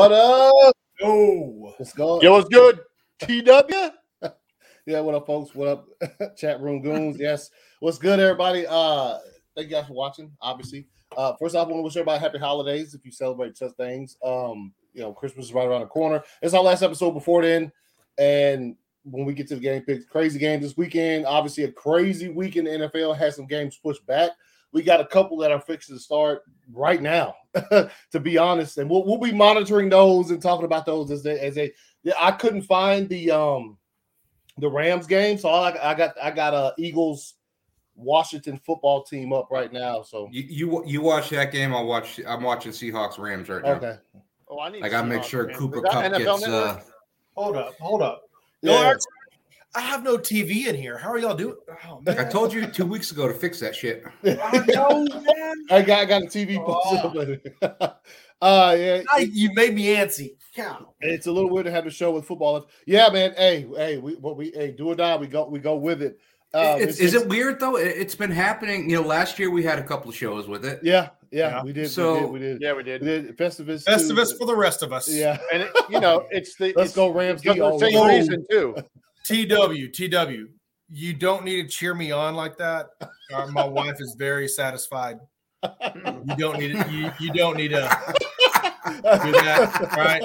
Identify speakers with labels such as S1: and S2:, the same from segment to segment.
S1: What up?
S2: Oh,
S1: What's going?
S3: Yo, what's good? TW?
S1: Yeah, what up, folks? What up, chat room goons? Yes, what's good, everybody? Uh, thank you guys for watching. Obviously, uh, first off, I want to wish everybody happy holidays if you celebrate such things. Um, you know, Christmas is right around the corner. It's our last episode before then, and when we get to the game picks, crazy game this weekend. Obviously, a crazy weekend the NFL has some games pushed back. We got a couple that are fixed to start right now, to be honest, and we'll, we'll be monitoring those and talking about those as they as they. Yeah, I couldn't find the um the Rams game, so all I, I got I got a Eagles Washington football team up right now. So
S4: You, you you watch that game. I'll watch. I'm watching Seahawks Rams right now.
S1: okay,
S3: Oh, I need.
S4: I gotta make sure
S3: man.
S4: Cooper
S3: Is that
S4: Cup
S3: NFL
S4: gets. Uh,
S2: hold up, hold up.
S1: Yeah.
S2: Art, I have no TV in here. How are y'all doing? Oh, man.
S4: I told you two weeks ago to fix that shit.
S2: I know, man.
S1: I got I got a TV posted up. uh yeah,
S2: I- you made me antsy. Cow.
S1: it's a little weird to have the show with football. Yeah, man. Hey, hey, we what we hey do or die. We go we go with it. Um,
S4: It's- is it weird though? It, has been happening. You know, last year we had a couple of shows with it.
S1: Yeah, yeah,
S2: Yeah.
S1: we did.
S4: So-
S1: we did.
S3: Yeah, we
S1: We
S3: did.
S1: did, we did Festivus. too.
S2: Festivus for the rest of us.
S1: Yeah,
S3: And it, you know, it's the
S1: let's
S3: it's
S1: go Rams.
S3: for the same
S2: Oh.
S3: reason too.
S2: TW, TW. You don't need to cheer me on like that. Uh, my wife is very satisfied. You don't need it. You, you don't need to. Do that, right?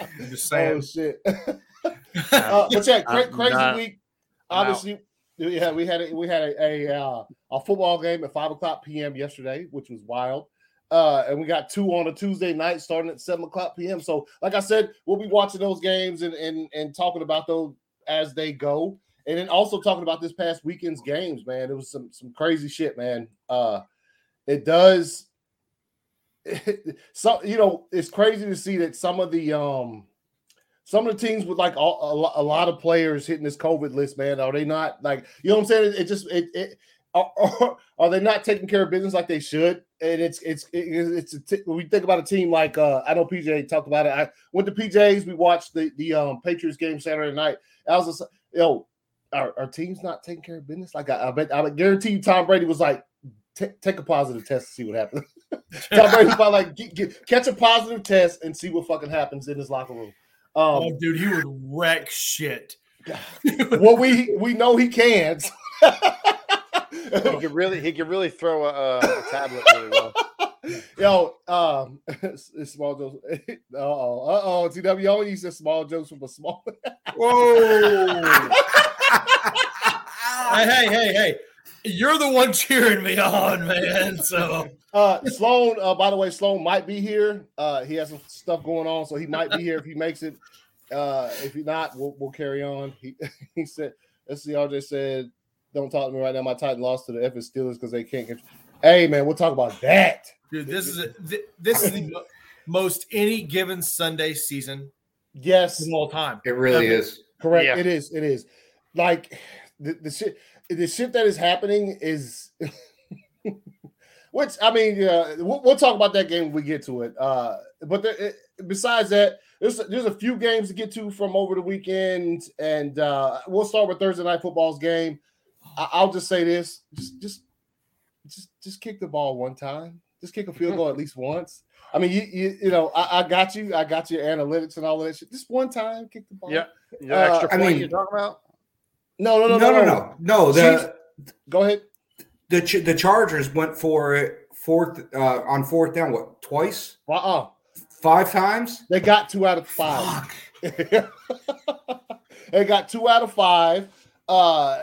S2: I'm just
S1: Oh
S2: saying.
S1: shit. uh, but yeah, cra- crazy
S3: not-
S1: week.
S3: I'm out.
S1: Obviously, yeah, we had a, we had a a, uh, a football game at five o'clock p.m. yesterday, which was wild. Uh, and we got two on a Tuesday night starting at seven o'clock p.m. So, like I said, we'll be watching those games and and and talking about those as they go, and then also talking about this past weekend's games. Man, it was some some crazy shit, man. Uh, it does. so you know, it's crazy to see that some of the um some of the teams with like all, a, a lot of players hitting this COVID list, man, are they not like you know what I'm saying? It, it just it, it are, are, are they not taking care of business like they should? And it's it's it, it's a t- when we think about a team like uh I know PJ talked about it. I went to PJ's. We watched the the um Patriots game Saturday night. I was just you know our, our team's not taking care of business. Like I, I bet I guarantee you Tom Brady was like. Take a positive test to see what happens. Tom Brady's probably like get, get, catch a positive test and see what fucking happens in his locker room. Um,
S2: Oh, dude, he would wreck shit.
S1: well, we we know he can't.
S3: He could really, he could really throw a, a tablet really well.
S1: Yo, um, it's- it's small jokes. Uh oh, uh oh. TW only said small jokes from a small.
S2: Whoa. hey, hey, hey, hey. You're the one cheering me on, man. So
S1: Uh, Sloan. Uh, by the way, Sloan might be here. Uh, he has some stuff going on, so he might be here if he makes it. Uh, if he not, we'll, we'll carry on. He he said, "Let's see." RJ said, "Don't talk to me right now. My Titan lost to the F Steelers because they can't." Get... Hey, man, we'll talk about that.
S2: dude, this is a, th- this is the most any given Sunday season
S1: Yes,
S2: of all time.
S4: It really
S1: Okay.
S4: is.
S1: Correct.
S3: Yeah.
S1: It is. It is. Like the, the shit. The shit that is happening is, which I mean, yeah, we'll, we'll talk about that game when we get to it. Uh, but the, it, besides that, there's there's a few games to get to from over the weekend, and uh, we'll start with Thursday night football's game. I, I'll just say this: just just just just kick the ball one time. Just kick a field goal at least once. I mean, you you, you know, I, I got you. I got your analytics and all of that shit. Just one time, kick the ball.
S3: Yeah. The
S1: Uh,
S3: extra
S4: I
S3: point
S4: mean-
S3: you're talking about?
S1: No, no,
S4: No,
S1: no,
S4: no, no, no. The
S1: Go ahead.
S4: the the Chargers went for it fourth uh, on fourth down. What twice?
S1: Uh-uh.
S4: Five times?
S1: They got two out of five.
S4: Fuck.
S1: they got two out of five. Uh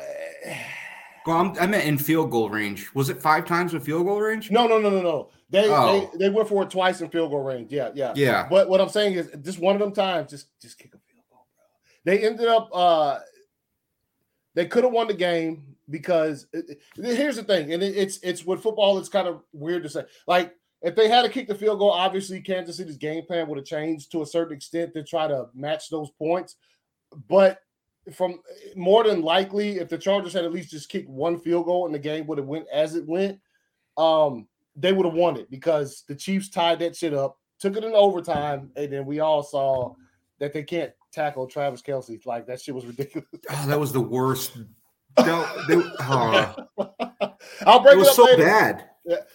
S4: Well, I'm, I meant in field goal range. Was it five times with field goal range?
S1: no, no, no, no, no. They
S4: Oh.
S1: they, they went for it twice in field goal range. Yeah, yeah.
S4: Yeah.
S1: But what I'm saying is just one of them times, just just kick a field goal, bro. They ended up uh they could have won the game because it- it- here's the thing, and it, it's it's with football, it's kind of weird to say. Like if they had to kick the field goal, obviously Kansas City's game plan would have changed to a certain extent to try to match those points. But from more than likely, if the Chargers had at least just kicked one field goal and the game would have went as it went, um, they would have won it because the Chiefs tied that shit up, took it in overtime, and then we all saw that they can't tackle Travis Kelce. Like that shit was ridiculous.
S4: Oh, that was the worst. No, they, oh,
S1: I'll break
S4: it
S1: it,
S4: was
S1: up
S4: so
S1: later.
S4: bad.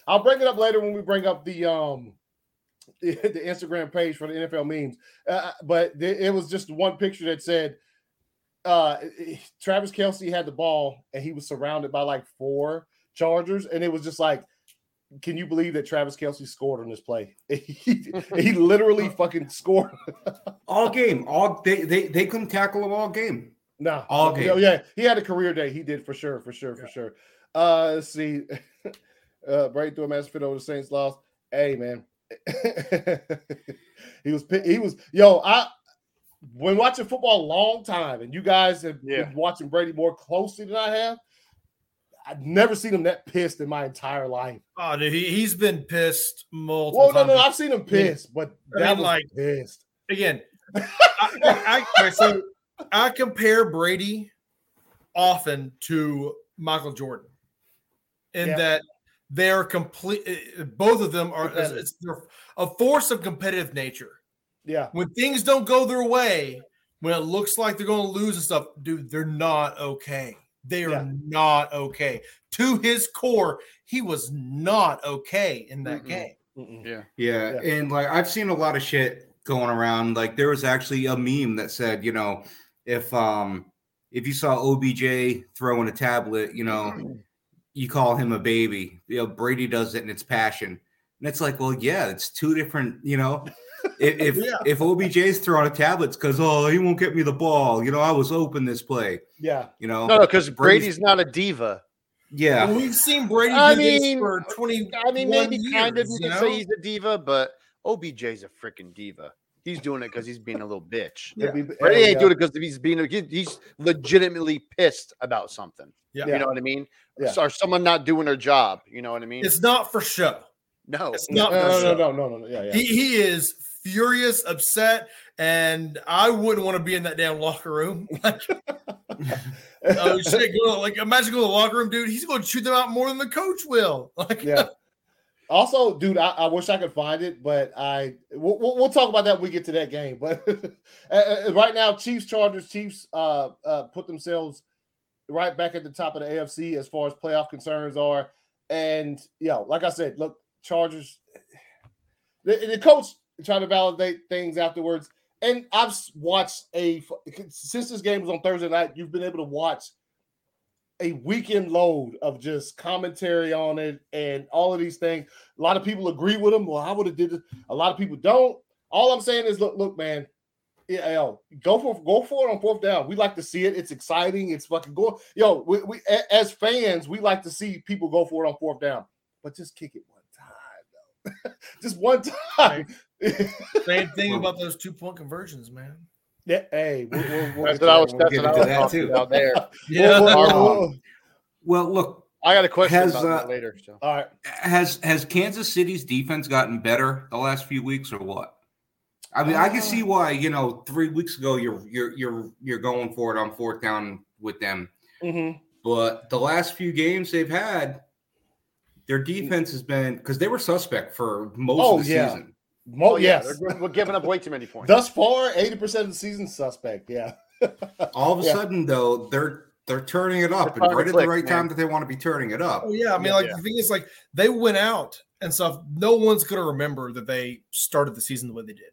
S1: I'll bring it up later when we bring up the um the Instagram page for the NFL memes, uh, but th- it was just one picture that said uh, Travis Kelce had the ball and he was surrounded by like four Chargers, and it was just like, can you believe that Travis Kelce scored on this play? he, he literally fucking scored
S4: all game. All they they they couldn't tackle him all game.
S1: No,
S4: all
S1: no,
S4: game.
S1: Yeah, he had a career day. He did for sure, for sure, for sure. Uh, let's see. uh, a massive fit over the Saints lost. Hey, man, he was he was yo. I when watching football a long time, and you guys have
S3: Yeah.
S1: been watching Brady more closely than I have. I've never seen him that pissed in my entire life.
S2: Oh, dude, he, he's been pissed multiple
S1: Well, no, no. I've seen him pissed, but
S2: I
S1: that
S2: mean,
S1: was
S2: like-
S1: pissed.
S2: Again, I, I, I, so I compare Brady often to Michael Jordan in
S1: Yeah.
S2: that they're complete. uh, Both of them are
S1: Competitive.
S2: it's, they're a force of competitive nature.
S1: Yeah,
S2: When things don't go their way, when it looks like they're going to lose and stuff, dude, they're not okay. They are
S1: Yeah.
S2: not okay. To his core, he was not okay in that
S3: Mm-mm.
S2: game.
S1: Mm-mm.
S3: Yeah.
S4: Yeah,
S1: Yeah.
S4: and like I've seen a lot of shit going around. Like there was actually a meme that said, you know, if um if you saw OBJ throwing a tablet, you know, you call him a baby. You know, Brady does it and it's passion. And it's like, well, yeah, it's two different, you know. If if,
S2: Yeah.
S4: if OBJ's throwing a tablet, it's because oh he won't get me the ball. You know, I was open this play.
S1: Yeah,
S4: You know,
S3: No, no, because
S4: Brady's-
S3: Brady's not a diva.
S4: yeah.
S2: Well, we've seen Brady
S3: I
S2: do this
S3: mean,
S2: for 20
S3: I mean, maybe
S2: years,
S3: kind of you
S2: you
S3: can
S2: know?
S3: say he's a diva, but OBJ's a freaking diva. He's doing it because he's being a little bitch.
S2: Yeah.
S3: Brady ain't
S1: uh,
S3: doing it because he's being he- he's legitimately pissed about something.
S2: Yeah.
S3: You know what I mean?
S1: Yeah.
S3: Or someone not doing their job. You know what I mean?
S2: It's not for show.
S3: no.
S2: It's
S1: No,
S2: not for
S1: no, no,
S2: show.
S1: no, no, no, no. Yeah, yeah.
S2: He, he is furious, upset, and I wouldn't want to be in that damn locker room. Like, oh shit, go, like imagine going to the locker room, dude. He's going to shoot them out more than the coach will. Like,
S1: yeah. Also, dude, I, I wish I could find it, but I we'll, we'll talk about that when we get to that game. But right now, Chiefs, Chargers, Chiefs uh, uh, put themselves right back at the top of the AFC as far as playoff concerns are. And yeah, like I said, look, Chargers. The, the coach tried to validate things afterwards, and I've watched a since this game was on Thursday night. You've been able to watch a weekend load of just commentary on it and all of these things. A lot of people agree with him. Well, I would have did it. A lot of people don't. All I'm saying is, look, look, man. Yeah, yo, go for go for it on fourth down. We like to see it. It's exciting. It's fucking go. Yo, we, we as fans, we like to see people go for it on fourth down, but just kick it one time, though. just one time.
S2: Same thing about those two point conversions, man.
S1: yeah, hey, we'll, we'll, we'll
S3: That's
S1: get
S3: what I
S1: to
S3: was.
S1: that
S3: That's what I was
S4: into that
S3: talking
S4: too.
S3: about there.
S2: Yeah.
S1: We'll-
S4: look,
S3: I got a question
S4: Has,
S3: about that
S4: uh,
S3: later. So.
S1: all right.
S4: has has Kansas City's defense gotten better the last few weeks or what? I mean, I can see why, you know, three weeks ago you're you're you're you're going for it on fourth down with them.
S1: Mhm.
S4: But the last few games they've had, their defense has been because they were suspect for most
S1: Oh,
S4: of the
S1: yeah.
S4: season.
S1: Mo-
S3: Oh, yeah,
S1: yes.
S3: they're- we're giving up way too many points.
S1: Thus far, 80% of the season suspect. Yeah.
S4: All of a
S1: Yeah.
S4: sudden, though, they're they're turning it up and right
S3: to
S4: at the right
S3: man.
S4: time that they want to be turning it up.
S2: Oh yeah, I mean,
S1: Yeah.
S2: like
S3: Yeah.
S2: the thing is, like they went out and stuff. No one's gonna remember that they started the season the way they did.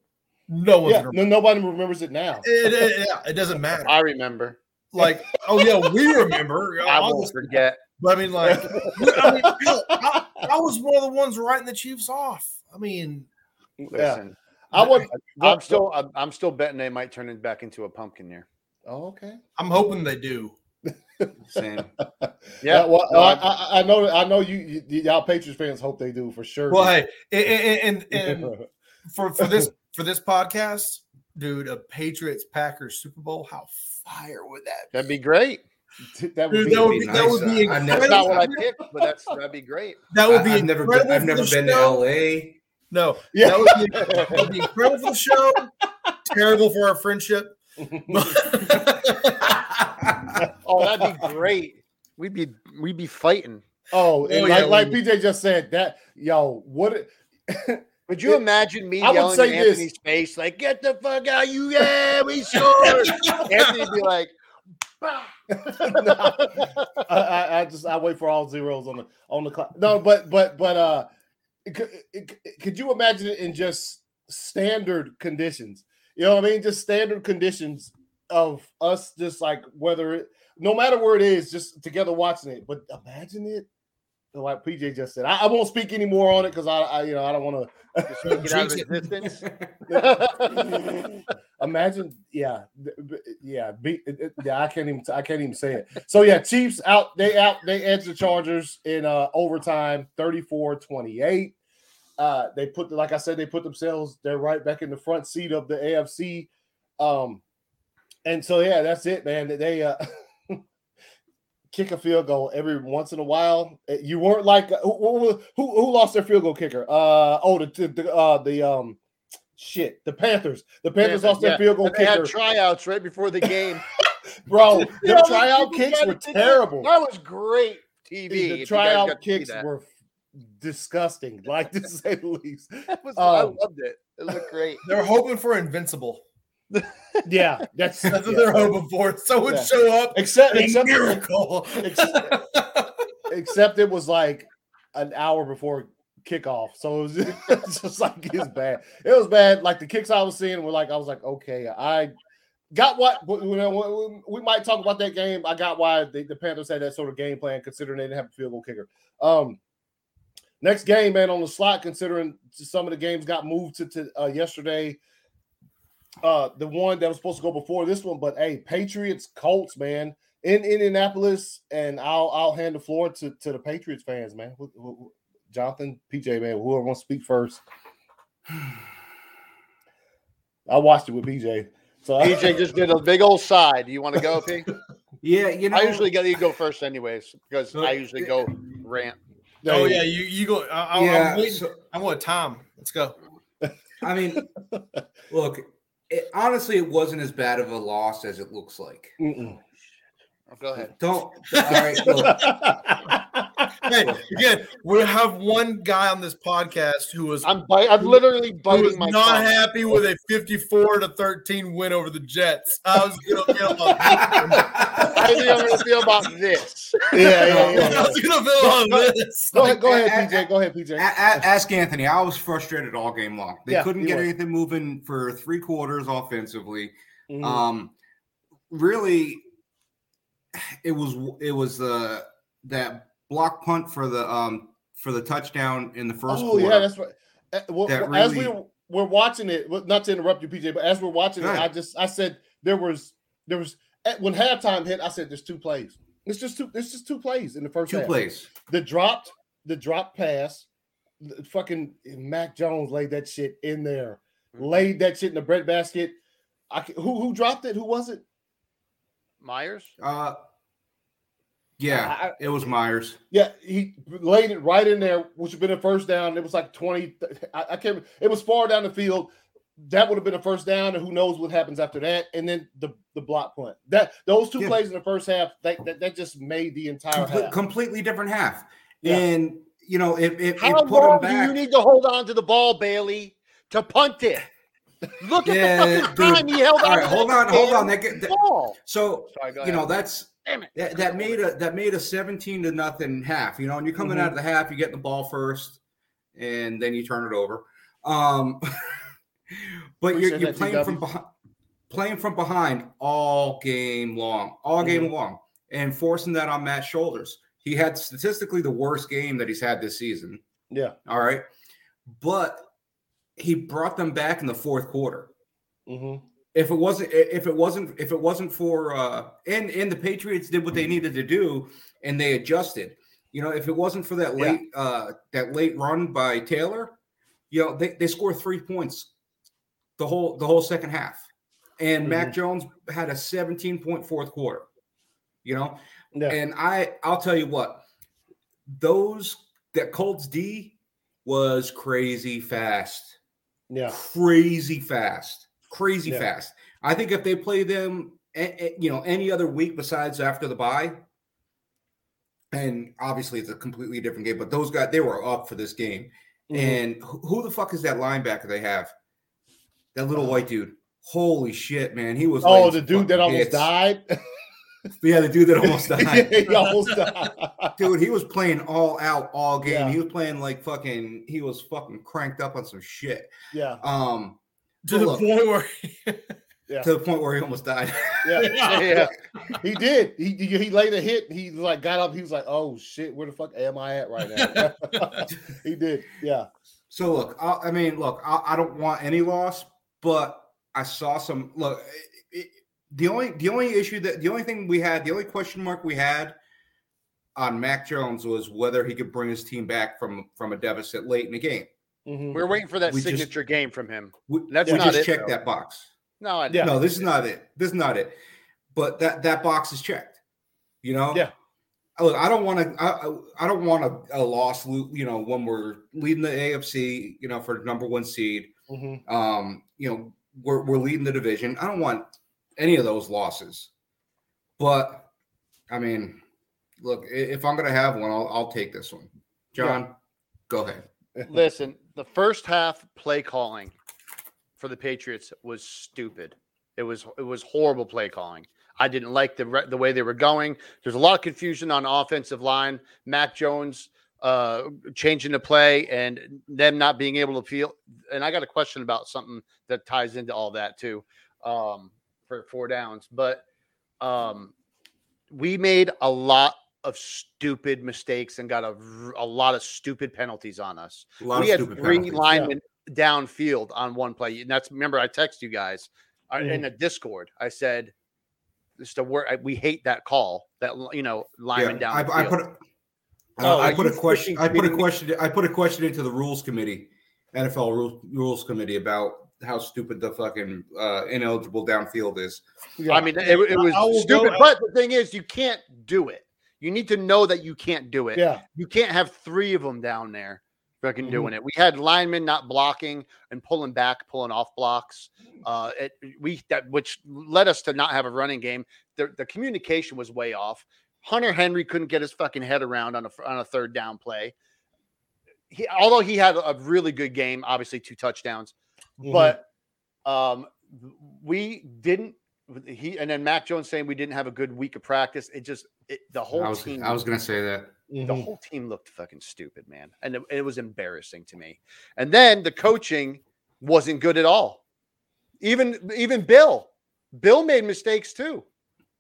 S2: No one's
S1: Yeah. No, nobody remembers it now.
S2: It, it- yeah, it doesn't matter.
S3: I remember.
S2: Like, oh yeah, we remember.
S3: I won't forget.
S2: But I mean, like, I mean, I, I was one of the ones writing the Chiefs off. I mean,
S3: Listen,
S1: I would.
S3: I'm still. I'm, I'm still betting they might turn it back into a pumpkin year.
S1: Oh, okay.
S2: I'm hoping they do.
S4: Saying,
S1: Yeah. well,
S3: no,
S1: I,
S3: I'm-
S1: I, I know. I know you, you, y'all Patriots fans hope they do for sure.
S2: Well, hey, and, and, and for for this for this podcast, dude, a Patriots Packers Super Bowl, how fire would that? be?
S3: That'd be great.
S1: that would
S2: Dude,
S1: be.
S2: that would
S4: be
S2: be, that would be
S4: I- I
S3: That's not what I picked, but that's that'd be great.
S2: That would be
S4: I, have never been. I've never been to. LA.
S2: No,
S1: Yeah.
S2: that would be, that would be incredible show. Terrible for our friendship.
S3: Oh, that'd be great. We'd be we'd be fighting.
S1: oh, and
S2: Oh,
S1: like,
S2: yeah,
S1: like
S2: we-
S1: PJ just said, that yo, what?
S3: Would you
S1: It-
S3: imagine me
S1: I would
S3: yelling
S1: say
S3: in
S1: this.
S3: Anthony's face like, "Get the fuck out! You yeah, we scored." Anthony'd be like, "Bah."
S1: I, I, I just I wait for all zeros on the on the clock. No, but but but uh, could, you imagine it in just standard conditions. You know what I mean? Just standard conditions of us, just like whether it, no matter where it is, just together watching it. But imagine it, like PJ just said. I, I won't speak any more on it because I, I, you know, I don't want
S3: Just take it out of existence.
S1: to. imagine, yeah, yeah, be, it- it- yeah. I can't even, I can't even say it. So yeah, Chiefs out. They out. They edge the Chargers in uh overtime, 34-28. Uh, they put, like I said, they put themselves. They're right back in the front seat of the AFC. Um, and so yeah, that's it, man. They uh kick a field goal every once in a while. Uh, You weren't like who who, who who lost their field goal kicker? Uh oh, the the uh, the um shit, the Panthers. The Panthers lost their
S3: Yeah.
S1: field goal
S3: And they had
S1: kicker,
S3: tryouts right before the game.
S1: bro.
S3: You
S1: The tryout kicks were terrible.
S3: That was great TV.
S1: The tryout
S3: got to see
S1: kicks were disgusting, like to say the least.
S3: That was, I
S1: um,
S3: loved it. It looked great.
S2: They're hoping for invincible.
S1: Yeah, that's,
S2: That's what
S1: yeah.
S2: they're hoping for. Someone
S1: Yeah.
S2: show up.
S1: Except except
S2: miracle.
S1: except it was like an hour before kickoff. So it was just, just like it's bad. It was bad. Like the kicks I was seeing were like I was like, okay, I got what you know. we- We might talk about that game. I got why the, the Panthers had that sort of game plan, considering they didn't have a field goal kicker. Um, next game, man, on the slot, considering some of the games got moved to, to uh, yesterday. Uh, the one that was supposed to go before this one, but hey, Patriots, Colts, man, in Indianapolis, and I'll I'll hand the floor to to the Patriots fans, man. Who- who- who- Jonathan, PJ, man, whoever wants to speak first. I watched it with PJ. So I-
S3: PJ just did a big old side. Do you want to go, P?
S4: Yeah, you know,
S3: I usually go. You go first, anyways, because
S4: So-
S3: I usually go rant.
S2: oh yeah, you you go. I, I,
S4: yeah.
S2: I'm waiting.
S4: so-
S2: I'm with Tom. Let's go.
S4: I mean, look, it, honestly, it wasn't as bad of a loss as it looks like.
S1: Mm-mm.
S3: Oh, Go ahead.
S4: Don't. All right, look,
S2: Hey, again, we have one guy on this podcast who was
S3: I'm bite, I'm literally
S2: who was
S3: biting my
S2: not
S3: tongue.
S2: happy with a 54 to 13 win over the Jets. I was gonna feel about
S3: How do you going to feel about this?
S1: yeah, yeah,
S2: I
S1: yeah.
S2: was gonna feel about this.
S1: Go ahead, go ahead,
S4: A- a-
S1: PJ. Go ahead, PJ.
S4: A- a- ask Anthony. I was frustrated all game long. They
S1: Yeah,
S4: couldn't get
S1: was.
S4: anything moving for three quarters offensively.
S1: Mhm.
S4: Um, really, it was it was the that block punt for the um for the touchdown in the first
S1: oh
S4: quarter.
S1: yeah, that's right. Uh, well,
S4: That
S1: as we
S4: really-
S1: were, we're watching it, not to interrupt you, PJ, but as we're watching it, I just I said there was there was when halftime hit, I said there's two plays. It's just two. It's just two plays in the first
S4: two
S1: half.
S4: plays.
S1: The dropped, the drop pass, the fucking Mac Jones laid that shit in there,
S3: Mm-hmm.
S1: laid that shit in the bread basket. I who who dropped it? Who was it?
S3: Meyers?
S4: Uh, yeah,
S1: I- I-
S4: it was Meyers.
S1: Yeah, he laid it right in there, which would have been a first down. It was like 20. I, I can't it was far down the field. That would have been a first down, and who knows what happens after that. And then the the block punt. That those two
S4: Yeah.
S1: plays in the first half, that, that, that just made the entire
S4: Comple-
S1: half.
S4: completely different half.
S1: Yeah.
S4: And you know, it, it, it put
S3: long
S4: him
S3: do you need to hold on to the ball, Bailey, to punt it? Look at
S4: Yeah,
S3: the fucking
S4: dude.
S3: time he held
S4: All
S3: on.
S4: right, hold on, hold on. That, get- that-
S3: Ball.
S4: so
S3: Sorry,
S4: you know that's
S3: Damn it.
S4: that, that made a that made a 17 to nothing half you know and you're coming
S1: Mhm.
S4: out of the half you get the ball first and then you turn it over um but you're, you're
S1: that,
S4: playing from behind playing from behind all game long all game
S1: Mm-hmm.
S4: long and forcing that on matt's shoulders he had statistically the worst game that he's had this season
S1: Yeah.
S4: all right but he brought them back in the fourth quarter.
S1: Hmm
S4: if it wasn't if it wasn't if it wasn't for uh and and the patriots did what they needed to do and they adjusted. You know if it wasn't for that
S1: Yeah.
S4: late uh that late run by taylor you know they, they scored three points the whole the whole second half. And mac jones had a 17 point fourth quarter you know?
S1: Yeah.
S4: and i i'll tell you what those that colts d was crazy fast
S1: Yeah.
S4: crazy fast, crazy
S1: Yeah.
S4: fast. I think if they play them, you know, any other week besides after the bye, and obviously it's a completely different game, but those guys they were up for this game.
S1: Mhm.
S4: And who who the fuck is that linebacker they have? That little white dude. Holy shit, man! He was.
S1: oh, the dude that almost
S4: hits.
S1: died.
S4: Yeah, the dude that almost died.
S1: he almost died.
S4: Dude, he was playing all out all game.
S1: Yeah.
S4: He was playing like fucking. He was fucking cranked up on some shit.
S1: Yeah,
S4: Um,
S2: to the
S4: look-
S2: point where
S1: yeah,
S4: to the point where he almost died.
S1: yeah.
S3: Yeah.
S1: He did. He he he laid a hit. He like got up. He was like, "Oh shit, where the fuck am I at right now?" he did. Yeah.
S4: So look, I, I mean, look, I, I don't want any loss, but I saw some. Look, it, it- the only the only issue that the only thing we had, the only question mark we had on Mac Jones was whether he could bring his team back from from a deficit late in the game.
S1: Mhm.
S3: We are waiting for that
S4: We just-
S3: signature game from him.
S4: We,
S3: That's
S4: we
S3: not
S4: just
S3: it,
S4: checked
S3: though.
S4: that box.
S3: No, I
S1: Yeah.
S4: No, this is not it. This is not it. But that that box is checked. You know.
S1: Yeah.
S4: Look, I don't want to. I, I- I don't want a, a loss. You know, when we're leading the AFC, you know, for number one seed.
S1: Mhm.
S4: Um, you know, we're we're leading the division. I don't want any of those losses. But I mean, look, if I'm gonna have one, I'll, I'll take this one. John, go ahead.
S3: Listen, the first half play calling for the Patriots was stupid. It was it was horrible play calling. I didn't like the re- the way they were going. There's a lot of confusion on offensive line. Mac Jones uh changing the play and them not being able to feel. And I got a question about something that ties into all that too, um, for four downs. But um, we made a lot of stupid mistakes and got a lot of stupid penalties on us
S4: A lot
S3: we
S4: of
S3: had three
S4: penalties.
S3: linemen downfield on one play. And that's remember I text you guys uh,
S1: Mhm.
S3: in a Discord. I said, "This is the word we hate that call. That you know lineman
S4: Yeah,
S3: down."
S4: I, I put. a-
S1: Oh,
S4: I put a question. I put a question. I put a question into the rules committee, NFL rules, rules committee about how stupid the fucking uh, ineligible downfield is.
S1: Yeah.
S3: I mean, it, it was
S1: I
S3: stupid.
S1: go-
S3: but the thing is, you can't do it. You need to know that you can't do it.
S1: yeah.
S3: You can't have three of them down there fucking
S1: Mhm.
S3: doing it. We had linemen not blocking and pulling back, pulling off blocks. Uh, it, we that which led us to not have a running game. The, the communication was way off. Hunter Henry couldn't get his fucking head around on a on a third down play. He, although he had a really good game, obviously two touchdowns,
S1: Mhm.
S3: but um, we didn't. He and then Mac Jones saying we didn't have a good week of practice. It just it, the whole
S4: I was.
S3: team.
S4: I was gonna say that.
S3: the
S1: Mhm.
S3: whole team looked fucking stupid, man, and it, it was embarrassing to me. And then the coaching wasn't good at all. Even even Bill, Bill made mistakes too.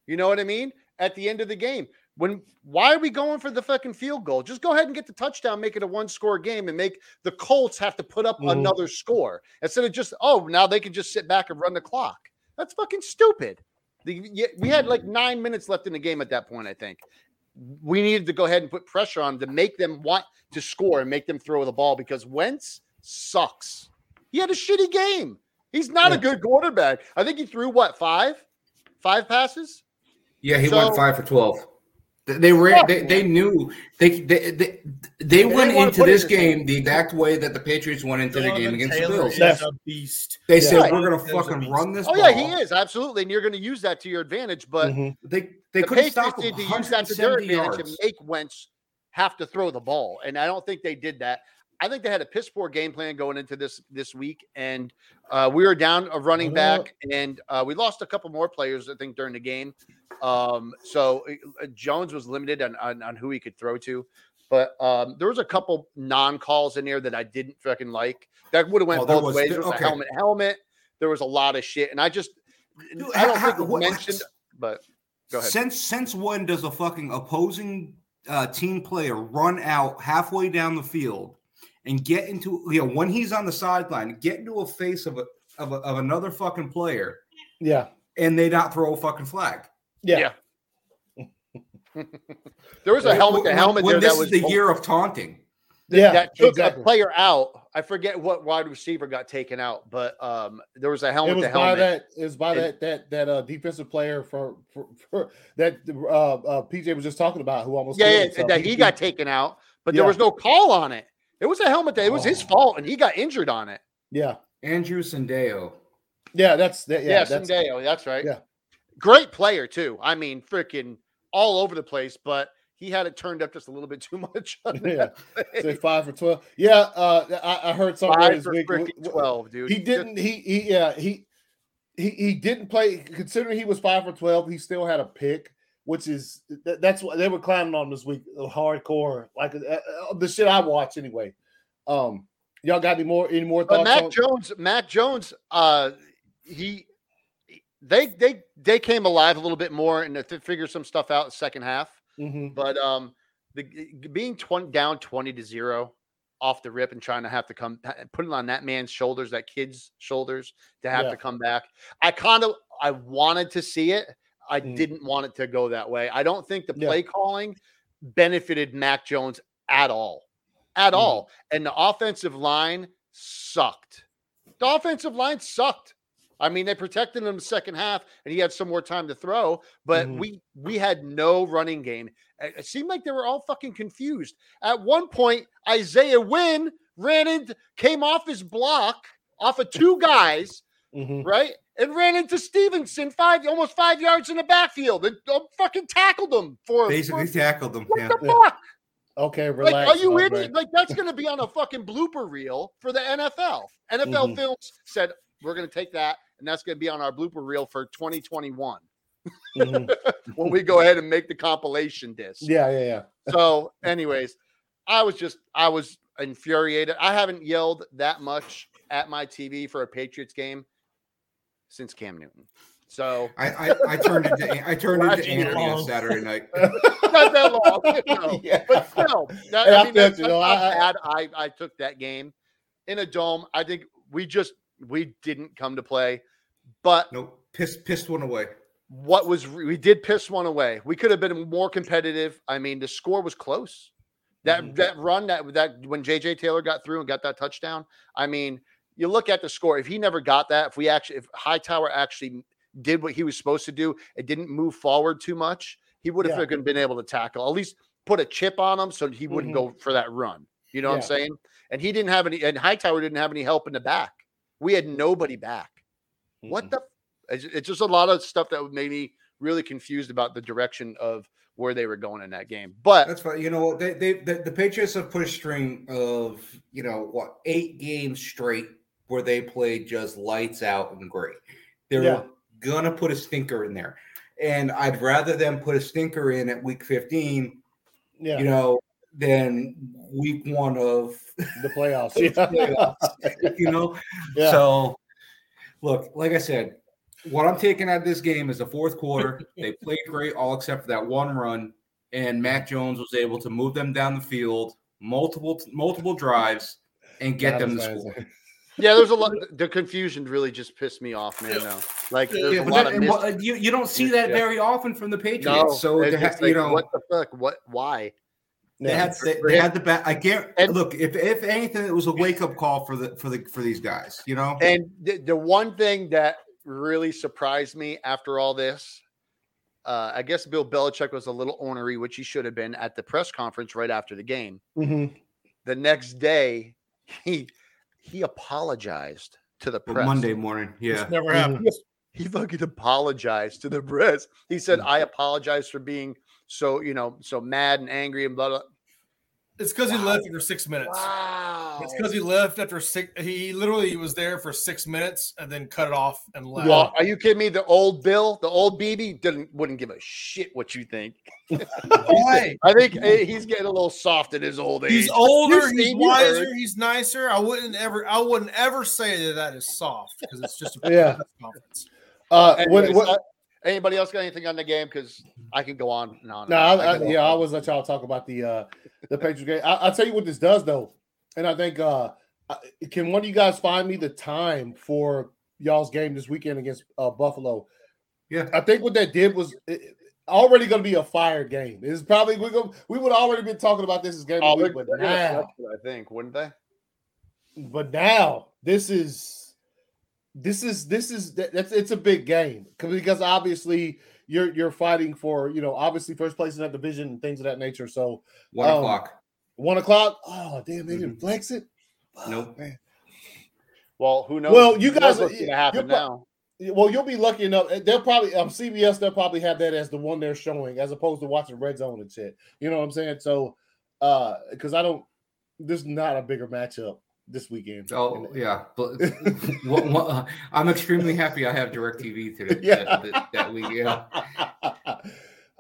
S3: You know what I mean? At the end of the game, when why are we going for the fucking field goal? Just go ahead and get the touchdown, make it a one score game, and make the Colts have to put up
S1: Mhm.
S3: another score instead of just oh now they can just sit back and run the clock. That's fucking stupid. The, we had like nine minutes left in the game at that point, I think we needed to go ahead and put pressure on them to make them want to score and make them throw the ball because Wentz sucks. He had a shitty game. He's not a good quarterback. I think he threw what five, five passes.
S4: Yeah, he
S3: So-
S4: went five for twelve. They, they ran. They, they knew they they they, they went into this game the exact way that the Patriots went into the game
S2: Jonathan
S4: against the Bills.
S2: is a beast.
S4: They
S1: Yeah.
S4: said
S3: Right.
S4: we're gonna
S2: Taylor's
S4: fucking run this.
S3: Oh yeah, he is absolutely, and you're going to use that to your advantage. But
S1: Mhm.
S4: They they
S3: the
S4: couldn't
S3: Patriots
S4: stop him.
S3: need to use that to their advantage
S4: yards.
S3: and make Wentz have to throw the ball. And I don't think they did that. I think they had a piss poor game plan going into this this week, and uh, we were down a running back, and uh, we lost a couple more players. I think during the game, um, so uh, Jones was limited on, on on who he could throw to. But um, there was a couple non calls in there that I didn't fucking like. That would have went
S4: Oh,
S3: both
S4: was-
S3: ways.
S4: there-
S3: was
S4: okay.
S3: a helmet, helmet. There was a lot of shit, and I just
S4: Dude,
S3: I don't
S4: how-
S3: think it
S4: what-
S3: mentioned. But go ahead.
S4: Since since when does a fucking opposing uh, team player run out halfway down the field and get into you know when he's on the sideline, get into a face of a of, a, of another fucking player,
S1: Yeah.
S4: and they not throw a fucking flag?
S1: Yeah.
S3: Yeah. There was a helmet to
S4: When-
S3: helmet
S4: when
S3: there
S4: this
S3: that was
S4: is the year of taunting.
S1: Yeah.
S3: that took
S1: exactly.
S3: a player out. I forget what wide receiver got taken out, but um, there was a helmet.
S1: It
S3: helmet
S1: was
S3: to
S1: by that. It was by
S3: And-
S1: that that that uh, defensive player for, for, for that uh, uh, PJ was just talking about who almost
S3: yeah, yeah,
S1: himself.
S3: that he got taken out, but there was no call on it. It was a helmet that it was his
S1: Oh.
S3: fault, and he got injured on it.
S1: Yeah.
S4: Andrew Sendejo.
S1: Yeah. That's that. Yeah.
S3: Yeah,
S1: that's
S3: Sendejo, that's right.
S1: yeah.
S3: great player too. I mean, freaking all over the place, but he had it turned up just a little bit too much. on
S1: Yeah.
S3: that
S1: say five for twelve. Yeah. Uh, I, I heard something
S3: Five for
S1: week.
S3: freaking twelve, dude.
S1: He didn't. He he yeah he he he didn't play. Considering he was five for twelve, he still had a pick. Which is that, that's what they were clowning on this week. Hardcore, like uh, uh, the shit I watch anyway. Um, y'all got any more any more
S3: But
S1: thoughts?
S3: Mac
S1: on-
S3: Jones, Matt Jones, uh, he, they, they, they came alive a little bit more and to figure some stuff out in the second half.
S1: Mhm.
S3: But um, the being 20 down 20 to zero off the rip and trying to have to come putting on that man's shoulders, that kid's shoulders to have
S1: Yeah.
S3: to come back. I kind of I wanted to see it. I
S1: Mm.
S3: didn't want it to go that way. I don't think the
S1: Yeah.
S3: play calling benefited Mac Jones at all. At
S1: Mhm.
S3: all. And the offensive line sucked. The offensive line sucked. I mean, they protected him the second half, and he had some more time to throw. But
S1: Mhm.
S3: we we had no running game. It seemed like they were all fucking confused. At one point, Isaiah Wynn ran into, came off his block off of two guys,
S1: Mhm.
S3: right, and ran into Stevenson five almost five yards in the backfield and uh, fucking tackled him for
S4: Basically
S3: for-
S4: tackled him.
S3: what
S4: Yeah.
S3: the fuck?
S1: Okay, relax.
S3: Like, are you
S1: my
S3: idiot?
S1: man.
S3: Like, that's going to be on a fucking blooper reel for the NFL. NFL
S1: Mhm.
S3: Films said we're going to take that, and that's going to be on our blooper reel for 2021
S1: Mhm.
S3: when we go ahead and make the compilation disc.
S1: Yeah, yeah, yeah.
S3: So, anyways, I was just I was infuriated. I haven't yelled that much at my TV for a Patriots game since Cam Newton. So
S4: I, I, I turned into I turned into
S3: Watching it
S4: Anthony on. Saturday night.
S3: not that long, you know.
S1: Yeah.
S3: but still, that,
S1: I
S3: I mean,
S1: feel
S3: that's,
S1: you,
S3: that's
S1: though.
S3: how
S1: I- I-
S3: I, I took that game in a dome. I think we just we didn't come to play, but
S4: Nope. Pissed pissed one away.
S3: what was we did piss one away. We could have been more competitive. I mean, the score was close. That
S1: Mhm.
S3: that run that that when JJ Taylor got through and got that touchdown. I mean, you look at the score. If he never got that, if we actually if Hightower actually did what he was supposed to do, it didn't move forward too much. He would have
S1: Yeah.
S3: been able to tackle at least put a chip on him so he wouldn't
S1: Mhm.
S3: go for that run. You know what I'm saying? And he didn't have any. And Hightower didn't have any help in the back. We had nobody back. What
S1: Mhm.
S3: the? It's, it's just a lot of stuff that made me really confused about the direction of where they were going in that game. But
S4: That's fine. You know? They, they the, the Patriots have put a string of you know what eight games straight where they played just lights out and great. They're
S1: Yeah.
S4: gonna put a stinker in there, and I'd rather them put a stinker in at week fifteen,
S1: Yeah,
S4: you know, than week one of
S1: the playoffs.
S4: playoffs, you know.
S1: Yeah.
S4: So, look, like I said, what I'm taking out of this game is the fourth quarter. they played great, all except for that one run, and Matt Jones was able to move them down the field, multiple multiple drives, and get them to score.
S1: As
S3: yeah, there's a lot. The confusion really just pissed me off, man. No, like there's
S4: Yeah,
S3: a lot
S4: that-
S3: of.
S4: well, you, you don't see that
S3: Yeah.
S4: very often from the Patriots.
S3: no,
S4: so
S3: it's
S4: ha-
S3: just
S4: you know
S3: what the fuck? What? Why?
S4: they had they,
S3: For
S4: they had the back. I can't
S3: And-
S4: look if if anything, it was a wake up call for the for the for these guys. You know,
S3: And the, the one thing that really surprised me after all this, uh, I guess Bill Belichick was a little ornery, which he should have been at the press conference right after the game.
S1: Mhm.
S3: The next day, he he apologized to the
S4: But
S3: press.
S4: Monday morning, yeah.
S2: This never
S1: Mhm.
S2: happened.
S3: he fucking apologized to the press. He said,
S1: Mm.
S3: "I apologize for being so you know so mad and angry and blah blah."
S2: It's because he left after six minutes.
S3: Wow.
S2: It's because he left after six. He literally was there for six minutes and then cut it off and left.
S3: Well, are you kidding me? The old Bill, the old BB, didn't wouldn't give a shit what you think.
S2: Why?
S3: I think he's getting a little soft at his old age.
S2: He's older.
S3: You've
S2: He's
S3: seen, heard.
S2: wiser. He's nicer. I wouldn't ever. I wouldn't ever say that that is soft because it's just a
S1: Yeah.
S2: conference.
S1: Uh,
S3: Anyways,
S1: what, what,
S3: uh, anybody else got anything on the game? Because I can go on and on.
S1: No,
S3: on.
S1: I,
S3: I
S1: I,
S3: can go
S1: yeah, I
S3: on.
S1: always let y'all talk about the uh the Patriots game. I, I'll tell you what this does though, and I think uh I- can one of you guys find me the time for y'all's game this weekend against uh, Buffalo?
S4: Yeah.
S1: I think what that did was it, already going to be a fire game. It's probably we go we would already been talking about this as game
S3: Oh,
S1: of the week, but
S3: gonna
S1: now,
S3: I think, wouldn't they?
S1: but now this is this is this is that's it's a big game 'Cause- because obviously you're you're fighting for you know obviously first place in that division and things of that nature. So
S4: One
S1: Um,
S4: o'clock.
S1: One o'clock. Oh damn, they didn't flex it. Oh,
S4: Nope.
S1: man.
S3: Well, who knows?
S1: Well, you guys-
S3: knows what's going to happen
S1: you're
S3: now.
S1: Well, you'll be lucky enough. They'll probably um CBS. They'll probably have that as the one they're showing, as opposed to watching Red Zone and shit. You know what I'm saying? So, uh, because I don't. this is not a bigger matchup this weekend.
S4: Oh yeah, but what, what, uh, I'm extremely happy I have Directv today.
S1: Yeah.
S4: that, that, that week. Yeah,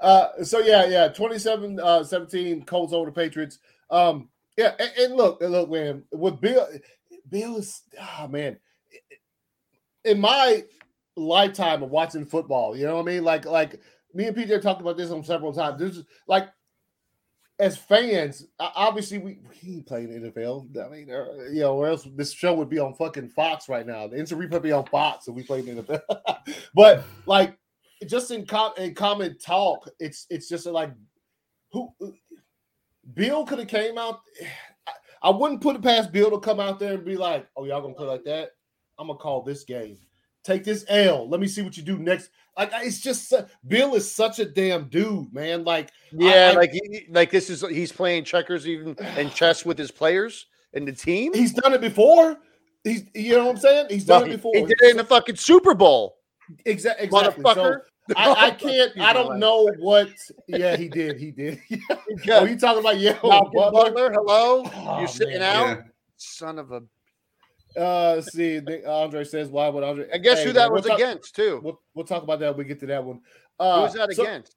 S1: Uh, so yeah, yeah, 27 uh 17 Colts over the Patriots. Um, yeah, and, and look, and look, man, with Bill, Bill is oh man, in my lifetime of watching football, you know what I mean? Like, like me and PJ talked about this on several times. This is like as fans, obviously we, playing the NFL. I mean, uh, you know, or else this show would be on fucking Fox right now. The instant replay would be on Fox if we played NFL. but like, just in com in common talk, it's it's just like who Bill could have came out. I, I wouldn't put it past Bill to come out there and be like, "Oh, y'all gonna play like that? I'm gonna call this game. Take this L. Let me see what you do next." Like it's just su- Bill is such a damn dude, man. Like
S3: Yeah,
S1: I-
S3: like he, like this is he's playing checkers even and chess with his players and the team.
S1: he's done it before. He's you know what I'm saying? He's done
S3: he,
S1: it before.
S3: he did it in the fucking Super Bowl,
S1: exactly. Exactly.
S3: motherfucker.
S1: So I, I can't. I don't know what. Yeah, he did. He did. oh, you talking about yeah? Butler?
S3: Butler, hello,
S1: Oh,
S3: you sitting
S1: man.
S3: out,
S4: Yeah.
S3: son of a.
S1: Uh, see, Andre says why would Andre?
S3: I guess
S1: Hey,
S3: who that
S1: man,
S3: was
S1: we'll talk-
S3: against too.
S1: We'll, we'll talk about that when we get to that one.
S3: Who
S1: Uh,
S3: was that
S1: so-
S3: against?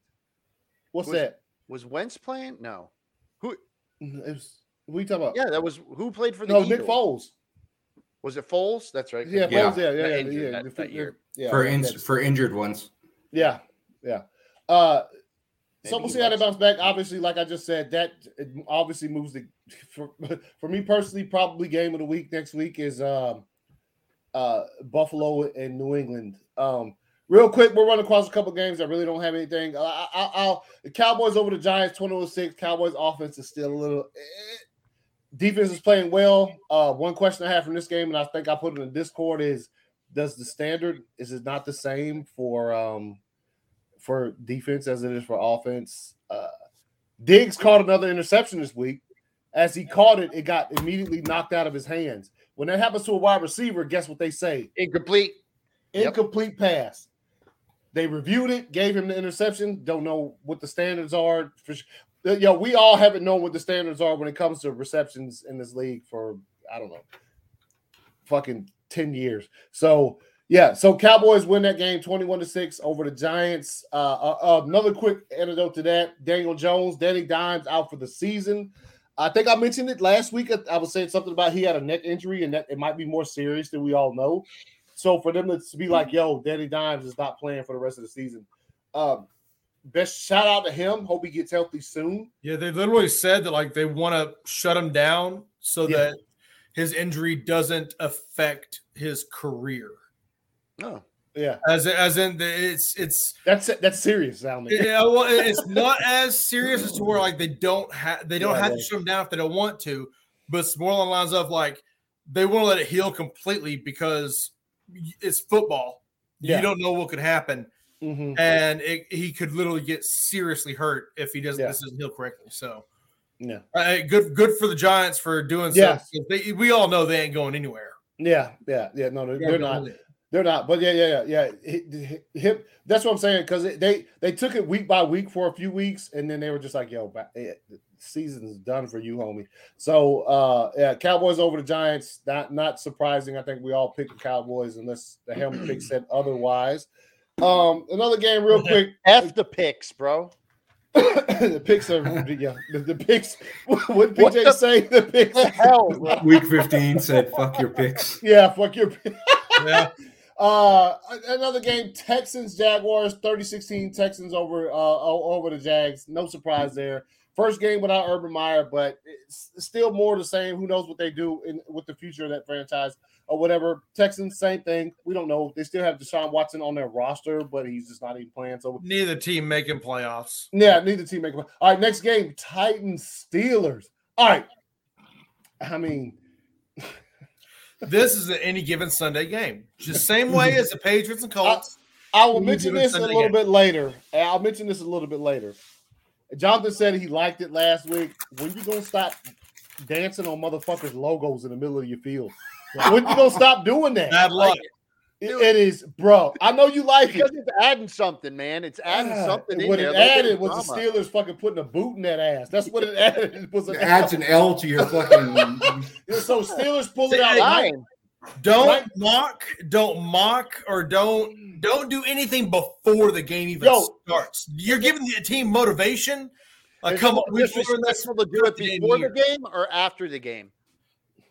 S1: What's
S3: Was-
S1: that?
S3: Was Wentz playing? No. Who?
S1: It was, what are you talking about?
S3: Yeah, that was who played for the
S1: no,
S3: Eagles?
S1: Nick Foles.
S3: Was it Foles? That's right.
S1: Yeah,
S4: Yeah.
S1: Foles. Yeah, yeah,
S3: Got
S1: yeah,
S3: injured
S1: yeah.
S3: that-
S1: The-
S3: that year.
S1: yeah,
S4: for in, for injured ones.
S1: yeah, yeah. Uh, so we'll see how they bounce back. Obviously, like I just said, that obviously moves the for, for me personally. Probably game of the week next week is um, uh, Buffalo and New England. Um, real quick, we're running across a couple games that really don't have anything. I, I, I'll the Cowboys over the Giants, twenty to six. Cowboys offense is still a little. eh. Defense is playing well. Uh, one question I have from this game, and I think I put it in Discord is: Does the standard is it not the same for um for defense as it is for offense? Uh, Diggs caught another interception this week. As he caught it, it got immediately knocked out of his hands. When that happens to a wide receiver, guess what they say?
S3: Incomplete. Yep.
S1: Incomplete pass. They reviewed it, gave him the interception. Don't know what the standards are. For, Uh, yo, we all haven't known what the standards are when it comes to receptions in this league for I don't know, fucking ten years. So yeah, so Cowboys win that game twenty-one to six over the Giants. Uh, uh, uh, another quick anecdote to that: Daniel Jones, Danny Dimes out for the season. I think I mentioned it last week. I was saying something about he had a neck injury and that it might be more serious than we all know. So for them to be like, "Yo, Danny Dimes is not playing for the rest of the season," um, best shout out to him. Hope he gets healthy soon.
S2: Yeah, they literally said that like they want to shut him down so
S1: Yeah.
S2: that his injury doesn't affect his career.
S3: No.
S1: Yeah,
S2: As as in the, it's it's
S1: that's that's serious sounding.
S2: yeah well it's not as serious as to where like they don't have they don't
S1: Yeah,
S2: have
S1: yeah.
S2: to shut him down if they don't want to, but it's more along the lines of like they won't let it heal completely because it's football.
S1: Yeah.
S2: You don't know what could happen,
S1: Mhm.
S2: and it, he could literally get seriously hurt if he doesn't
S1: Yeah.
S2: this doesn't heal correctly. So.
S1: Yeah,
S2: Uh, good, good for the Giants for doing
S1: Yeah.
S2: so. They, we all know they ain't going anywhere.
S1: yeah, yeah, yeah. No, they're, they're not. They're not. But yeah, yeah, yeah, yeah. Hi- hi- That's what I'm saying because they they took it week by week for a few weeks, and then they were just like, "Yo, ba- eh, the season's done for you, homie." So uh yeah, Cowboys over the Giants. Not not surprising. I think we all picked the Cowboys unless the helmet pick said otherwise. Um, another game, real quick.
S3: F the picks, bro.
S1: the picks are yeah. The, the picks. What
S3: What
S1: PJ
S3: the-
S1: say? The picks.
S3: The hell? bro?
S4: Week 15 said, fuck your picks.
S1: Yeah, fuck your.
S2: Yeah,
S1: Uh, another game: Texans Jaguars 30-16 Texans over uh over the Jags. No surprise there. First game without Urban Meyer, but it's still more the same. Who knows what they do in with the future of that franchise or whatever. Texans, same thing. We don't know. They still have Deshaun Watson on their roster, but he's just not even playing. So
S2: neither team making playoffs.
S1: yeah, neither team make. All right, next game: Titans Steelers. All right. I mean,
S2: This is an any given Sunday game, just same way as the Patriots and Colts.
S1: I will mention this a little
S2: game.
S1: bit later. I'll mention this a little bit later. Jonathan said he liked it last week. When you gonna stop dancing on motherfuckers' logos in the middle of your field? When you gonna stop doing that?
S2: Bad luck.
S1: It- it is, bro. I know you like it.
S3: Because it's adding something, man. It's adding
S1: God,
S3: something in
S1: what it
S3: a little bit
S1: added
S3: of
S1: was the. Steelers fucking putting a boot in that ass. That's what it added. It was
S4: It
S1: a,
S4: adds an L to your fucking.
S1: so Steelers pull it out.
S2: hey,
S3: Lying.
S2: Don't
S1: Right.
S2: mock, don't mock, or don't don't do anything before the game even
S1: Yo.
S2: starts. You're giving the team motivation. Like, come on, we've learned
S3: disrespectful to do it before the game or after the game?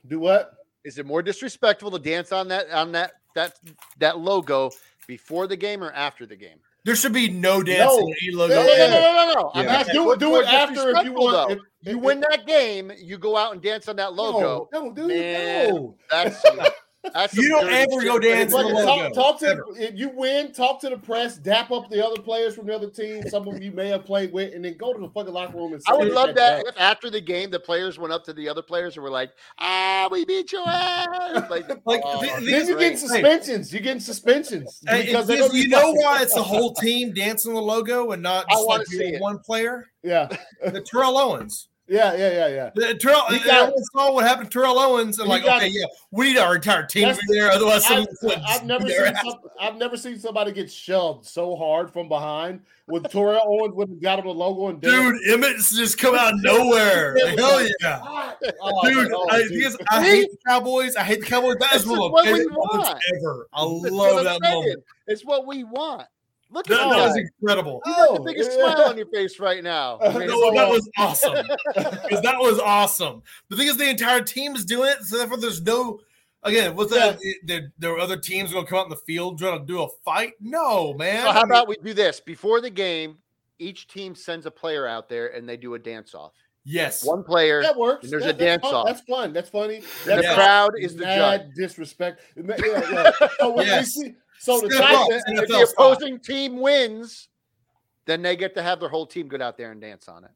S1: Do what?
S3: Is it more disrespectful to dance on that on that that that logo before the game or after the game?
S2: There should be no dancing
S1: No.
S2: logo.
S3: No, no, no, no, no, no. I'm
S4: Yeah.
S3: asking,
S1: Do it- do it after if you want-
S3: though?
S1: if-
S3: you win that game, you go out and dance on that logo.
S1: No, no, dude,
S3: Man.
S1: no.
S3: That's that's
S2: You don't ever go dance
S1: Look,
S2: on
S1: talk, talk to
S2: ever.
S1: if you win, talk to the press, dap up the other players from the other team, some of you may have played with, and then go to the fucking locker room and
S3: I would love that
S1: down.
S3: if after the game the players went up to the other players and were like, "Ah, we beat your ass!" Like,
S2: Like,
S3: oh,
S2: the- the-
S1: Then you
S3: great.
S1: get suspensions. You getting suspensions
S2: Hey,
S1: because
S2: it's-
S1: they're gonna be
S2: you know
S1: fucking-
S2: why it's the whole team dancing the logo and not just
S3: wanna
S2: like
S3: see
S2: you
S3: it.
S2: one player?
S1: Yeah,
S2: The Terrell Owens.
S1: Yeah, yeah, yeah, yeah.
S2: The Terrell,
S1: He
S2: uh,
S1: got-
S2: everyone saw what happened to Terrell Owens and
S1: He
S2: like,
S1: got-
S2: okay, yeah, we need our entire team there. Otherwise,
S1: I've, I've never seen some, I've never seen somebody get shoved so hard from behind with Terrell Owens would have got him the logo and
S2: Dude, Emmitt's just come out of nowhere. Hell yeah. Ah.
S1: Oh, oh,
S2: Dude,
S1: oh,
S2: I,
S1: dude.
S2: because I hate the Cowboys. I hate the Cowboys. That is one of
S3: we
S2: favorite moments ever. I love that
S3: saying.
S2: moment.
S3: It's what we want. Look
S2: That,
S3: at
S2: that
S3: that.
S2: was incredible.
S3: You got the biggest
S1: yeah.
S3: smile on your face right now. I
S2: No, that was awesome. Because that was awesome. The thing is, the entire team is doing it, so therefore, there's no. Again, was that there, there were other teams going to come out in the field trying to do a fight? No, man.
S3: So how about we do this before the game? Each team sends a player out there and they do a dance off.
S2: yes?
S3: One player,
S1: That works.
S3: And there's
S1: That-
S3: a dance off.
S1: That's fun. That's funny. That's
S3: the
S2: Yeah.
S3: crowd is the judge.
S1: disrespect. Yeah, yeah. So, when we
S2: Yes.
S1: see, so the
S2: Step
S1: Titans,
S2: up.
S3: If the
S2: NFL style.
S3: opposing team wins, then they get to have their whole team go out there and dance on it.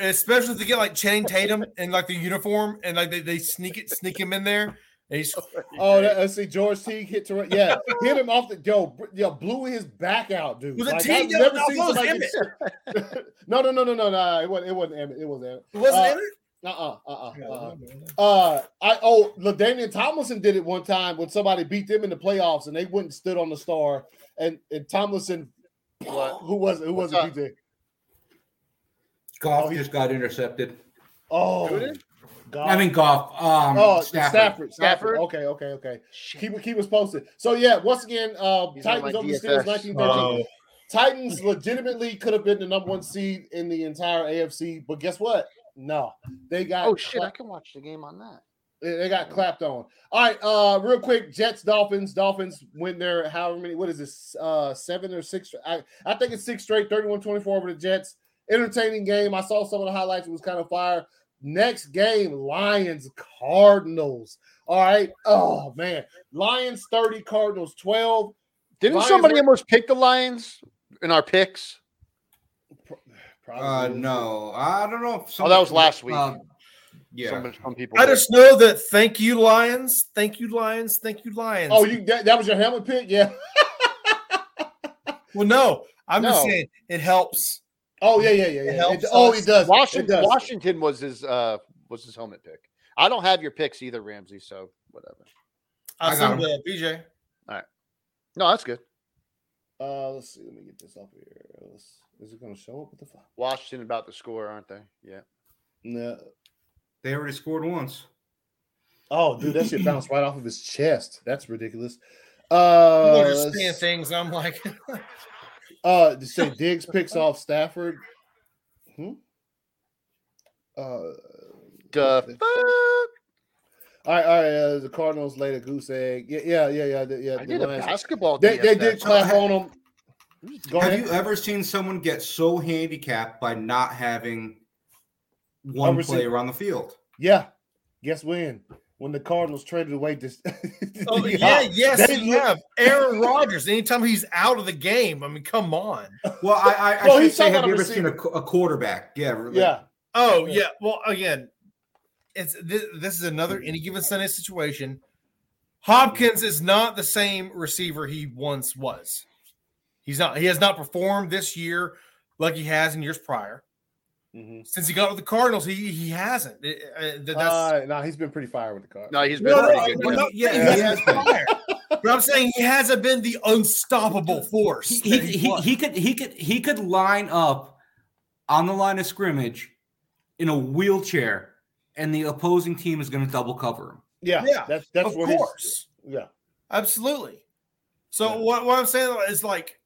S2: Especially if they get like Channing Tatum in like the uniform and like they, they sneak it, sneak him in there. He's
S1: Oh, that, let's see. George Teague hit to yeah, hit him off the yo, br- yo, blew his back out, dude.
S2: Was it
S1: Like,
S2: Teague?
S1: I've
S2: No,
S1: never
S2: no,
S1: seen
S2: it was
S1: somebody
S2: Emmitt.
S1: get- no, no, no, no, no, no. It wasn't. It wasn't Emmitt. It wasn't Emmitt.
S2: it wasn't
S1: Uh,
S2: in it.
S1: Uh-uh, uh-uh, uh-uh. Uh, I oh, LaDainian Tomlinson did it one time when somebody beat them in the playoffs and they went and stood on the star, and and Tomlinson,
S3: What?
S1: who was who was
S3: What's
S1: it? PJ?
S4: Goff
S1: Oh, he-
S4: just got intercepted.
S1: Oh,
S3: Who did?
S1: God.
S4: I mean, Goff. Um,
S1: oh,
S4: Stafford.
S1: Stafford. Stafford.
S3: Stafford?
S1: Okay, okay, okay. Keep keep us posted. So yeah, once again, uh,
S3: He's
S1: Titans over the Steelers, nineteen thirteen.
S2: Oh,
S1: Titans legitimately could have been the number one seed in the entire AFC, but guess what? No, they got
S3: Oh shit! I can watch the game on that.
S1: They they got clapped on. All right, uh, real quick, Jets, Dolphins. Dolphins win their however many, what is this, uh, seven or six? I, I think it's six straight, 31-24 over the Jets. Entertaining game. I saw some of the highlights. It was kind of fire. Next game, Lions, Cardinals. All right. Oh man. Lions 30, Cardinals 12.
S3: Didn't
S1: Lions
S3: somebody
S1: were-
S3: almost pick the Lions in our picks?
S1: Probably.
S4: Uh, no, I don't know. If
S3: Oh, that was last week.
S4: Um, yeah.
S3: Some, some people.
S2: I
S3: did.
S2: just know that. Thank you, Lions. Thank you, Lions. Thank you, Lions.
S1: Oh, you that, that was your helmet pick? Yeah.
S2: well, no. I'm just saying it helps.
S1: Oh, yeah, yeah, yeah, yeah.
S2: helps
S1: It- oh, it does. It
S3: Washington.
S1: does.
S3: Washington was his uh was his helmet pick. I don't have your picks either, Ramsey. So whatever.
S2: I,
S4: I got
S2: sent the BJ.
S3: All right, no, that's good.
S1: Uh, let's see. Let me get this up here. Let's, is it going to show up? What the fuck?
S3: Washington about to score, aren't they? Yeah.
S1: No.
S4: They already scored once.
S1: Oh, dude, that shit bounced right off of his chest. That's ridiculous. Uh,
S2: People are just
S1: let's-
S2: things. I'm like,
S1: uh, to say Diggs picks off Stafford. Hmm. Uh,
S3: The fuck?
S1: all right, all right. Uh, the Cardinals laid a goose egg. Yeah, yeah, yeah, yeah. the- yeah
S3: I
S1: the
S3: did a basketball.
S1: They, they did clap on them. Go
S4: Have
S1: ahead.
S4: you ever seen someone get so handicapped by not having one
S1: Ever seen-
S4: player on the field?
S1: Yeah. Guess when? When the Cardinals traded away this.
S2: oh yeah, yes,
S1: They
S2: you have Aaron Rodgers. Anytime he's out of the game, I mean, come on.
S4: Well, I, I, I
S1: Well,
S4: should say, have you ever seen a, a quarterback? Yeah, like-
S1: Yeah.
S2: Oh
S1: Yeah.
S2: yeah. Well, again, it's this, this is another any given Sunday situation. Hopkins is not the same receiver he once was. He's not. He has not performed this year like he has in years prior.
S1: Mhm.
S2: Since he got with the Cardinals, he he hasn't. It- uh, that's
S1: Uh, no, he's been pretty fire with the Cardinals.
S3: No, he's been
S2: no, no,
S3: pretty
S2: I'm
S3: good.
S2: not
S4: Yeah,
S2: saying
S4: he has
S2: been fire. but I'm saying he hasn't been the unstoppable force.
S4: he,
S2: that
S4: he, he, he could he could he could line up on the line of scrimmage in a wheelchair, and the opposing team is going to double cover him.
S1: Yeah,
S2: Yeah,
S1: that's that's
S2: of
S1: what his
S2: course.
S1: Yeah.
S2: Absolutely. So
S1: Yeah.
S2: what, what I'm saying is like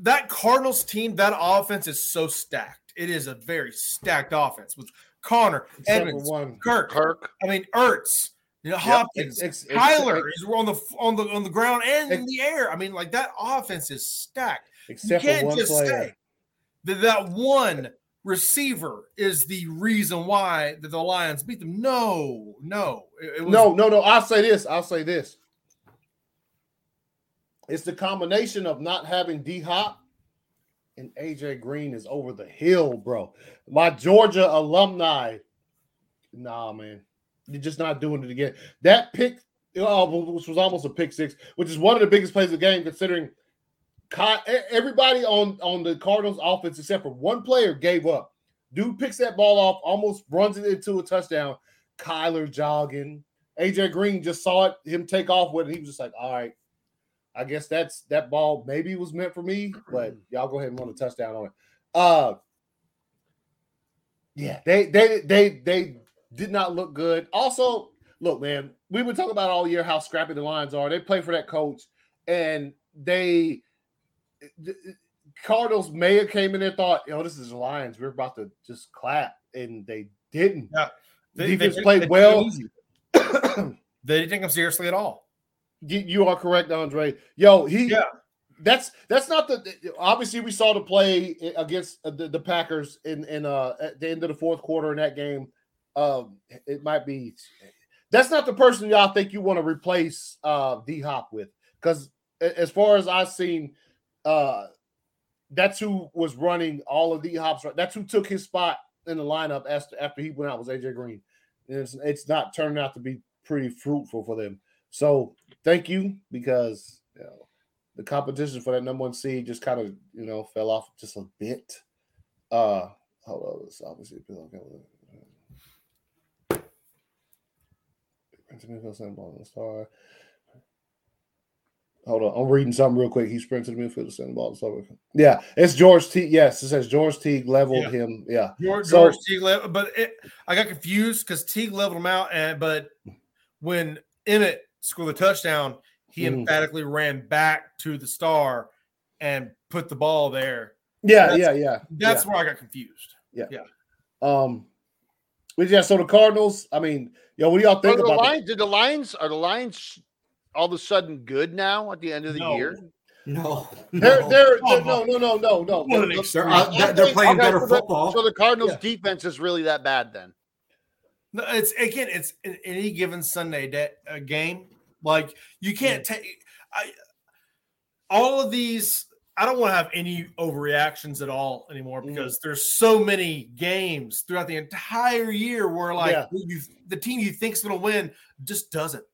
S2: that Cardinals team, that offense is so stacked. It is a very stacked offense with Conner,
S1: Except
S2: Edmonds,
S1: one.
S2: Kirk,
S3: Kirk.
S2: I mean Ertz, you know, Hopkins,
S1: Ex- ex-
S2: Kyler
S1: ex-
S2: is on the on the on the ground and in the air. I mean, like that offense is stacked.
S1: Except
S2: you can't
S1: one
S2: just
S1: player.
S2: say that that one receiver is the reason why that the Lions beat them. No, no, it, it was,
S1: No, no, no. I'll say this. I'll say this. It's the combination of not having D Hop and AJ Green is over the hill, bro. My Georgia alumni, nah, man, you're just not doing it again. That pick, which was almost a pick six, which is one of the biggest plays of the game, considering everybody on on the Cardinals offense except for one player gave up. Dude picks that ball off, almost runs it into a touchdown. Kyler jogging. AJ Green just saw it, him take off with it. He was just like, all right, I guess that's that ball maybe was meant for me, but y'all go ahead and run a touchdown on it. Uh yeah, they they they they did not look good. Also, look, man, we been talking about all year how scrappy the Lions are. They play for that coach, and they the Cardinals may have came in and thought, yo, this is the Lions. We're about to just clap, and they didn't.
S2: Yeah. They-
S1: Defense
S2: they-
S1: played
S2: they
S1: well.
S2: They didn't take them seriously at all.
S1: You, are correct, Andre. Yo, he.
S2: Yeah.
S1: That's that's not the. Obviously, we saw the play against the, the Packers in in uh at the end of the fourth quarter in that game. Um, it might be. That's not the person y'all think you want to replace uh D Hop with, because as far as I've seen, uh, that's who was running all of D Hop's. That's who took his spot in the lineup after after he went out was AJ Green. And it's it's not turning out to be pretty fruitful for them. So thank you because you know, the competition for that number one seed just kind of you know fell off just a bit. Uh, hold on, it's obviously. Hold on, I'm reading something real quick. He sprinted the midfield to send the ball to. Yeah, it's George T. Yes, it says George Teague leveled
S2: Yeah.
S1: him. Yeah,
S2: George,
S1: So-
S2: George Teague, le- but it, I got confused because Teague leveled him out, and but when Emmitt scored the touchdown, he
S1: Mhm.
S2: emphatically ran back to the star and put the ball there.
S1: yeah, yeah, yeah.
S2: That's where I got confused. Yeah, yeah.
S1: Um, but yeah, so the Cardinals. I mean, yo, what do y'all think
S3: Are the
S1: about?
S3: Lions? Did the Lions? Are the Lions all of a sudden good now at the end of the
S2: No.
S3: year?
S4: No,
S1: they're,
S4: no.
S1: they're, they're no, no, no, no, no.
S2: What an
S1: The- the-
S2: extreme.
S4: They're, uh, they're- they're playing
S3: Okay,
S4: better football.
S3: So the Cardinals'
S1: Yeah.
S3: defense is really that bad then?
S2: No, it's again, it's any given Sunday day, uh, game. Like you can't take. I all of these. I don't want to have any overreactions at all anymore
S1: Mhm.
S2: because there's so many games throughout the entire year where like
S1: Yeah.
S2: you, the team you think's going to win just doesn't,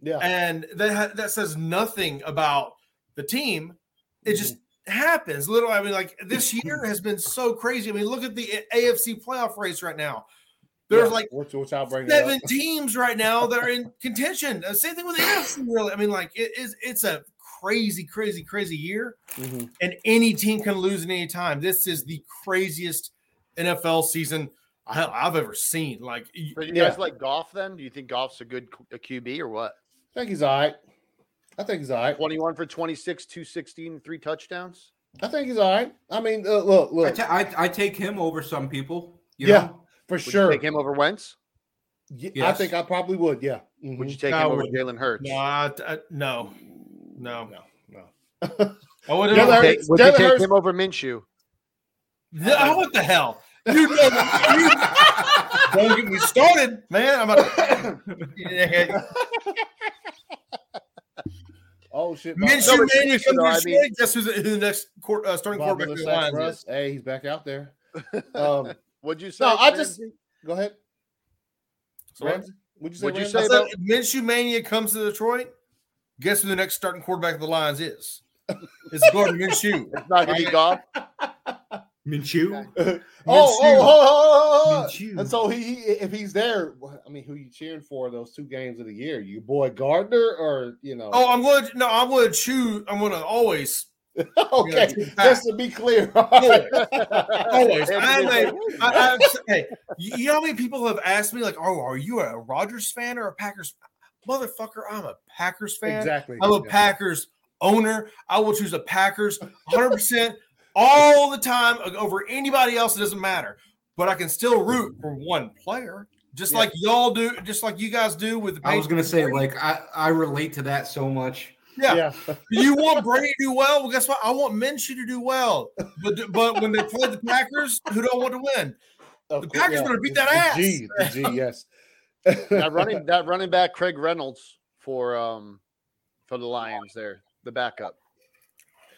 S1: yeah,
S2: and that that says nothing about the team. It just happens. Literally, I mean, like this year has been so crazy. I mean, look at the AFC playoff race right now. There's
S1: Yeah,
S2: like
S1: which, which I'll bring
S2: seven teams right now that are in contention. Uh, Same thing with the NFC. Really, I mean, like it is. It's a crazy, crazy, crazy year,
S1: Mhm.
S2: and any team can lose at any time. This is the craziest NFL season I, I've ever seen. Like, y-
S3: But you
S1: Yeah.
S3: guys like golf then? Do you think Goff's a good Q- a QB or what?
S1: I think he's all right. I think he's all right.
S3: 21 for 26, 216, three touchdowns.
S1: I think he's all right. I mean, uh, look,
S4: I,
S1: look,
S4: ta- I, I take him over some people. You
S1: Yeah.
S4: know?
S1: For
S3: Would
S1: sure.
S3: you take him over Wentz?
S1: Yeah, I think I probably would. Yeah. Mhm.
S3: Would you take
S2: No,
S3: him
S2: I
S3: over. Jalen Hurts?
S2: no, I, I- no, no.
S1: No, no.
S2: I wouldn't.
S1: Jalen
S2: know.
S3: Take- would you
S1: Jalen
S3: take
S1: Hurts-
S3: him over Minshew?
S2: No, what the hell? You know, you, don't get me started, man. I'm about to.
S1: oh shit. Bob-
S2: Minshew
S3: but
S2: Mania
S3: seriously
S2: comes
S3: though,
S2: to
S3: I
S2: Detroit.
S3: mean-
S2: Guess who's the, who the next court, uh, starting
S1: Bob
S2: quarterback
S1: Miller
S2: for the Lions is?
S1: Hey, he's back out there. Um,
S3: What'd you say?
S1: no, I just go ahead.
S2: So what?
S1: Ramsey? Would you say?
S3: What'd you say about-
S2: if Minshew Mania comes to Detroit. Guess who the next starting quarterback of the Lions is? It's Gardner Minshew.
S3: It's not gonna be Goff.
S4: Minshew.
S1: Oh, oh, oh, oh, oh, oh, oh,
S4: Minshew.
S1: And so he, he, if he's there, I mean, who you cheering for those two games of the year? You boy Gardner or you know?
S2: Oh, I'm going to no, I'm going to choose. I'm going to always,
S1: okay.
S2: yeah,
S1: Just to be clear.
S2: always.
S3: Anthony's
S2: I'm a,
S3: like,
S2: I, I, hey, you you know how many people have asked me like, "Oh, are you a Rodgers fan or a Packers?" motherfucker, I'm a Packers fan.
S1: Exactly.
S2: I'm a
S1: Yeah.
S2: Packers owner. I will choose a Packers 100% all the time over anybody else. It doesn't matter. But I can still root for one player, just
S1: Yeah.
S2: like y'all do, just like you guys do with the
S4: I was gonna say, like, I I relate to that so much.
S2: Yeah.
S1: Yeah.
S2: you want Brady to do well? Well, guess what? I want Minshew to do well. But but when they play the Packers, who don't want to win?
S1: Of
S2: The
S1: course,
S2: Packers better beat that
S1: The
S2: ass.
S1: G, the G, yes.
S3: that running that running back Craig Reynolds for um for the Lions there, the backup.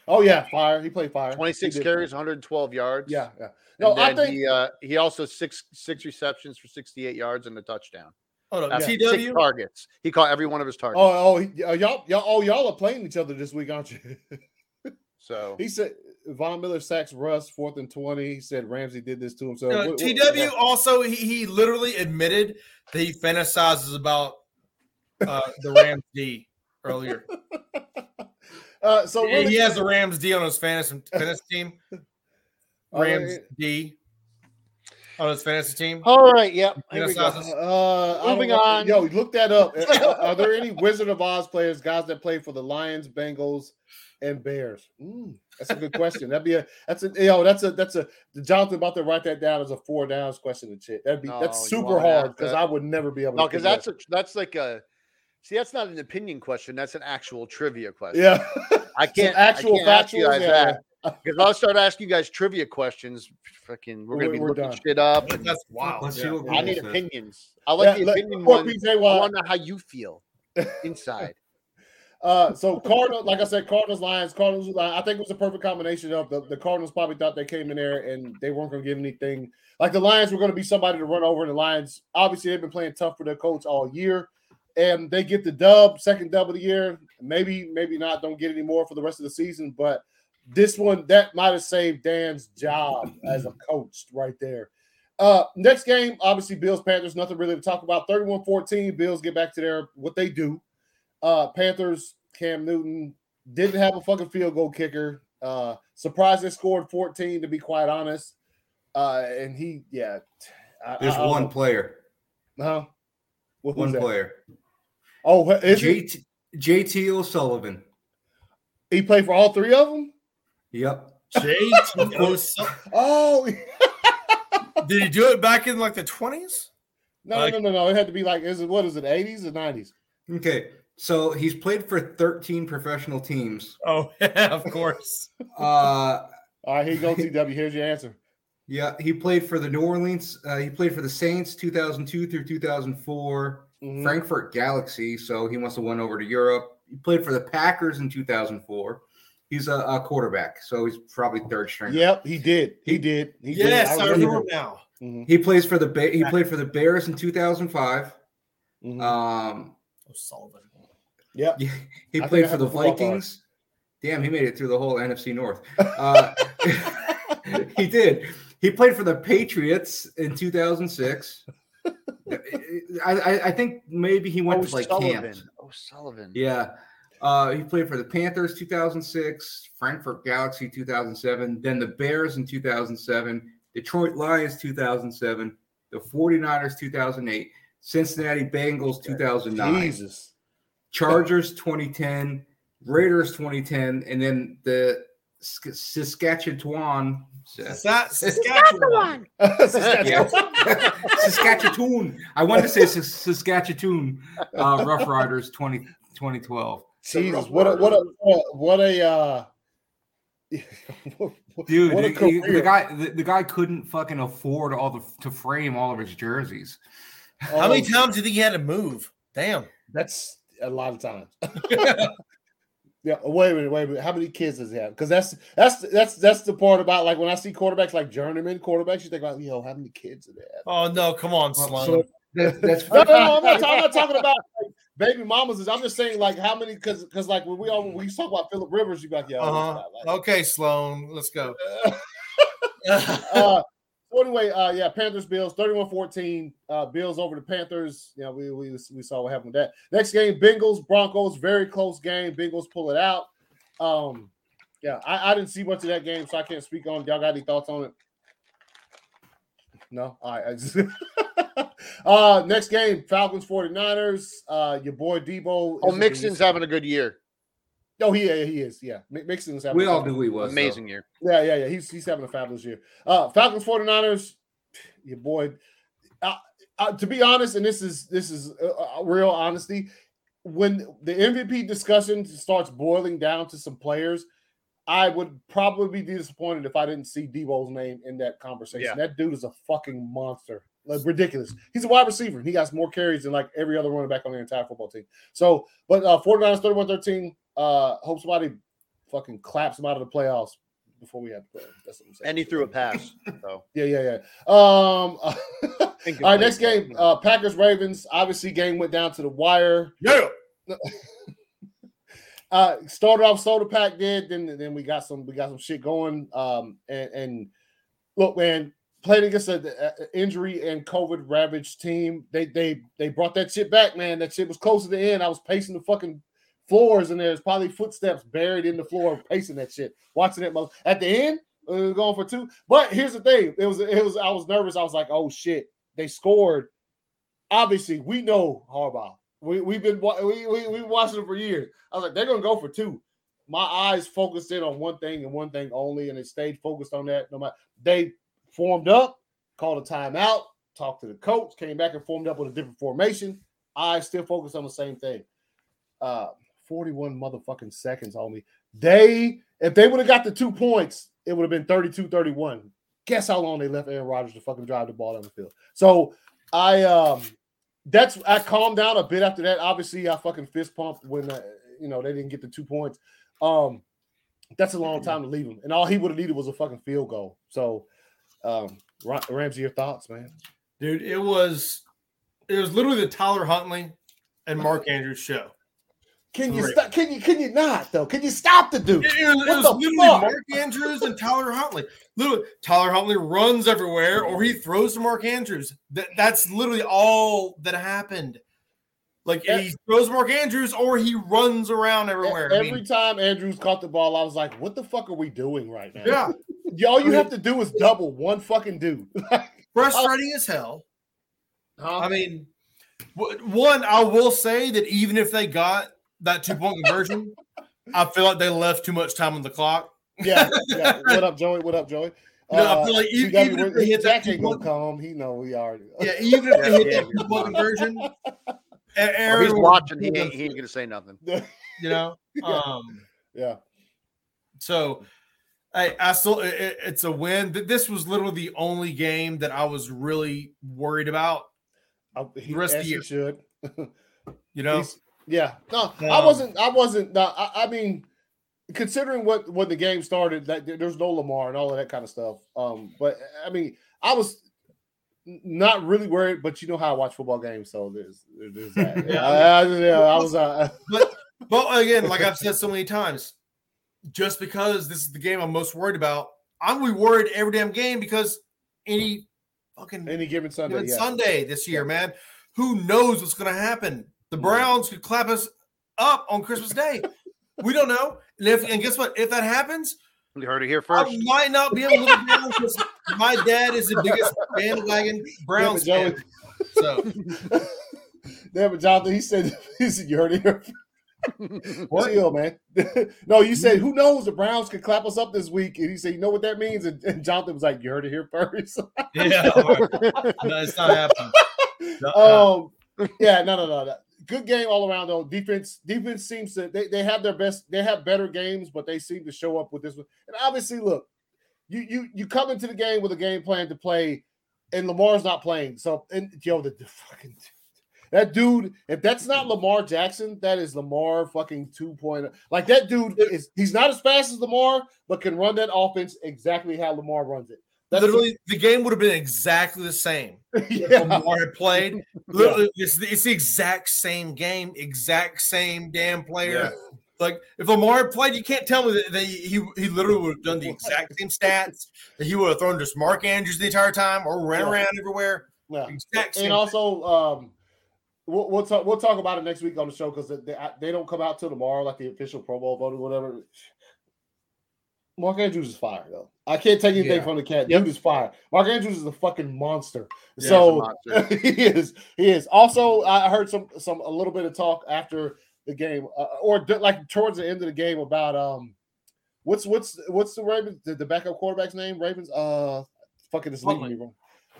S1: Oh yeah, fire. He played fire.
S3: 26 carries, 112 yards.
S1: Yeah, yeah.
S3: No,
S1: No, I think
S3: he uh, he also six six receptions for 68 yards and a touchdown.
S2: Hold on,
S3: Uh, Six
S2: TW.
S3: targets. He caught every one of his targets.
S1: Oh, oh, y'all, y'all, oh, y'all are playing each other this week, aren't you?
S3: so
S1: he said Von Miller sacks Russ fourth and twenty. He said Ramsey did this to himself. So
S2: Uh,
S1: what- what-
S2: TW also he, he literally admitted that he fantasizes about uh, the Rams D earlier.
S1: Uh, so
S2: He-
S1: really,
S2: he has the Rams D on his fantasy fantasy team. Rams
S1: yeah.
S2: D on his fantasy team.
S3: all right, yep. Here we go.
S1: Uh,
S3: Moving on.
S1: Yo, look that up. are, are there any Wizard of Oz players, guys that play for the Lions, Bengals, and Bears? Mm, that's a good question. That'd be a that's a yo. That's a that's a Jonathan about to write that down as a four downs question and shit. That'd be
S3: No,
S1: that's super hard because I would never be able. To.
S3: No,
S1: because
S3: that's
S1: that.
S3: a that's like a see, that's not an opinion question. That's an actual trivia question.
S1: yeah.
S3: I can't
S1: actual
S3: I can't ask you guys
S1: yeah,
S3: that because I'll start asking you guys trivia questions. Fucking, we're gonna be
S1: we're
S3: looking
S1: done.
S3: shit up.
S2: But
S3: And
S2: That's wild.
S4: Let's see
S2: Yeah.
S4: what
S3: I need
S4: Google says.
S3: opinions. I like
S1: Yeah,
S3: the opinion
S1: poor
S3: one.
S1: PJ
S3: I
S1: Watt.
S3: want to know how you feel inside.
S1: Uh, so Cardinals, like I said, Cardinals, Lions, Cardinals. I think it was a perfect combination of the, the Cardinals probably thought they came in there and they weren't going to give anything. Like the Lions were going to be somebody to run over, and the Lions obviously they've been playing tough for their coach all year, and they get the dub, second dub of the year. Maybe, maybe not. Don't get any more for the rest of the season, but this one that might have saved Dan's job as a coach right there. Uh, next game, obviously Bills Panthers. Nothing really to talk about. 31-14. Bills get back to their what they do. Uh, Panthers, Cam Newton didn't have a fucking field goal kicker. Uh, surprised they scored 14, to be quite honest. Uh, and he, yeah. I-
S4: There's
S1: I-
S4: one
S1: know.
S4: player.
S1: Huh? What,
S4: One player.
S1: Oh, is?
S4: JT, JT O'Sullivan.
S1: he played for all three of them?
S4: Yep.
S2: JT O'Sul-
S1: Oh,
S2: Did he do it back in like the twenties?
S1: no,
S2: Like-
S1: no, no, no. It had to be like, is it what is it, 80s or 90s?
S4: Okay. So he's played for 13 professional teams.
S2: Oh yeah, of course.
S4: Uh
S1: All right, here you go, TW. Here's your answer.
S4: yeah, he played for the New Orleans. Uh, he played for the Saints 2002 through 2004.
S1: Mhm.
S4: Frankfurt Galaxy, so he must have went over to Europe. He played for the Packers in 2004. He's a, a quarterback, so he's probably third string.
S1: Yep, he did. He did. He did.
S2: yes, I
S1: remember.
S2: remember now.
S1: Mhm,
S4: He plays for the ba- he played for the Bears in 2005.
S1: mhm.
S4: Um,
S2: O'Sullivan.
S1: Yep.
S4: he
S1: I
S4: played for the
S1: the football card.
S4: Vikings. Damn, he made it through the whole NFC North. Uh, he did. He played for the Patriots in 2006. I, I, I think maybe he went to like
S3: camp.
S4: camps.
S3: O'Sullivan.
S4: Yeah. Uh, he played for the Panthers 2006, Frankfurt Galaxy 2007, then the Bears in 2007, Detroit Lions 2007, the 49ers 2008, Cincinnati Bengals 2009,
S1: Jesus.
S4: Chargers 2010, Raiders 2010, and then the Sk- Saskatchewan.
S2: Sa- Saskatchewan.
S4: Yeah. Saskatchewan. I wanted to say Saskatchewan uh, Rough Riders 20, 2012.
S1: Jesus, what a what a what a uh
S4: Dude,
S1: what a
S4: the, the- the guy the, the guy couldn't fucking afford all the to frame all of his jerseys.
S2: How many
S1: Oh,
S2: times do you think he had to move? Damn.
S1: That's a lot of times. yeah, wait a minute, wait a minute. How many kids does he have? Because that's that's that's that's the part about like when I see quarterbacks like journeyman quarterbacks, you think about yo, how many kids do they have?
S2: Oh no, come on,
S4: Slum.
S2: Sloan.
S4: so that, that's
S1: No, no, no, I'm not, I'm not talking about like, baby mamas. Is. I'm just saying like how many because because like when we all when we talk about Philip Rivers, you got like, yeah,
S2: uh-huh. Okay, Sloan, let's go.
S1: uh, so anyway, uh, yeah, Panthers Bills 31-14. Uh, Bills over the Panthers. You know, we, we we saw what happened with that. Next game, Bengals Broncos, very close game. Bengals pull it out. Um, yeah, I, I didn't see much of that game, so I can't speak on. it. Y'all got any thoughts on it? No, all right. I just, uh, next game, Falcons 49ers. Uh, your boy Deebo.
S3: Oh,
S1: is
S3: Mixon's having a good year.
S1: Oh, he, yeah, he is. Yeah. Mi- Mixon's having
S4: We
S1: a
S4: all knew he was.
S3: Amazing year.
S1: Yeah, yeah, yeah. He's he's having a fabulous year. Uh, Falcons 49ers, your boy. Uh, uh, to be honest, and this is this is uh, uh, real honesty, when the MVP discussion starts boiling down to some players, I would probably be disappointed if I didn't see Deebo's name in that conversation.
S3: Yeah.
S1: That dude is a fucking monster. Like ridiculous. He's a wide receiver. He got more carries than like every other running back on the entire football team. So, but uh 49ers 31-13. Uh hope somebody fucking claps him out of the playoffs before we have to play. That's what I'm saying.
S3: And he threw a pass. So
S1: Yeah, yeah, yeah. Um all right, next game, uh Packers Ravens. Obviously, game went down to the wire.
S2: Yeah.
S1: uh started off soda pack did then then we got some we got some shit going um and and look man playing against an injury and covid ravaged team they they they brought that shit back man that shit was close to the end i was pacing the fucking floors and there's probably footsteps buried in the floor pacing that shit watching it mo- at the end were going for two but here's the thing it was it was i was nervous i was like oh shit they scored obviously we know Harbaugh. We we've been we we we watching them for years. I was like, they're gonna go for two. My eyes focused in on one thing and one thing only, and it stayed focused on that. No matter they formed up, called a timeout, talked to the coach, came back and formed up with a different formation. I still focused on the same thing. Uh 41 motherfucking seconds, homie. They if they would have got the two points, it would have been 32-31. Guess how long they left Aaron Rodgers to fucking drive the ball down the field. So I um that's I calmed down a bit after that. Obviously, I fucking fist pumped when uh, you know they didn't get the two points. Um, that's a long time to leave him, and all he would have needed was a fucking field goal. So, um, Ramsey, your thoughts, man?
S2: Dude, it was it was literally the Tyler Huntley and Mark Andrews show.
S1: Can you stop? Can you can you not though? Can you stop the dude?
S2: It, it was, it was
S1: the
S2: literally
S1: fuck?
S2: Mark Andrews and Tyler Huntley. Literally, Tyler Huntley runs everywhere, or he throws to Mark Andrews. That, that's literally all that happened. Like
S1: Yeah.
S2: he throws Mark Andrews, or he runs around everywhere. I
S1: Every
S2: mean,
S1: time Andrews caught the ball, I was like, "What the fuck are we doing right now?"
S2: yeah,
S1: all you have to do is double one fucking dude.
S2: frustrating as hell.
S1: Huh?
S2: I mean, one, I will say that even if they got that two point conversion, I feel like they left too much time on the clock.
S1: yeah, yeah. What up, Joey? What up, Joey? Uh,
S2: I feel like e-
S1: CW,
S2: even if they hit that
S1: Jack ain't gonna
S2: two-point-
S1: come. He know we already.
S2: Yeah, even if they hit
S3: Yeah,
S2: that two point conversion, A-
S3: Or
S2: Aaron
S3: he's watching. He ain't, he ain't gonna say nothing.
S2: you know.
S1: Yeah.
S2: Um,
S1: yeah.
S2: so I, I still, it, it- it's a win. This was literally the only game that I was really worried about.
S1: I, he,
S2: The rest of
S1: as
S2: the
S1: he
S2: year.
S1: should.
S2: You know,
S1: He's- yeah. No, I
S2: Um,
S1: wasn't. I wasn't. No, I, I mean, considering what when the game started, that there's no Lamar and all of that kind of stuff. Um, but I mean, I was not really worried. But you know how I watch football games, so there's there's that.
S2: Yeah.
S1: I, I, yeah, I was. Uh,
S2: but again, like I've said so many times, just because this is the game I'm most worried about, I'm gonna be worried every damn game because any fucking
S1: any given Sunday.
S2: given
S1: yeah.
S2: Sunday this year, man, who knows what's gonna happen? The Browns could clap us up on Christmas Day. we don't know. And if and guess what? If that happens,
S3: You heard it here first.
S2: I might not be able to look down because my dad is the biggest bandwagon Browns
S1: Yeah,
S2: fan. So
S1: Yeah, but Jonathan, he said, he said you heard it here.
S2: What?
S1: Chill, man. no, you said, who knows? The Browns could clap us up this week. And he said, you know what that means? And, and Jonathan was like, you heard it here first.
S2: yeah, no, it's not happening. Uh,
S1: um, yeah, no, no, no, no. Good game all around though. Defense, defense seems to they, they have their best, they have better games, but they seem to show up with this one. And obviously, look, you you you come into the game with a game plan to play, and Lamar's not playing. So and yo, the, the fucking that dude, if that's not Lamar Jackson, that is Lamar fucking 2.0. Like that dude is he's not as fast as Lamar, but can run that offense exactly how Lamar runs it. That's
S2: Literally, the game would have been exactly the same. if
S1: yeah.
S2: Lamar had played. Literally, it's, the- it's the exact same game, exact same damn player. Like if Lamar played, you can't tell me that, that he he literally would have done the exact same stats. That he would have thrown just Mark Andrews the entire time or ran
S1: Yeah.
S2: around everywhere.
S1: Yeah.
S2: Exact same.
S1: and also um we'll, we'll talk we'll talk about it next week on the show because they, they don't come out till tomorrow like the official pro bowl vote or whatever Mark Andrews is fire though. I can't take anything
S2: Yeah.
S1: from the cat.
S2: Yep.
S1: Dude is fire. Mark Andrews is a fucking monster.
S3: Yeah,
S1: so
S3: monster.
S1: he is. He is. Also, I heard some some a little bit of talk after the game, uh, or d- like towards the end of the game about um, what's what's what's the Ravens the, the backup quarterback's name? Ravens. Uh, fucking this leaving
S2: Huntley.
S1: me wrong.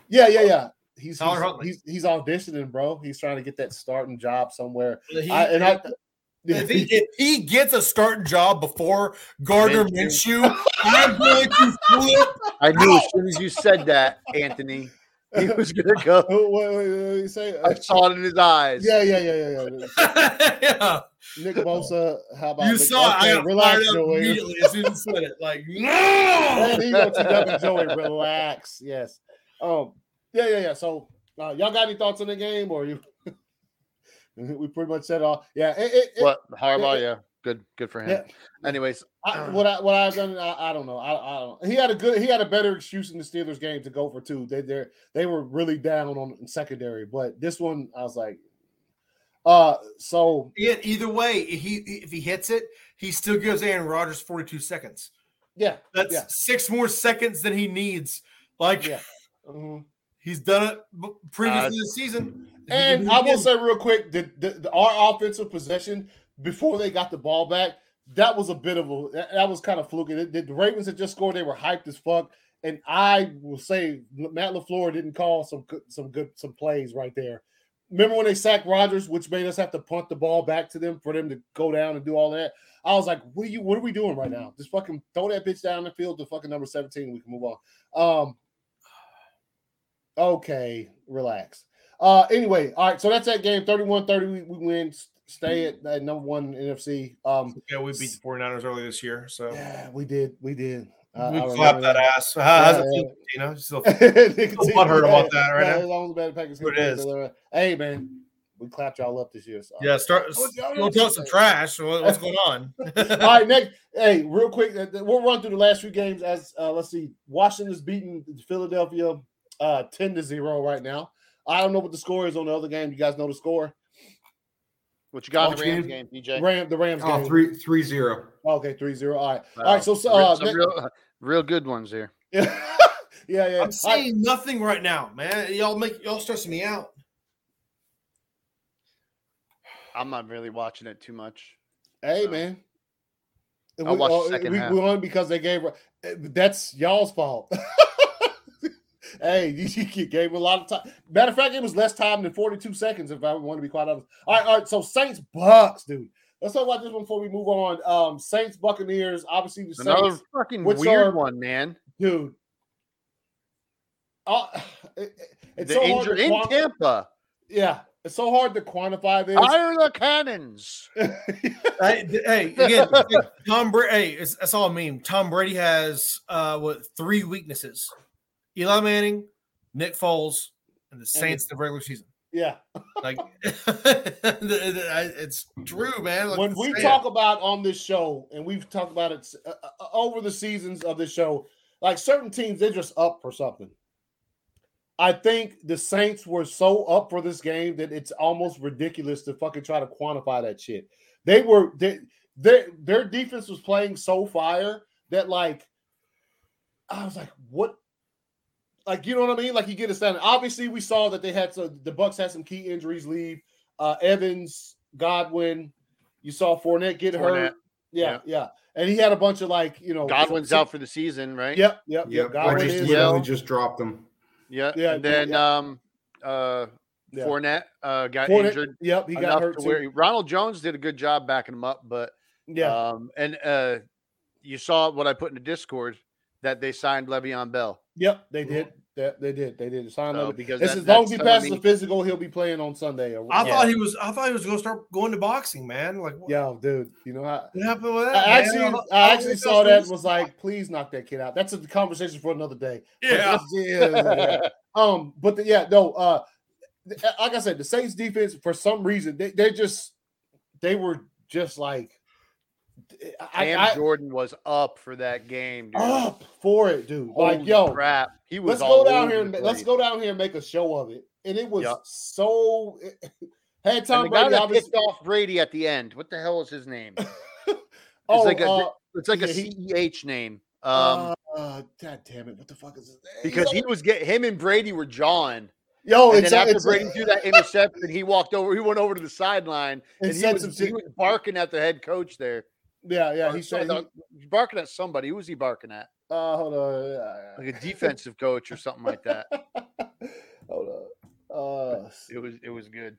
S1: Yeah, yeah, yeah. He's
S2: Tyler
S1: he's,
S2: Huntley.
S1: he's he's auditioning, bro. He's trying to get that starting job somewhere.
S2: He-
S1: I, and I.
S2: if, he, if he gets a starting job before Gardner Minshew, I'm going to flip.
S3: I knew as soon as you said that, Anthony, he was gonna go.
S1: What, what, what did you say?
S3: I saw it in his eyes.
S1: Yeah, yeah, yeah, yeah, yeah.
S2: yeah.
S1: Nick Bosa, how about
S2: You
S1: Nick-
S2: saw it. I
S1: okay,
S2: got
S1: relax,
S2: fired up
S1: Joey.
S2: immediately as soon as you said it. Like, no!
S1: here you go, TW Joey. Relax. Yes. Um. Yeah, yeah, yeah. So, uh, y'all got any thoughts on the game, or you? we pretty much said all. Yeah. It, it, it-
S3: What Harbaugh?
S1: it-
S3: Yeah, good, good for him.
S1: Yeah.
S3: Anyways,
S1: I, what I what I've done, I, I don't know. I, I don't. He had a good. He had a better excuse in the Steelers game to go for two. They they they were really down on secondary, but this one I was like, uh. So
S2: Yet either way, if he if he hits it, he still gives Aaron Rodgers 42 seconds.
S1: yeah,
S2: That's
S1: Yeah.
S2: six more seconds than he needs. Like
S1: yeah. Mhm.
S2: He's done it previously
S3: Uh,
S2: this season.
S1: And I will say real quick that the, the, our offensive possession before they got the ball back, that was a bit of a that, that was kind of fluky. The, the Ravens had just scored; they were hyped as fuck. And I will say Matt LaFleur didn't call some good, some good some plays right there. Remember when they sacked Rodgers, which made us have to punt the ball back to them for them to go down and do all that. I was like, "What are you? What are we doing right now? Just fucking throw that bitch down the field to fucking number seventeen. We can move on." Um, okay, relax. Uh, anyway, all right. So that's that game. 31-30, we, we win. Stay at, number one NFC. Um,
S2: yeah, we beat the 49ers early this year, so
S1: yeah, we did. We did. Uh,
S2: we clapped that ass. How, how's it
S1: Yeah,
S2: feel, you know? Still,
S1: Nigga,
S2: butthurt about that right
S1: yeah,
S2: now.
S1: Long as bad Packers
S2: it is.
S1: Hey man, we clapped y'all up this year. So.
S2: yeah, start. We'll talk some trash. What's going on?
S1: All right, next. Hey, real quick, uh, we'll run through the last few games. As uh, let's see, Washington's beating Philadelphia uh, ten to zero right now. I don't know what the score is on the other game. You guys know the score?
S3: what you got in the Rams game, PJ?
S1: Ram, the Rams
S4: Oh,
S1: game.
S4: three three zero.
S1: Okay, 3-0. All right.
S3: Wow.
S1: All right. So, so
S3: Real-
S1: uh,
S3: some
S1: next-
S3: real, real good ones here.
S1: yeah, yeah, yeah.
S2: I'm
S1: All right.
S2: seeing nothing right now, man. Y'all make y'all stressing me out.
S3: I'm not really watching it too much.
S1: Hey,
S3: So,
S1: man.
S3: I'll
S1: We-
S3: watch the
S1: oh,
S3: second
S1: we,
S3: half.
S1: we won because they gave. eh, That's y'all's fault. hey, you, you gave a lot of time. Matter of fact, it was less time than 42 seconds, if I want to be quite honest. All right, all right. So Saints Bucks, dude. Let's talk about this one before we move on. Um, Saints Buccaneers. Obviously, the
S3: Another
S1: Saints,
S3: fucking
S1: which
S3: weird
S1: are-
S3: one, man.
S1: dude. Uh, it- it- it's
S3: the
S1: so hard
S3: injury
S1: to
S3: in
S1: quan-
S3: Tampa.
S1: Yeah, it's so hard to quantify this.
S3: Fire the cannons.
S2: Hey, hey, again, Tom Brady. Hey, it's, that's all a meme. Tom Brady has uh what three weaknesses: Eli Manning, Nick Foles, and the Saints in the regular season.
S1: yeah.
S2: Like, it's true, man. Like,
S1: when we
S2: sad.
S1: talk about on this show, and we've talked about it uh, uh, over the seasons of this show, like certain teams, they're just up for something. I think the Saints were so up for this game that it's almost ridiculous to fucking try to quantify that shit. They were they, they their defense was playing so fire that like I was like, what? Like you know what I mean? Like you get a stand. Obviously, we saw that they had some. The Bucks had some key injuries leave. Uh, Evans, Godwin. You saw Fournette get
S3: Fournette,
S1: hurt. Yeah,
S3: yeah.
S1: yeah, and he had a bunch of like you know
S3: Godwin's out for the season, right?
S1: Yep, yep, yep.
S4: Yep. Or
S1: Godwin
S4: just
S1: is.
S4: literally
S3: Yeah.
S4: just dropped them.
S3: Yeah.
S1: Yeah,
S3: And then
S1: yeah.
S3: um uh
S1: Yeah.
S3: Fournette uh got
S1: Fournette-
S3: injured.
S1: Yep, he got hurt
S3: to
S1: too.
S3: where Ronald Jones did a good job backing him up, but
S1: yeah,
S3: um and uh you saw what I put in the Discord that they signed Le'Veon Bell.
S1: Yep, they did. That they did. They did. Sign
S3: So,
S1: up.
S3: because
S1: It's
S3: that-
S1: as long as he
S3: that's telling
S1: passes the physical, he'll be playing on Sunday. or-
S2: I
S1: yeah.
S2: thought he was. I thought he was going to start going to boxing, man. Like, what,
S1: Yo, dude, you know how
S2: what happened with that?
S1: I
S2: man?
S1: actually,
S2: don't-
S1: I actually saw that and was like, please knock that kid out. That's a conversation for another day.
S2: Yeah.
S1: that's- yeah, yeah, yeah. Um, but the, yeah, no. Uh, like I said, the Saints defense for some reason they they just they were just like I,
S3: Cam
S1: I, I
S3: Jordan was up for that game, dude.
S1: up for it, dude.
S3: Holy
S1: like yo,
S3: crap. He was
S1: let's
S3: all
S1: go down here and let's go down here and make a show of it. And it was
S3: Yep.
S1: so had Tom Brady
S3: that
S1: obviously.
S3: off Brady at the end. What the hell is his name?
S1: Oh,
S3: like a-
S1: uh,
S3: it's like a
S1: yeah, he-
S3: CEH name. Um,
S1: uh, God damn it! What the fuck is his name?
S3: because he was getting him and Brady were jawing.
S1: yo,
S3: and
S1: it's,
S3: then after
S1: it's
S3: Brady threw that interception, he walked over. He went over to the sideline
S1: and
S3: and he was,
S1: some
S3: he was barking at the head coach there.
S1: Yeah, yeah.
S3: Or
S1: He said,
S3: uh, he's barking at somebody. Who was he barking at?
S1: uh, hold on. yeah,
S3: Like a defensive coach or something like that.
S1: yeah. hold on. Uh,
S3: It was it was good.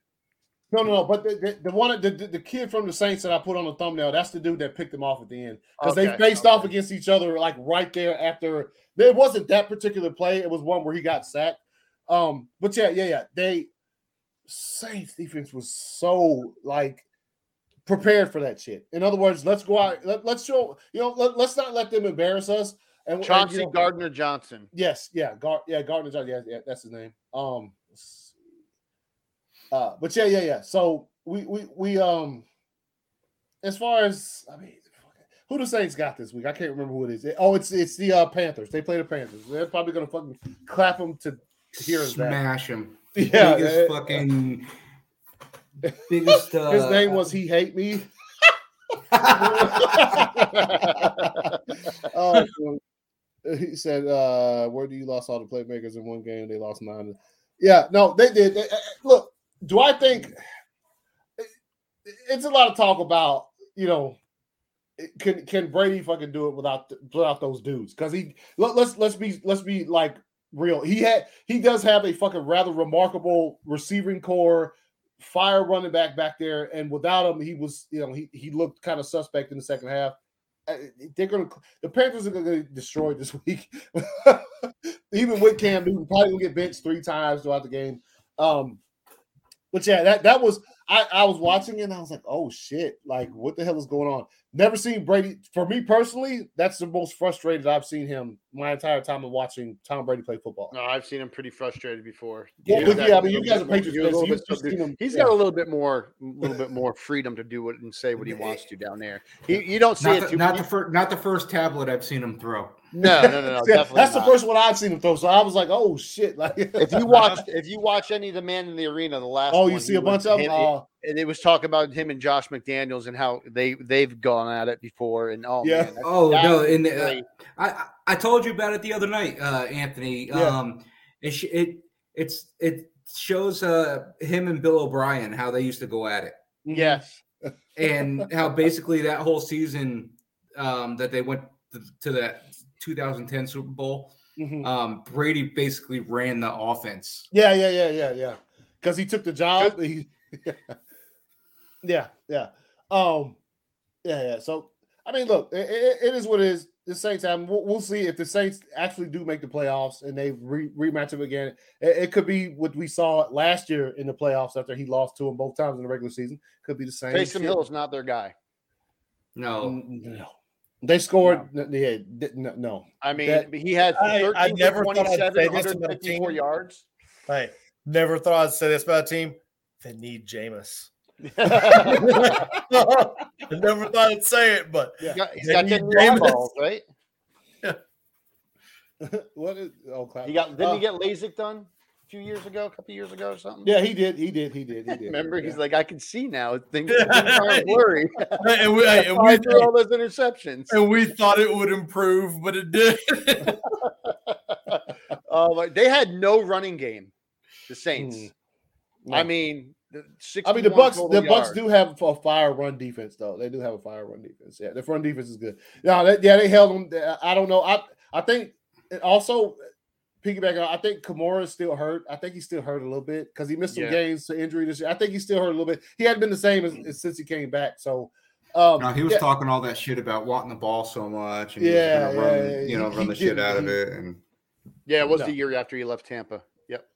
S1: no, no, no. But the, the, the one, the, the kid from the Saints that I put on the thumbnail, that's the dude that picked him off at the end because they
S3: Okay,
S1: faced off against each other like right there after. It wasn't that particular play. It was one where he got sacked. Um, but yeah, yeah, yeah. They Saints defense was so like prepared for that shit. In other words, let's go out. Let, let's show you know. Let, us not let them embarrass us. And and, you
S3: Chauncey
S1: know-
S3: Gardner Johnson.
S1: Yes, yeah, Gar- yeah, Gardner Johnson. Yeah, yeah, that's his name. Um, let's uh, but yeah, yeah, yeah. So we we we um, as far as I mean, who the Saints got this week? I can't remember who it is. Oh, it's it's the uh, Panthers. They play the Panthers. They're probably gonna fucking clap them to hear that.
S4: Smash him.
S1: Yeah,
S4: biggest fucking biggest. Uh,
S1: his name was he hate me. oh, he said, uh, "Where do you lost all the playmakers in one game? They lost nine. Yeah, no, they did. They- uh, look, do I think it's a lot of talk about you know can can Brady fucking do it without without those dudes? Because he let, let's let's be let's be like real. He had he does have a fucking rather remarkable receiving core, fire running back back there, and without him, he was you know he he looked kind of suspect in the second half. Uh, They're gonna the Panthers are gonna get destroyed this week. Even with Cam Newton, probably gonna get benched three times throughout the game. Um, but yeah, that that was I, I was watching it and I was like, oh shit, like what the hell is going on? Never seen Brady. For me personally, that's the most frustrated I've seen him my entire time of watching Tom Brady play football.
S3: No, I've seen him pretty frustrated before.
S1: Well,
S3: He
S1: but yeah, I mean, you guys are
S3: little
S1: Patriots
S3: more-
S1: fans, so
S3: he was a
S1: you've
S3: little bit
S1: seen him-
S3: He's
S1: yeah.
S3: got a little bit more, a little bit more freedom to do what and say what he wants to down there. He, you don't see
S4: not
S3: it
S4: the,
S3: too
S4: not the first not the first tablet I've seen him throw.
S3: No, no, no, no.
S1: Yeah,
S3: definitely
S1: that's
S3: not.
S1: the first one I've seen him throw. So I was like, oh shit. Like
S3: If you watch, if you watch any of the man in the arena, the last.
S1: oh, you see a bunch
S3: was-
S1: of them.
S3: him-
S1: Uh,
S3: and it was talking about him and Josh McDaniels and how they they've gone at it before. And oh
S1: Yeah.
S3: man,
S4: Oh no! And uh, I I- I told you about it the other night, uh, Anthony.
S1: Yeah.
S4: Um, it it it's it shows uh him and Bill O'Brien how they used to go at it,
S1: mhm.
S3: yes,
S4: and how basically that whole season um that they went to, to that 2010 Super Bowl,
S1: Mhm.
S4: um Brady basically ran the offense.
S1: Yeah, yeah, yeah, yeah, yeah. Because he took the job. He, yeah, yeah. Um, yeah, yeah. So I mean, look, it, it- it is what it is. The Saints have. We'll, we'll see if the Saints actually do make the playoffs and they re- rematch them again. It, it could be what we saw last year in the playoffs after he lost to him both times in the regular season. Could be the same.
S3: Taysom
S1: shit.
S3: Hill's not their guy.
S4: No,
S1: No. They scored. n- Yeah, d- no, no.
S3: I mean,
S1: That-
S3: he had
S2: I-
S3: 13
S2: I
S3: for
S2: never thought I'd
S3: 27,
S2: say this about a
S3: 154
S2: team.
S3: yards.
S2: Hey, never thought I'd say this about a team. They need Jameis. I never thought I'd say it, but
S3: He's got, he's
S2: They
S3: got
S2: need
S3: ten new
S2: Jameis.
S3: eyeballs, right?
S1: what is? Oh, clap.
S3: He got didn't
S1: Uh,
S3: he get LASIK done a few years ago, a couple years ago or something?
S1: Yeah, he did. He did. He did. He did.
S3: Remember,
S1: yeah.
S3: he's like, I can see now. Things, things aren't blurry.
S2: and we, and, we
S3: threw all those interceptions.
S2: and we thought it would improve, but it did.
S3: Oh, my- they had no running game. The Saints.
S1: Mm.
S3: I mean, the
S1: I mean, the Bucks. The Bucks do have a fire run defense, though. They do have a fire run defense. Yeah, the front defense is good. Yeah, they, yeah, they held them. I don't know. I I think also piggyback. on- I think Kamara is still hurt. I think he's still hurt a little bit because he missed some
S3: Yeah.
S1: games to injury this year. I think he's still hurt a little bit. He hadn't been the same as, as since he came back. So, um,
S4: no, he was
S1: yeah,
S4: talking all that shit about wanting the ball so much, and
S1: Yeah,
S4: he was gonna run,
S1: yeah,
S4: you know,
S1: he-
S4: run
S1: he
S4: the shit
S1: did-
S4: out of it, and
S3: Yeah, it was
S1: No.
S3: the year after he left Tampa. Yep.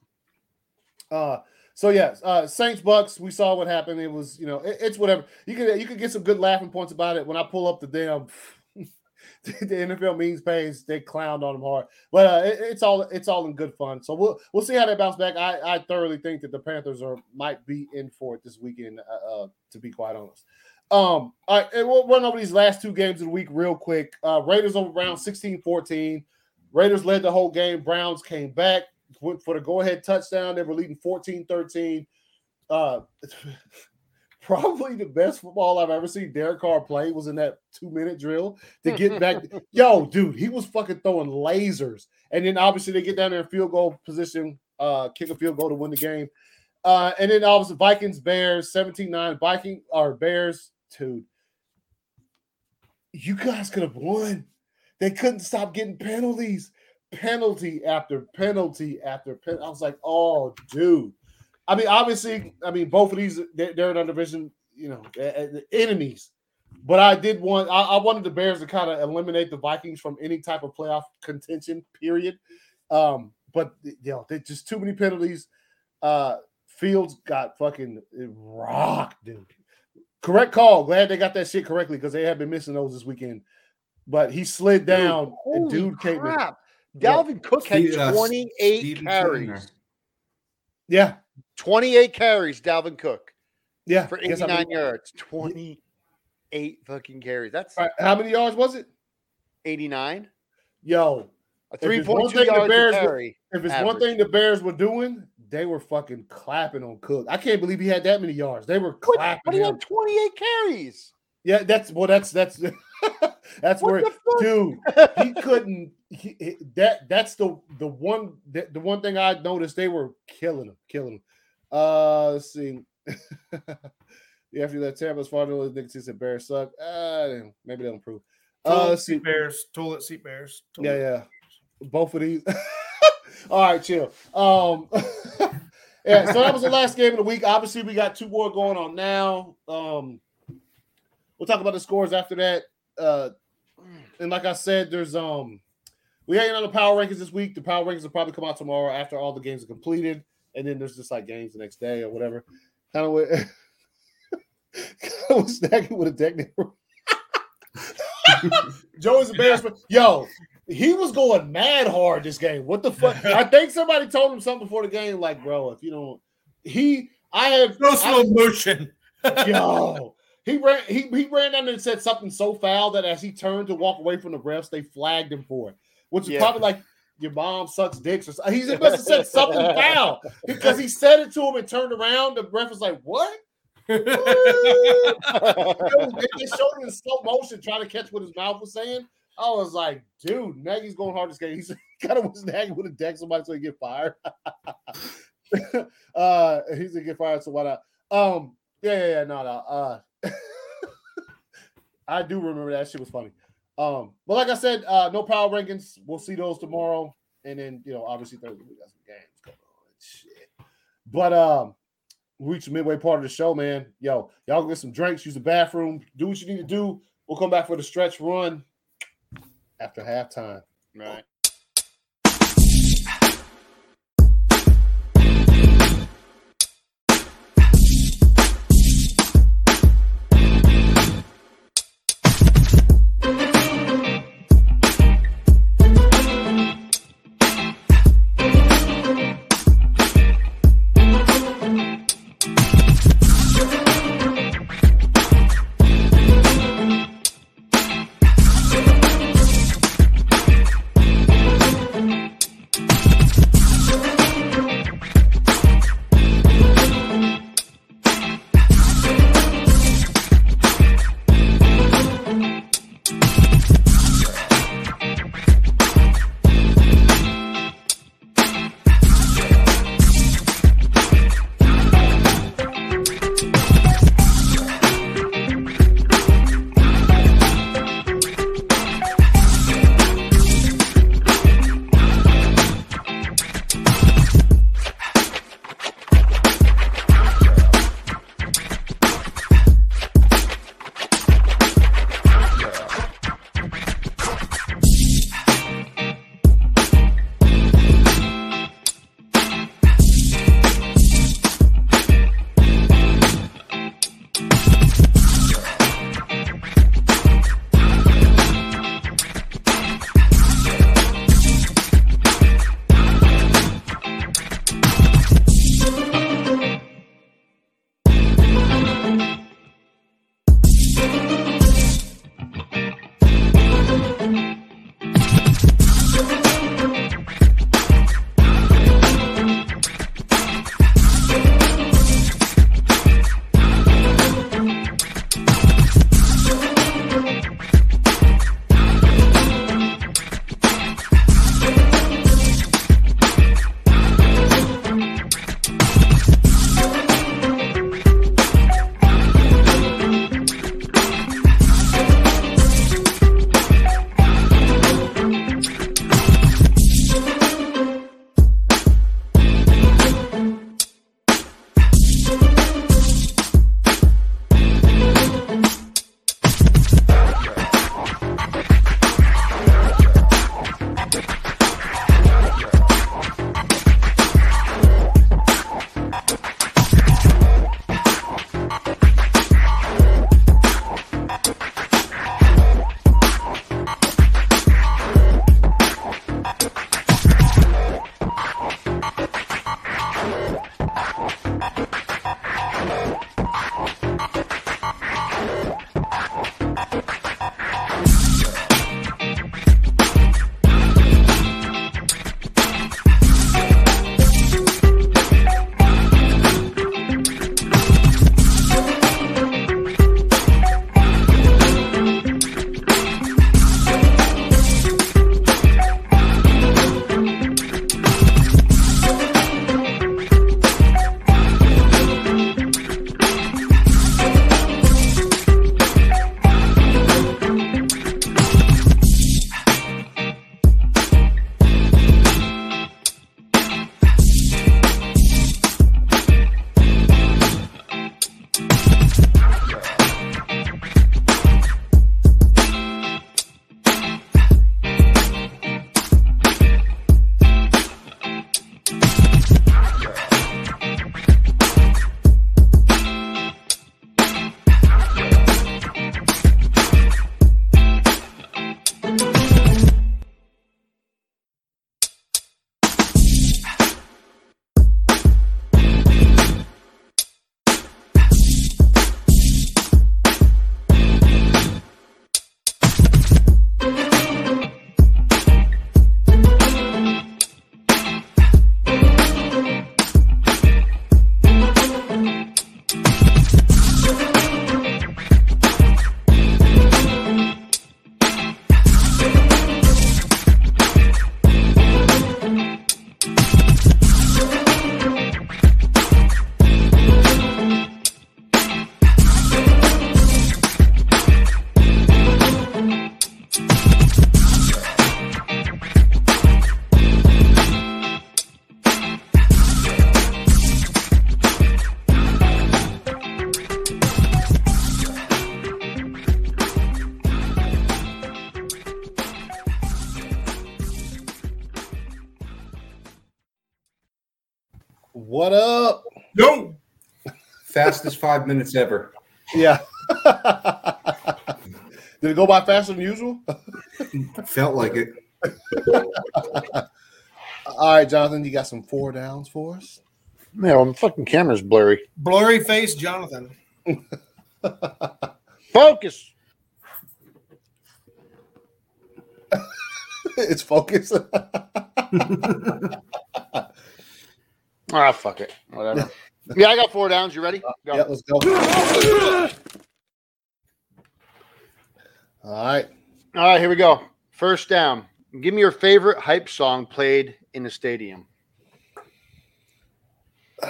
S1: Uh, so yeah, uh, Saints Bucks. We saw what happened. It was you know it- it's whatever. You could you could get some good laughing points about it when I pull up the damn the NFL means pays. They clowned on them hard, but uh, it- it's all it's all in good fun. So we'll we'll see how they bounce back. I, I thoroughly think that the Panthers are might be in for it this weekend. Uh, uh, to be quite honest. Um, all right, and we'll run over these last two games of the week real quick. Uh, Raiders over Browns 16-14. Raiders led the whole game. Browns came back went for the go-ahead touchdown. They were leading 14-13. Uh, probably the best football I've ever seen Derek Carr play was in that two minute drill to get back. Yo, dude, he was fucking throwing lasers. And then obviously they get down there in field goal position, uh, kick a field goal to win the game. Uh, and then obviously Vikings, Bears, 17 9, Viking or Bears, dude. You guys could have won. They couldn't stop getting penalties, penalty after penalty after penalty. I was like, oh, dude. I mean, obviously, I mean, both of these they're, they're in our division, you know, enemies. But I did want I, I wanted the Bears to kind of eliminate the Vikings from any type of playoff contention. Period. Um, but you know, they just too many penalties. Uh, Fields got fucking rocked, dude. Correct call. Glad they got that shit correctly because they have been missing those this weekend. But he slid down, dude, and dude came in.
S3: Dalvin Cook had uh, 28 carries.
S1: Yeah.
S3: 28 carries, Dalvin Cook.
S1: Yeah.
S3: For 89 I mean, yards. 28 fucking carries. That's
S1: right, how many yards was it?
S3: 89.
S1: Yo.
S3: A 3.2 yards
S1: Bears
S3: carry.
S1: Were, if it's average. one thing the Bears were doing, they were fucking clapping on Cook. I can't believe he had that many yards. They were clapping.
S3: But he had 28 carries.
S1: Yeah, that's well, that's that's that's what where dude he couldn't he, that that's the the one the, the one thing I noticed they were killing him, killing him. Uh let's see. yeah, after that Tampa's father Nick said Bears suck. Uh maybe they'll improve.
S2: Uh let's see. Bears, toilet seat bears.
S1: Toilet. Yeah, yeah. Both of these. All right, chill. Um, yeah, so that was the last game of the week. Obviously, we got two more going on now. Um, we'll talk about the scores after that. Uh, and like I said, there's um, we hanging on the power rankings this week. The power rankings will probably come out tomorrow after all the games are completed, and then there's just like games the next day or whatever. Kind of with, kind of stacking with a deck. Joey's embarrassment. Yo, he was going mad hard this game. What the fuck? I think somebody told him something before the game, like, bro, if you don't, he, I have
S2: no slow motion.
S1: yo, he ran, he he ran down and said something so foul that as he turned to walk away from the refs, they flagged him for it, which is yeah. probably like your mom sucks dicks or something. He must have said something foul because he said it to him and turned around. The ref was like, "What?" they showed him in slow motion trying to catch what his mouth was saying. I was like, dude, Nagy's going hard this game. He's kind of was Nagy would have decked somebody so he get fired. uh, he's gonna get fired, so why not? Um, yeah, yeah, yeah, no, no. Uh, I do remember that shit was funny. Um, but like I said, uh, no power rankings. We'll see those tomorrow, and then you know, obviously Thursday we got some games going on. Shit, but um, we reach the midway part of the show, man. Yo, y'all get some drinks, use the bathroom, do what you need to do. We'll come back for the stretch run after halftime.
S3: Right.
S4: Fastest five minutes ever.
S1: Yeah. Did it go by faster than usual?
S4: Felt like it.
S1: All right, Jonathan, you got some four downs for us.
S3: Man, my fucking camera's blurry.
S2: Blurry face, Jonathan.
S3: Focus.
S1: it's focus.
S3: Ah, fuck it. Whatever. Yeah, I got four downs. You ready? Uh, go.
S1: yeah, let's go. All right.
S3: All right, here we go. First down. Give me your favorite hype song played in the stadium.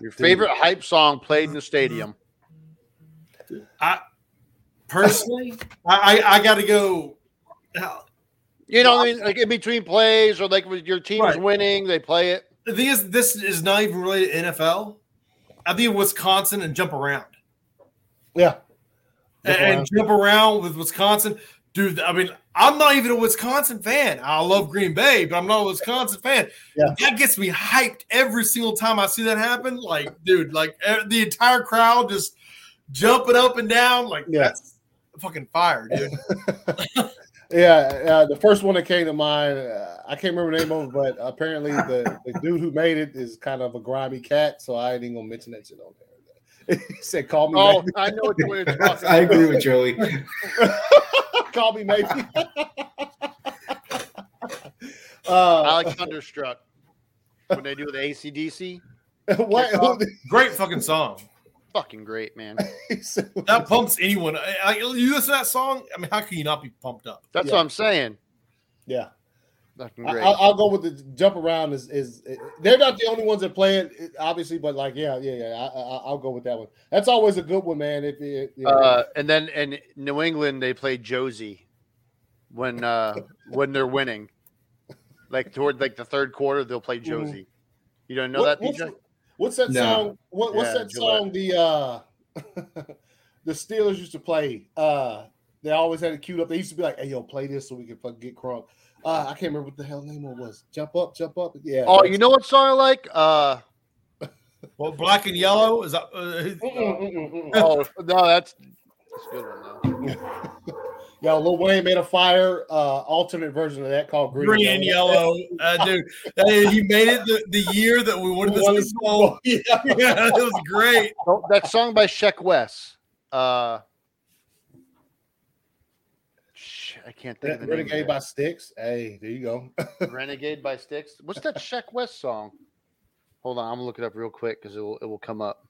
S3: Your favorite hype song played in the stadium.
S2: I personally, I I, I got to go.
S3: Uh, you know, I mean, like in between plays, or like when your team's
S2: Right.
S3: winning, they play it.
S2: The thing is, this is not even related to NFL. I think Wisconsin and jump around
S1: Yeah.
S2: and, and jump around with Wisconsin, dude. I mean, I'm not even a Wisconsin fan. I love Green Bay, but I'm not a Wisconsin fan.
S1: Yeah.
S2: That gets me hyped every single time I see that happen. Like, dude, like the entire crowd just jumping up and down. Like,
S1: Yeah.
S2: that's fucking fire, dude.
S1: Yeah, uh, the first one that came to mind, uh, I can't remember the name of it, but apparently the, the dude who made it is kind of a grimy cat, so I ain't even gonna mention that shit on there. he said, "Call me,
S3: Oh,
S1: maybe.
S3: I know what you're talking
S4: I agree with Joey.
S1: call me, maybe."
S3: I
S1: uh,
S3: like Thunderstruck when they do the ACDC.
S1: what?
S2: Great fucking song.
S3: Fucking great, man.
S1: he
S2: That pumps anyone. I, I- you listen to that song. I mean, how can you not be pumped up?
S3: That's
S1: Yeah.
S3: what I'm saying.
S1: yeah,
S3: Fucking
S1: I,
S3: great.
S1: I'll, I'll go with the jump around. Is is they're not the only ones that play it, it- obviously, but like, yeah, yeah, yeah. I, I, I'll go with that one. That's always a good one, man. If it, you know,
S3: Uh, and then in New England, they play Josie when uh, when they're winning. Like toward like the third quarter, they'll play Josie. You don't know
S1: What-
S3: that,
S1: what's, that
S4: No.
S1: song? What, what's
S3: Yeah,
S1: that
S3: Gillette.
S1: song? The uh, the Steelers used to play. Uh, they always had it queued up. They used to be like, "Hey, yo, play this so we can fucking get crunk." Uh, I can't remember what the hell name it was. Jump up, jump up. Yeah.
S3: Oh, you know what song I like? Uh,
S2: Well, black and yellow is that? Uh,
S1: Mm-mm, mm-mm, mm-mm.
S3: oh no, that's that's a good one though.
S1: Yeah, Lil Wayne made a fire uh, alternate version of that called Green,
S2: green and yellow, uh, dude. he made it the, the year that we won the
S1: Won the
S2: Super Bowl.
S1: Yeah.
S2: Yeah, it was great.
S3: Oh, that song by Sheck Wes. Uh, sh- I can't think of the.
S1: Renegade
S3: of
S1: by Styx. Hey, there you go.
S3: Renegade by Styx. What's that Sheck Wes song? Hold on, I'm gonna look it up real quick because it will it will come up.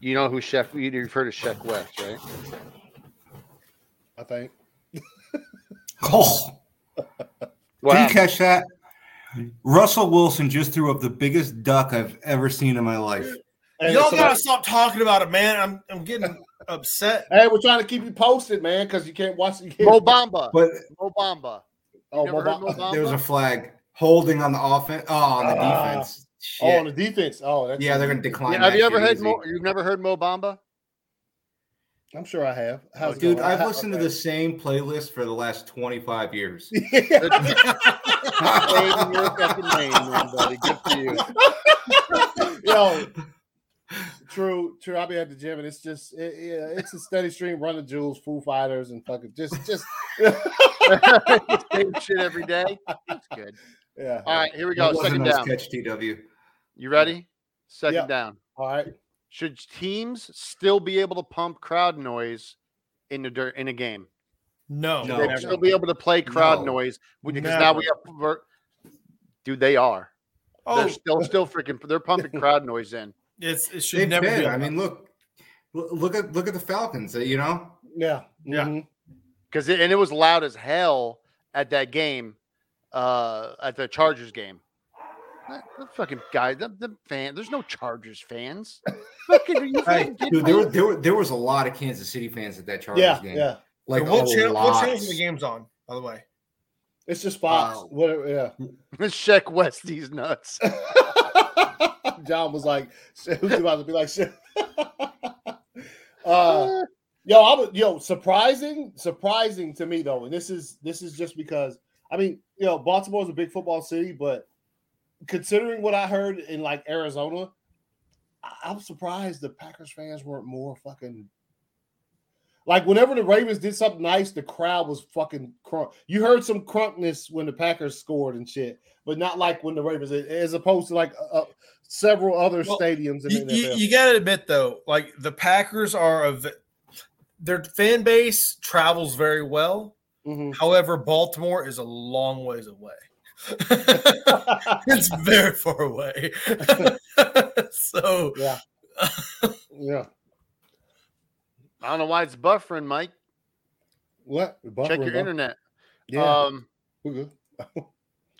S3: You know who Sheck? You've heard of Sheck Wes, right?
S1: I think.
S4: Oh,
S3: What
S4: did you catch that? Russell Wilson just threw up the biggest duck I've ever seen in my life.
S1: Hey,
S2: Y'all
S1: so-
S2: gotta stop talking about it, man. I'm I'm getting upset.
S1: hey, we're trying to keep you posted, man, because you can't watch. You can't,
S3: Mo Bamba.
S4: But
S3: Mo Bamba.
S1: oh, Mo Bamba.
S3: Bamba?
S4: there was a flag holding on the offense. Oh, on the
S1: Ah.
S4: defense.
S1: Oh, on the defense. Oh, that's
S4: yeah, they're gonna decline.
S3: Yeah, have you ever heard
S4: easy.
S3: Mo? You've never heard Mo Bamba?
S1: I'm sure I have. Oh, How's it
S4: Dude,
S1: going?
S4: I've
S1: How-
S4: listened to the same playlist for the last 25 years.
S3: Stay in your fucking lane, man, buddy. Good for you.
S1: Yo, true, true. I'll be at the gym and it's just, it, yeah, it's a steady stream. Run the jewels, Foo Fighters, and fucking just, just,
S3: Same shit every day. That's good.
S1: yeah.
S3: All right, here we go. Second down.
S4: catch, TW.
S3: You ready? Second
S1: Yeah.
S3: down.
S1: All right.
S3: Should teams still be able to pump crowd noise in the dirt in a game?
S2: No,
S4: No.
S3: They
S2: never.
S3: still be able to play crowd
S4: No.
S3: noise because now we have. Dude, they are.
S2: Oh,
S3: They're still still freaking. They're pumping crowd noise in.
S2: it's it should
S4: They've
S2: never
S4: been.
S2: be.
S4: I mean, look, look at look at the Falcons. You know,
S1: Yeah.
S2: Yeah.
S3: because it, and it was loud as hell at that game, uh, at the Chargers game. That, the fucking guy, the, the fan. There's no Chargers fans. Fucking, are you
S2: Hey,
S4: dude, there were, there were there was a lot of Kansas City fans at that Chargers
S1: Yeah.
S4: game.
S1: Yeah.
S4: like
S2: what channel? What
S4: lot.
S2: channels the games on? By the way,
S1: It's just Fox.
S3: Wow.
S1: Whatever. Yeah.
S3: Sheck Westy's nuts.
S1: John was like, "Who's about to be like shit?" uh, yo, I was yo surprising, surprising to me though, and this is this is just because I mean, you know, Baltimore's a big football city, but considering what I heard in like Arizona, I- I'm surprised the Packers fans weren't more fucking like whenever the Ravens did something nice, the crowd was fucking crunk. You heard some crunkness when the Packers scored and shit, but not like when the Ravens, as opposed to like uh, uh, several other
S2: Well,
S1: stadiums in
S2: You, you,
S1: NFL.
S2: you got to admit though, like the Packers are of their fan base travels very well.
S1: Mhm.
S2: However, Baltimore is a long ways away. it's very far away. so
S1: yeah, yeah.
S3: I don't know why it's buffering, Mike.
S1: What?
S3: Check your
S1: bro.
S3: internet.
S1: Yeah,
S3: Um,
S1: we're good.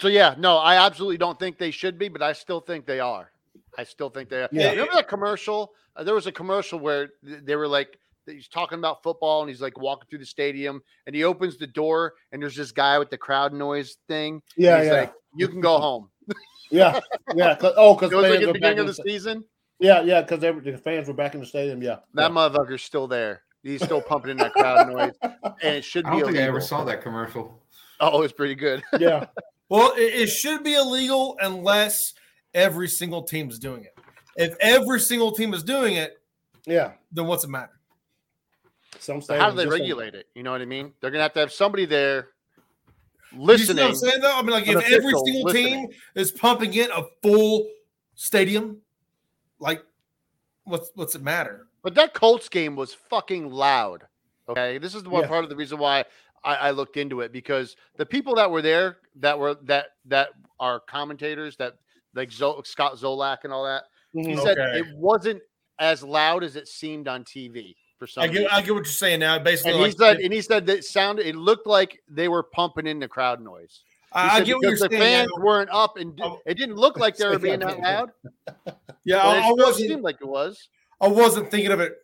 S3: so yeah, no, I absolutely don't think they should be, but I still think they are. I still think they are.
S1: Yeah.
S3: Remember that commercial? Uh, there was a commercial where they were like, he's talking about football and he's like walking through the stadium and he opens the door and there's this guy with the crowd noise thing.
S1: Yeah,
S3: he's
S1: yeah,
S3: like, you can go home.
S1: yeah, yeah. 'cause- oh, because
S3: It was like at the beginning of
S1: the
S3: the season.
S1: Yeah, yeah, because the fans were back in the stadium. Yeah,
S3: That motherfucker's still there. He's still pumping in that crowd noise, and it should
S4: I
S3: be.
S4: don't think I ever saw that commercial.
S3: Oh, it's pretty good.
S1: yeah,
S2: Well, it, it should be illegal unless every single team is doing it. If every single team is doing it,
S1: yeah.
S2: then what's the matter?
S1: Some
S3: So how do they
S1: just don't-
S3: regulate it? You know what I mean? They're gonna have to have somebody there
S2: You see what
S3: listening.
S2: I'm saying though? I mean, like if every single
S3: listening.
S2: team is pumping in a full stadium, like what's what's it matter?
S3: But that Colts game was fucking loud. Okay, this is the one
S1: Yeah.
S3: part of the reason why I, I looked into it because the people that were there that were that that are commentators that like Zo- Scott Zolak and all that, he said
S2: Okay.
S3: it wasn't as loud as it seemed on TV for some
S2: I get. I get what you're saying now. Basically,
S3: and he said, and he said that it sounded, it looked like they were pumping in the crowd noise. He
S2: I, I
S3: said
S2: get what you're
S3: because the
S2: saying.
S3: fans
S2: now.
S3: weren't up, and d-
S2: Oh.
S3: it didn't look like they were being that loud.
S2: Yeah, I,
S3: it
S2: I wasn't.
S3: seemed like it was.
S2: I wasn't thinking of it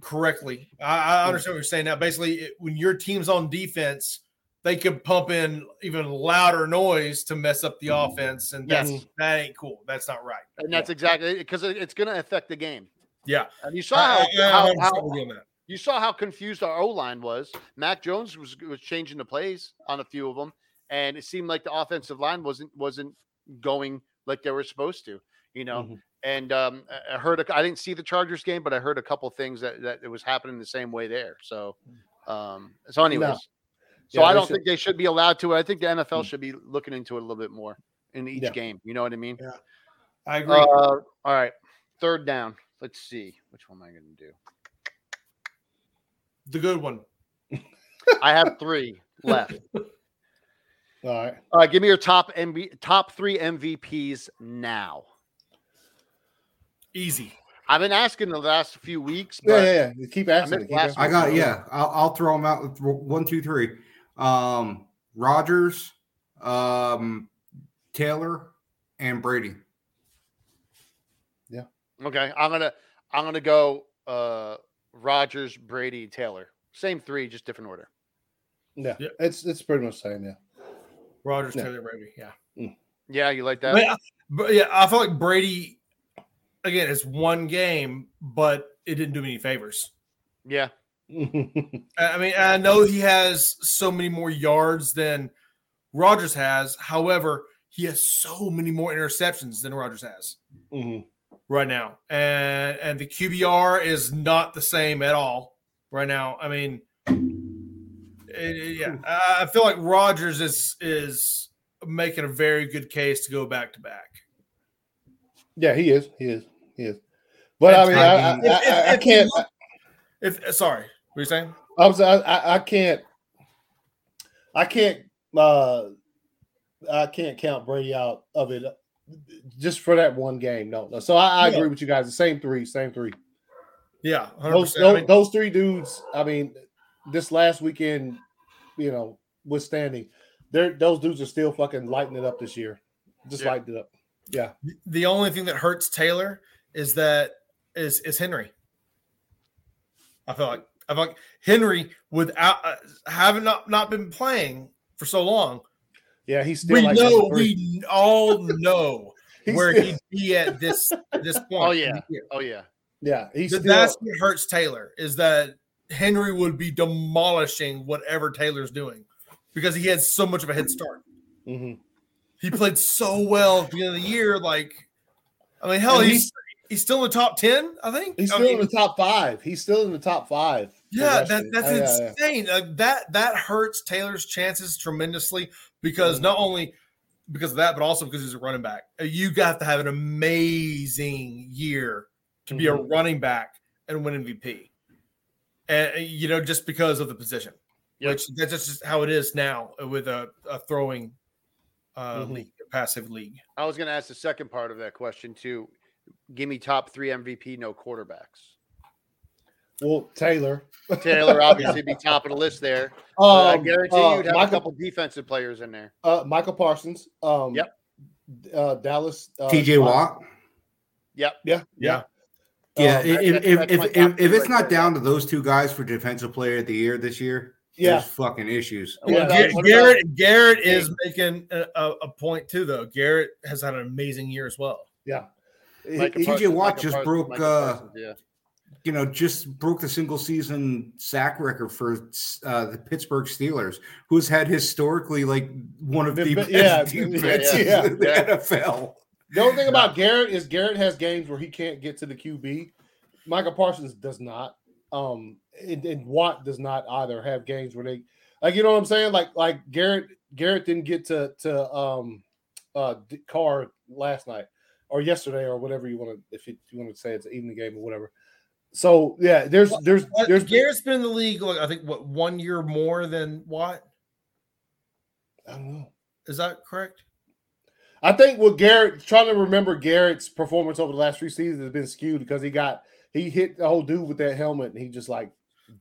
S2: correctly. I, I understand what you're saying now. Basically, it, when your team's on defense, they could pump in even louder noise to mess up the mm-hmm. offense, and that's
S3: Yes.
S2: that ain't cool. That's not right.
S3: And that's exactly because it, it's going to affect the game.
S2: Yeah,
S3: And you saw how,
S2: I, I
S3: how, how-
S2: you're doing that.
S3: you saw how confused our O line was. Mac Jones was was changing the plays on a few of them, and it seemed like the offensive line wasn't wasn't going like they were supposed to. You know,
S1: Mhm.
S3: and um, I- heard a, I didn't see the Chargers game, but I heard a couple things that that it was happening the same way there. So, um, so anyways, so
S1: Yeah,
S3: I don't
S1: should-
S3: think they should be allowed to. I think the NFL
S1: Mm.
S3: should be looking into it a little bit more in each
S1: Yeah.
S3: game. You know what I mean?
S2: Yeah, I agree.
S3: Uh, all right, third down. Let's see which one am I going to do.
S2: the good one.
S3: I have three left.
S1: All right.
S3: All right, give me your top MV, top three MVPs now.
S2: Easy.
S3: I've been asking the last few weeks,
S1: Yeah,
S3: but
S1: yeah, yeah. You Keep asking. Keep asking.
S4: I got yeah. I'll, I'll throw them out. with One, two, three. Um, Rodgers, um, Taylor, and Brady.
S3: Okay, I'm gonna I'm gonna go uh Rodgers, Brady, Taylor. Same three, just different order.
S1: Yeah,
S2: Yeah.
S1: it's it's pretty much the same. Yeah.
S2: Rodgers,
S1: Yeah.
S2: Taylor, Brady. Yeah.
S3: Yeah, you like that?
S2: But, uh, but yeah, I feel like Brady. Again, it's one game, but it didn't do me any favors.
S3: Yeah.
S2: I I mean, I know he has so many more yards than Rodgers has. However, he has so many more interceptions than Rodgers has
S1: Mhm.
S2: Right now, and and the QBR is not the same at all right now. I mean, it- it- yeah, hmm. I I feel like Rodgers is is making a very good case to go back to back.
S1: Yeah, he is. He is. He is. But I mean, I, I,
S2: If- if-
S1: I, I can't.
S2: you- If sorry, what are you saying?
S1: I was. I, I, I can't. I can't. uh I can't count Brady out of it just for that one game. No, no. So I, I
S2: Yeah.
S1: agree with you guys. The same three, same three.
S2: Yeah, 100%.
S1: Those,
S2: I
S1: those,
S2: mean,
S1: those three dudes. I mean, this last weekend, you know, withstanding, they're those dudes are still fucking lighting it up this year. Just
S3: Yeah.
S1: lighting it up. Yeah.
S2: the only thing that hurts Taylor is that is is Henry. I feel like I feel like Henry without uh, having not not been playing for so long.
S1: Yeah, he's still
S2: we
S1: like
S2: know we all know where
S1: still-
S2: he'd be at this this point.
S3: Oh yeah. Oh yeah.
S1: yeah, he's still
S2: that's what hurts Taylor is that Henry would be demolishing whatever Taylor's doing because he had so much of a head start.
S1: mhm.
S2: he played so well at the end of the year. Like, I mean, hell,
S1: And
S2: he's he's still in the top ten. I think
S1: He's
S2: I
S1: still
S2: mean,
S1: in the top five. He's still in the top five.
S2: Yeah, that, that's
S1: Oh, yeah, yeah.
S2: insane. Uh, that that hurts Taylor's chances tremendously because
S1: Mm-hmm.
S2: not only because of that, but also because he's a running back. Uh, You got to have an amazing year to be a
S1: Mhm.
S2: running back and win MVP. And uh, you know, just because of the position,
S3: Yep.
S2: which that's just how it is now with a, a throwing uh,
S1: Mhm.
S2: league, a passive league.
S3: I was going to ask the second part of that question too. Give me top three MVP, no quarterbacks.
S1: Well, Taylor.
S3: Taylor obviously be top of the list there. but I
S1: Um,
S3: guarantee
S1: uh,
S3: you'd have
S1: Micah,
S3: a couple defensive players in there.
S1: uh, Micah Parsons. Um,
S3: Yep.
S1: Uh, Dallas. Uh,
S4: TJ Watt.
S3: Yep.
S1: Yeah.
S2: Yeah.
S4: Yeah,
S1: Um,
S4: if if, if, if, if,
S3: top
S4: if
S3: three
S4: it's not down to those two guys for defensive player of the year this year,
S1: yeah.
S4: there's fucking issues.
S1: Yeah.
S2: Garrett, Garrett, Garrett is making a, a, a point too, though. Garrett has had an amazing year as well.
S1: Yeah. He-
S3: Micah
S1: he-
S4: TJ
S3: Parsons-
S4: Watt
S3: Micah
S4: just
S3: Parsons-
S4: broke,
S3: Micah
S4: uh,
S3: Parsons, yeah.
S4: You know, just broke the single season sack record for uh, the Pittsburgh Steelers, who's had historically like one of
S1: The
S4: the best
S1: yeah,
S4: defenses
S1: yeah,
S4: in the
S3: yeah.
S4: NFL.
S1: The only thing about Garrett is Garrett has games where he can't get to the QB. Micah Parsons does not. Um, and, and Watt does not either have games where they like you know what I'm saying. Like like Garrett Garrett didn't get to to um uh Carr last night or yesterday or whatever you want to if you, if you want to say it's an evening game or whatever. So yeah, there's there's there's
S2: Garrett's been in the league, like, I think, what one year more than Watt?
S1: I don't know.
S2: Is that correct?
S1: I think with Garrett trying to remember Garrett's performance over the last three seasons has been skewed because he got he hit the whole dude with that helmet and he just like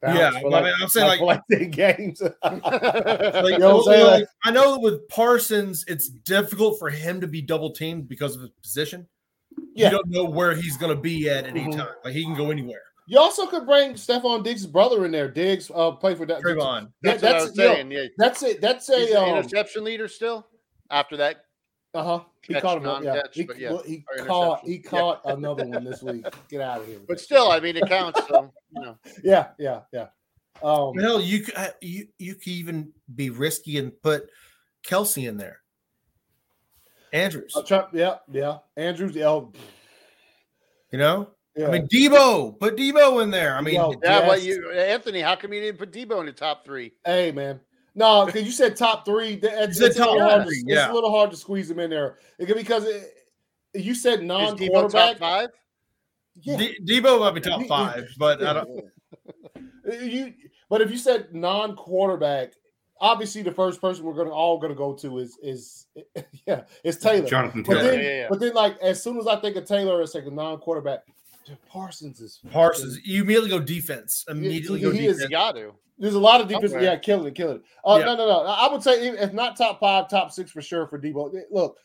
S2: Yeah, I
S1: like,
S2: mean, I'm saying,
S1: like, like 10 games.
S2: Like,
S1: You know what I'm oh, saying?
S2: like, I know with Parsons, it's difficult for him to be double teamed because of his position.
S1: Yeah.
S2: You don't know where he's going to be at any
S1: Mhm.
S2: time. Like he can go anywhere.
S1: you also could bring Stefon Diggs' brother in there. Diggs uh played for that.
S2: Trayvon.
S1: That-
S3: That's, what I was
S1: yo,
S3: saying. yeah.
S1: that's it. That's a
S3: the
S1: um,
S3: interception leader still after that.
S1: uh huh. He caught him. Yeah,
S3: non-catch,
S1: he,
S3: but yeah,
S1: well, he caught he
S3: interception. Yeah.
S1: caught another one this week. Get out of here.
S3: But still, I mean, it counts. So, you know.
S1: yeah, yeah, yeah. Um,
S2: Hell, you could uh, you you could even be risky and put Kelce in there. Andrews,
S1: I'll try- yeah, yeah. Andrews, yeah,
S2: you know.
S1: yeah.
S2: I mean, Deebo, put Deebo in there. I mean,
S1: Yo,
S3: Yeah, well,
S1: Yes.
S3: you, Anthony, how come you didn't put Deebo in the top three?
S1: Hey man, no, because you said top three. that- It's,
S2: said
S1: it's a little
S2: top
S1: hard to-
S2: three,
S1: It's a little hard to squeeze them in there It- because it, you said
S3: Is Deebo
S1: non-quarterback.
S3: top five?
S1: Yeah,
S2: D- Debo might be top
S1: He- he-
S2: five, but I don't.
S1: you. But if you said non-quarterback, obviously the first person we're gonna all gonna go to is is yeah, it's Taylor.
S4: Jonathan
S1: But
S4: Taylor.
S1: then,
S3: Yeah, yeah, yeah.
S1: but then, like as soon as I think of Taylor as like a non-quarterback, Parsons is
S2: Parsons, you immediately go defense. Immediately
S1: he
S2: go
S1: is-
S2: defense.
S3: You got to.
S1: There's a lot of defense.
S3: Okay.
S1: Yeah, killing it, killing it. Uh,
S2: Yeah.
S1: No, no, no. I would say if not top five, top six for sure for Deebo. Look,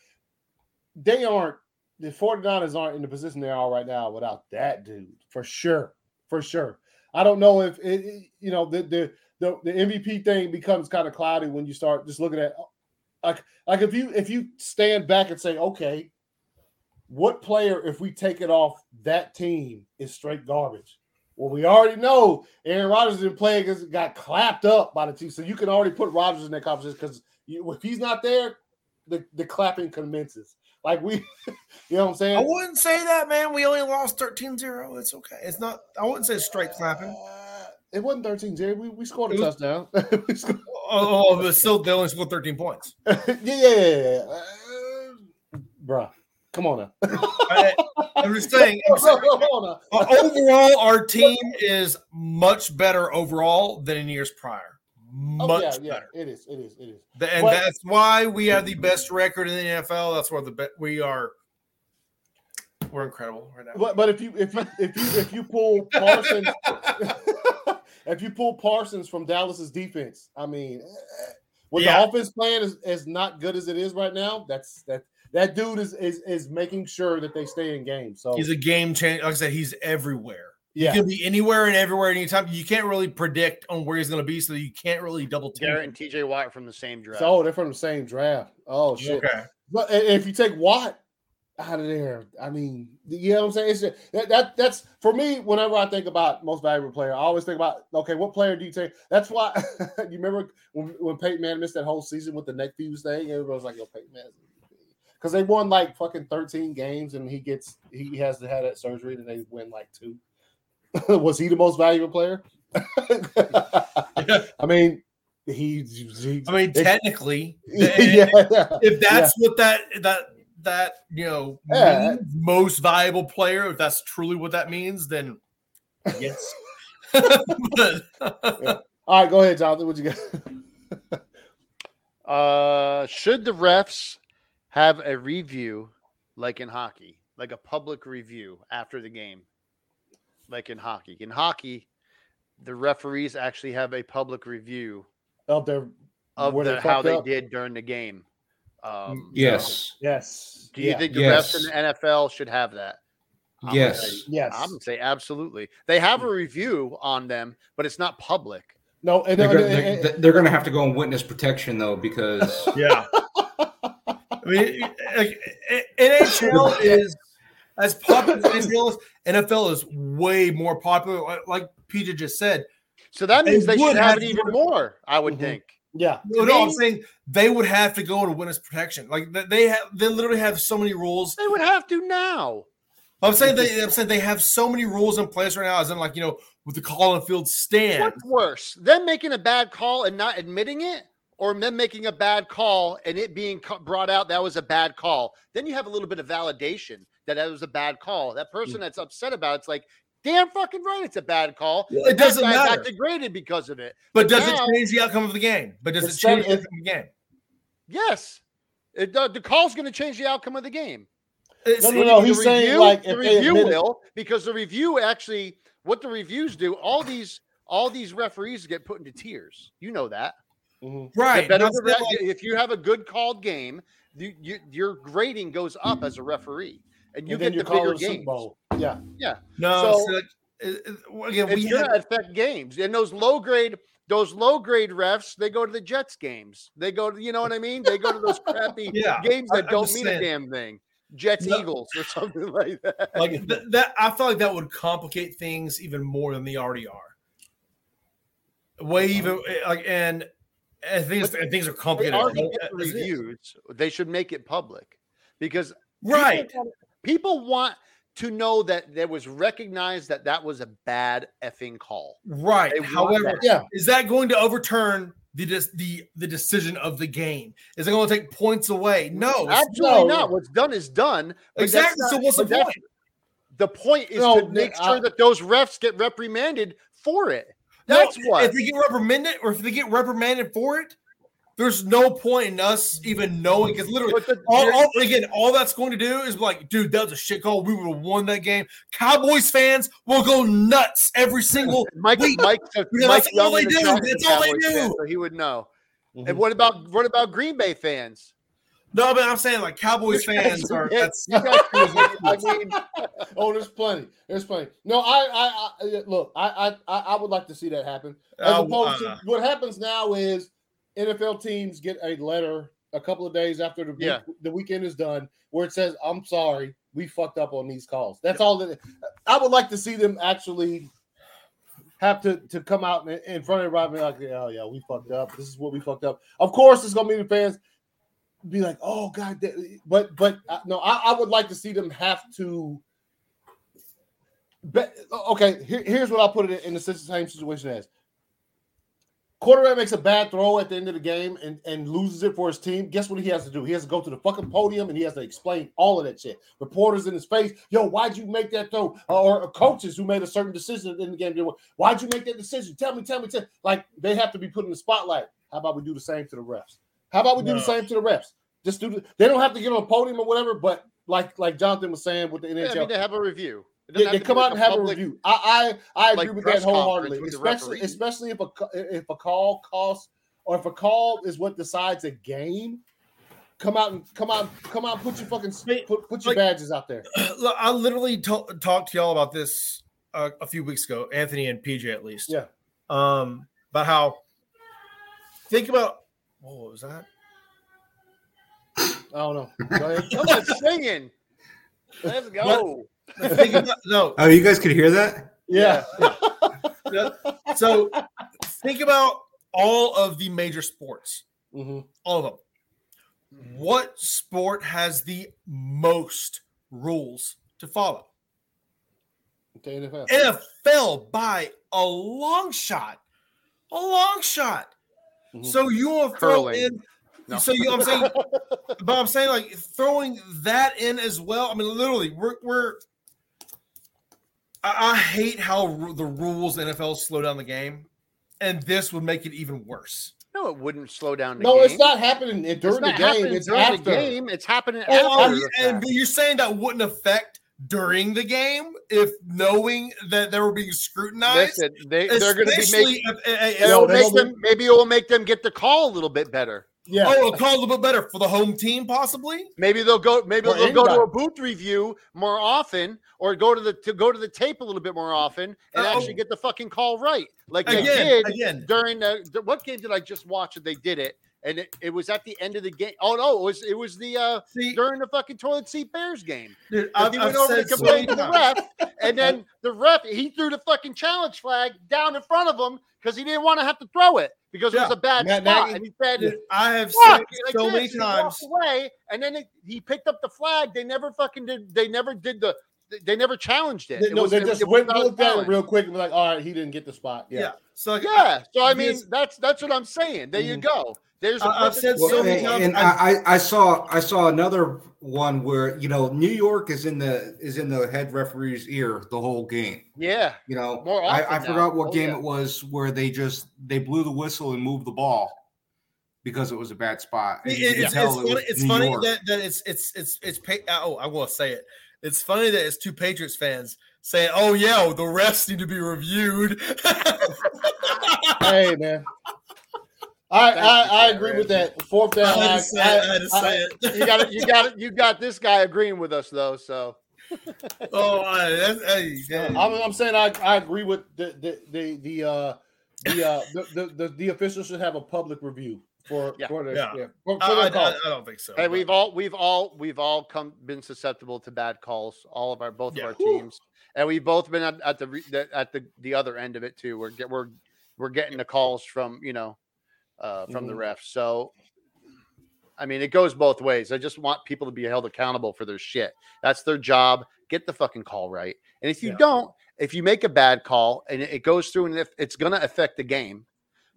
S1: they aren't. The 49ers aren't in the position they are right now without that dude for sure, for sure. I don't know if it, it- you know the the the, the MVP thing becomes kind of cloudy when you start just looking at like like if you if you stand back and say okay, what player if we take it off that team is straight garbage. Well, we already know Aaron Rodgers didn't play because got clapped up by the team. So you can already put Rodgers in that conversation because if he's not there, the, the clapping commences. Like we, you know what I'm saying?
S2: I wouldn't say that, man. We only lost 13-0. It's okay. It's not. I wouldn't say straight clapping.
S1: It wasn't 13 Jerry. We, we scored a
S2: was-
S1: touchdown. Scored-
S2: Oh, oh, but still, they only scored 13 points.
S1: yeah, yeah, yeah. yeah. Uh, bruh, come on now.
S2: I, am just saying. I'm saying
S1: Come on now.
S2: uh, overall, our team is much better overall than in years prior.
S1: Oh,
S2: Much
S1: yeah, yeah.
S2: better.
S1: It is. It is. It is.
S2: And
S1: But-
S2: that's why we have the best record in the NFL. That's why the be- we are. We're incredible right now.
S1: But, but if you if you if you if you pull Parsons if you pull Parsons from Dallas's defense, I mean, eh, with
S2: Yeah.
S1: the offense plan is, is not good as it is right now. That's that that dude is is is making sure that they stay in game. So
S2: He's a game changer. Like I said, he's everywhere.
S1: yeah,
S2: He can be anywhere and everywhere anytime. You can't really predict on where he's going to be, so you can't really double team.
S3: Garrett and TJ Watt from the same draft.
S1: so they're from the same draft. Oh shit!
S2: Okay.
S1: But if you take Watt out of there, I mean, you know what I'm saying? It's just, that, that that's for me. Whenever I think about most valuable player, I always think about okay, what player do you take? That's why you remember when, when Peyton Manning missed that whole season with the neck fuse thing. Everybody was like, "Yo, Peyton Manning." because they won like fucking 13 games and he gets he has to have that surgery and they win like two. Was he the most valuable player? I mean, he, he
S2: I mean, technically,
S1: yeah, yeah.
S2: if that's what that that that you know
S1: Yeah.
S2: means, most valuable player, if that's truly what that means, then yes. but,
S1: All right, go ahead, Jonathan. What you got?
S3: Uh, should the refs have a review like in hockey, like a public review after the game, like in hockey? In hockey, the referees actually have a public review
S1: of their
S3: of
S1: Where they
S3: the, how
S1: fucked
S3: they
S1: up?
S3: did during the game. Um,
S4: Yes.
S1: yes.
S3: Do you
S1: Yeah.
S3: think the
S4: Yes.
S3: refs in the NFL should have that? I'm gonna
S4: Yes.
S3: say-
S1: Yes.
S3: I'm gonna say absolutely. They have a review on them, but it's not public.
S1: No, and,
S4: They're,
S1: and-
S4: gonna-
S1: and-
S4: they're, they're gonna have to go on witness protection though, because
S2: yeah. I mean, like, NHL is as popular as NHL is. NFL is way more popular. Like- Like Peter just said,
S3: So that means they,
S2: would
S3: should have
S2: have
S3: it even more. I would
S1: Mhm.
S3: think.
S1: Yeah,
S2: no, no, I'm saying they would have to go to witness protection. Like they- they have, they literally have so many rules.
S3: They would have to now.
S2: I'm saying they, I'm saying they have so many rules in place right now. As in, like you know, with the call and field stand.
S3: What's worse, them making a bad call and not admitting it, or them making a bad call and it being brought out that was a bad call? Then you have a little bit of validation that that was a bad call. That
S2: Mm.
S3: person that's upset about it's like, damn fucking right, it's a bad call.
S2: Well, it doesn't matter.
S3: Got degraded because of it.
S2: But does
S3: now-
S2: it change the outcome of the game? But does it change the outcome of the game?
S3: Yes, it, the, the call's going to change the outcome of the game.
S2: It's-
S1: No, no, no.
S3: The
S1: He's saying
S3: review-
S1: like
S3: the review
S1: admit it-
S3: will because the review actually what the reviews do. All these all these referees get put into tiers. You know that.
S1: Mhm.
S3: The
S2: Right.
S3: better
S2: That's
S3: the re-
S2: like-
S3: if you have a good called game, you, you, your grading goes up as a referee, and you
S1: and
S3: get the
S1: call
S3: bigger
S1: it a Super
S3: games.
S1: Bowl. Yeah,
S2: no,
S3: so-
S2: so, like, it- it- again,
S3: It's
S2: we
S3: going
S2: have,
S3: to affect games, and those low grade. Those low grade refs, they go to the Jets games. They go to, you know what I mean? They go to those crappy
S2: Yeah,
S3: games that
S2: I'm
S3: don't mean
S2: saying.
S3: a damn thing. Jets
S2: No.
S3: Eagles or something like that.
S2: like th- that. I feel like that would complicate things even more than they already are. Way even eh, like and. And things, and things are complicated.
S3: already
S2: as-
S3: get the
S2: as it is.
S3: reviews. They should make it public because
S2: right?
S3: people, people want to know that there was recognized that that was a bad effing call.
S2: Right. However,
S1: yeah.
S2: is that going to overturn the the the decision of the game? Is it going to take points away? No,
S3: Absolutely
S1: no.
S3: not. What's done is done.
S2: exactly.
S3: not-
S2: so what's the point?
S3: The point is
S1: No,
S3: to make
S1: I-
S3: sure uh, that those refs get reprimanded for it.
S2: No,
S3: That's what.
S2: If they get reprimanded, or if they get reprimanded for it, there's no point in us even knowing because literally.
S3: The-
S2: All, all, again, all that's going to do is like, dude, that was a shit call. We would have won that game. Cowboys fans will go nuts every single
S3: Mike,
S2: week.
S3: Mike, Mike
S2: that's all they do.
S3: chat is a
S2: That's all they do.
S3: fan, so he would know.
S1: Mhm.
S3: And what about what about Green Bay fans?
S2: No, but I'm saying like Cowboys fans are. That's
S3: I mean,
S1: oh, there's plenty. There's plenty. No, I, I, I look. I, I, I would like to see that happen. As
S2: uh,
S1: opposed
S2: uh,
S1: to what happens now is NFL teams get a letter a couple of days after the week,
S3: Yeah.
S1: the weekend is done where it says, "I'm sorry, we fucked up on these calls." That's all that. I would like to see them actually have to to come out in, in front of everybody and like, "Oh yeah, we fucked up. This is what we fucked up." Of course, it's gonna be the fans be like, "Oh God," but but uh, no, I, I would like to see them have to. But okay, here, here's what I'll put it in the same situation as quarterback makes a bad throw at the end of the game and, and loses it for his team. Guess what he has to do? He has to go to the fucking podium and he has to explain all of that shit. Reporters in his face, yo, why'd you make that throw? Or, or coaches who made a certain decision in the game, why'd you make that decision? Tell me, tell me, tell me. Like they have to be put in the spotlight. How about we do the same to the refs? How about we do
S2: No.
S1: the same to the refs? Just do the, they don't have to get on a podium or whatever, but like like Jonathan was saying with the
S3: yeah,
S1: NHL,
S3: I mean, they have a review. It
S1: they,
S3: doesn't
S1: they
S3: have to
S1: come out and have a review. I I, I
S3: like,
S1: agree with that wholeheartedly,
S3: with
S1: especially especially if a if a call costs or if a call is what decides a game. Come out and come out, come out, put your fucking put, put your
S2: like-
S1: badges out there.
S2: Look, I literally to- talked to y'all about this uh, a few weeks ago, Anthony and PJ at least.
S1: Yeah.
S2: Um, about how think about what was that?
S1: I don't know. Go ahead.
S3: Come on, singing. Let's go.
S2: Think about, no,
S4: Oh, you guys could hear that?
S1: Yeah.
S2: so think about all of the major sports,
S1: Mhm.
S2: all of them. what sport has the most rules to follow?
S1: The NFL.
S2: NFL by a long shot, a long shot.
S1: Mhm.
S2: So you want to throw in?
S3: No.
S2: So you, I'm saying, but I'm saying like throwing that in as well. I mean, literally, we're we're. I, I hate how ru- the rules NFL slow down the game, and this would make it even worse.
S3: No, it wouldn't slow down the
S1: no,
S3: game.
S1: it's not happening
S3: It's
S1: during the
S3: not
S1: game.
S3: happening
S1: It's
S3: during
S1: after.
S3: the game. It's happening
S2: Oh,
S3: after. the
S2: and you're saying that wouldn't affect during the game if knowing that they were being scrutinized.
S3: Listen, they, they're going to be making.
S2: if- if-
S1: No,
S3: It'll
S1: they
S3: make them, maybe it will make them get the call a little bit better.
S1: Yeah.
S2: Oh, it'll call a little bit better for the home team, possibly.
S3: Maybe they'll go. Maybe
S1: Or
S3: they'll go to a booth review more often, or go to the to go to the tape a little bit more often, and
S2: Uh,
S3: actually get the fucking call right, like they did
S2: again.
S3: during the, the- what game did I just watch? That they did it, and it, it was at the end of the game. Oh no, it was it was the uh
S2: See,
S3: during the fucking toilet seat Bears game.
S2: dude, I've,
S3: he
S2: I've
S3: went over to
S2: said so
S3: complain to the ref, and then the ref he threw the fucking challenge flag down in front of him because he didn't want to have to throw it because it was a bad
S1: Matt
S3: spot,
S1: Nagy-
S3: and he said.
S2: Dude, I have said
S3: like
S2: so
S3: this,
S2: many times.
S3: away, and then it, he picked up the flag. They never fucking did. They never did the. They never challenged it.
S1: They,
S3: It
S1: no,
S3: was-
S1: they
S3: it-
S1: just
S3: it
S1: went
S3: not
S1: and looked at it real quick and be like, all right, he didn't get the spot.
S2: Yeah.
S1: Yeah.
S2: So like,
S3: Yeah, so I mean, that's that's what I'm saying. There you
S1: Mhm.
S3: go. There's. a
S2: I- I've
S3: perfect
S2: said so many
S3: example.
S2: times.
S4: and I, I, I saw I saw another one where you know New York is in the is in the head referee's ear the whole game.
S3: Yeah,
S4: You know,
S3: More
S4: I,
S3: often
S4: I
S3: now.
S4: forgot what
S3: Oh,
S4: game
S3: yeah.
S4: it was where they just they blew the whistle and moved the ball because it was a bad spot.
S2: It- it's, it's
S4: it
S2: funny. It's funny that, that it's it's it's it's pa- oh I will say it. It's funny that it's two Patriots fans saying, "Oh yeah, the refs need to be reviewed."
S1: Hey, man. I,
S3: Thank
S1: I, I
S3: Jared.
S1: agree with that. Fourth down.
S2: I had
S1: I,
S2: to say it. I had to
S1: I-
S2: it.
S3: you got it. You got it. You got this guy agreeing with us though. So
S2: oh, I, that's, hey, yeah.
S1: I'm, I'm saying I, I agree with the the the the uh the uh the, the, the, the officials should have a public review for
S3: Yeah.
S1: for their
S2: Yeah.
S1: yeah. for, for
S2: I,
S1: their
S2: I-
S1: call.
S2: I don't think so.
S3: hey,
S2: but-
S3: we've all we've all we've all come been susceptible to bad calls. All of our both
S2: Yeah.
S3: of our teams, and we've both been at, at the at the the other end of it too. We're get we're we're getting the calls from you know uh from the
S1: Mhm.
S3: refs. So. I mean, it goes both ways. I just want people to be held accountable for their shit. That's their job. Get the fucking call right. And if you
S2: Yeah.
S3: don't, if you make a bad call and it it goes through and if it's going to affect the game,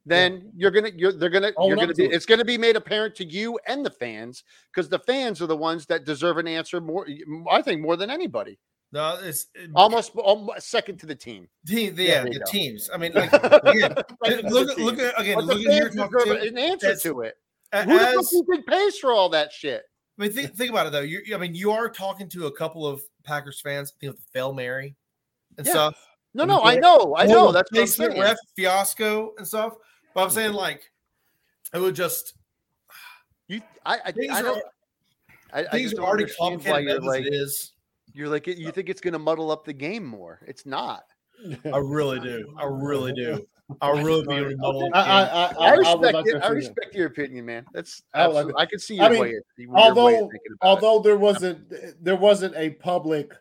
S3: then you're gonna you're they're gonna
S1: Own
S3: you're gonna
S1: to
S3: be
S1: it.
S3: it's gonna be made apparent to you and the fans because the fans are the ones that deserve an answer more. I think more than anybody.
S2: no, it's it,
S3: Almost, almost second to the team.
S2: team, the,
S3: Yeah,
S2: yeah, the
S3: go.
S2: teams. I mean, like again, look at look at again,
S3: But
S2: look at
S3: fans
S2: talk too,
S3: an answer to it.
S2: a-
S3: Who the fuck
S2: as-
S3: think pays for all that shit?
S2: I mean, think, think about it though. You, I mean, you are talking to a couple of Packers fans. Think of the Fail Mary and
S3: Yeah.
S2: stuff.
S3: No, no, I know, I know. That's
S2: basement ref fiasco and stuff. But I'm saying like, it would just
S3: You, I, I,
S2: things
S3: I
S2: are
S3: don't. I, I just don't
S2: already complicated
S3: you're
S2: as
S3: like
S2: it is.
S3: you're like you think it's going to muddle up the game more. It's not.
S2: I really do. I really do. I really be able to muddle
S1: I, I. I,
S3: I,
S1: I,
S3: respect
S1: like
S3: it. I respect your opinion, man. That's
S1: I would
S3: absolutely. I can see
S1: I
S3: your
S1: mean,
S3: way. Your
S1: although
S3: thinking
S1: although there wasn't there wasn't a public,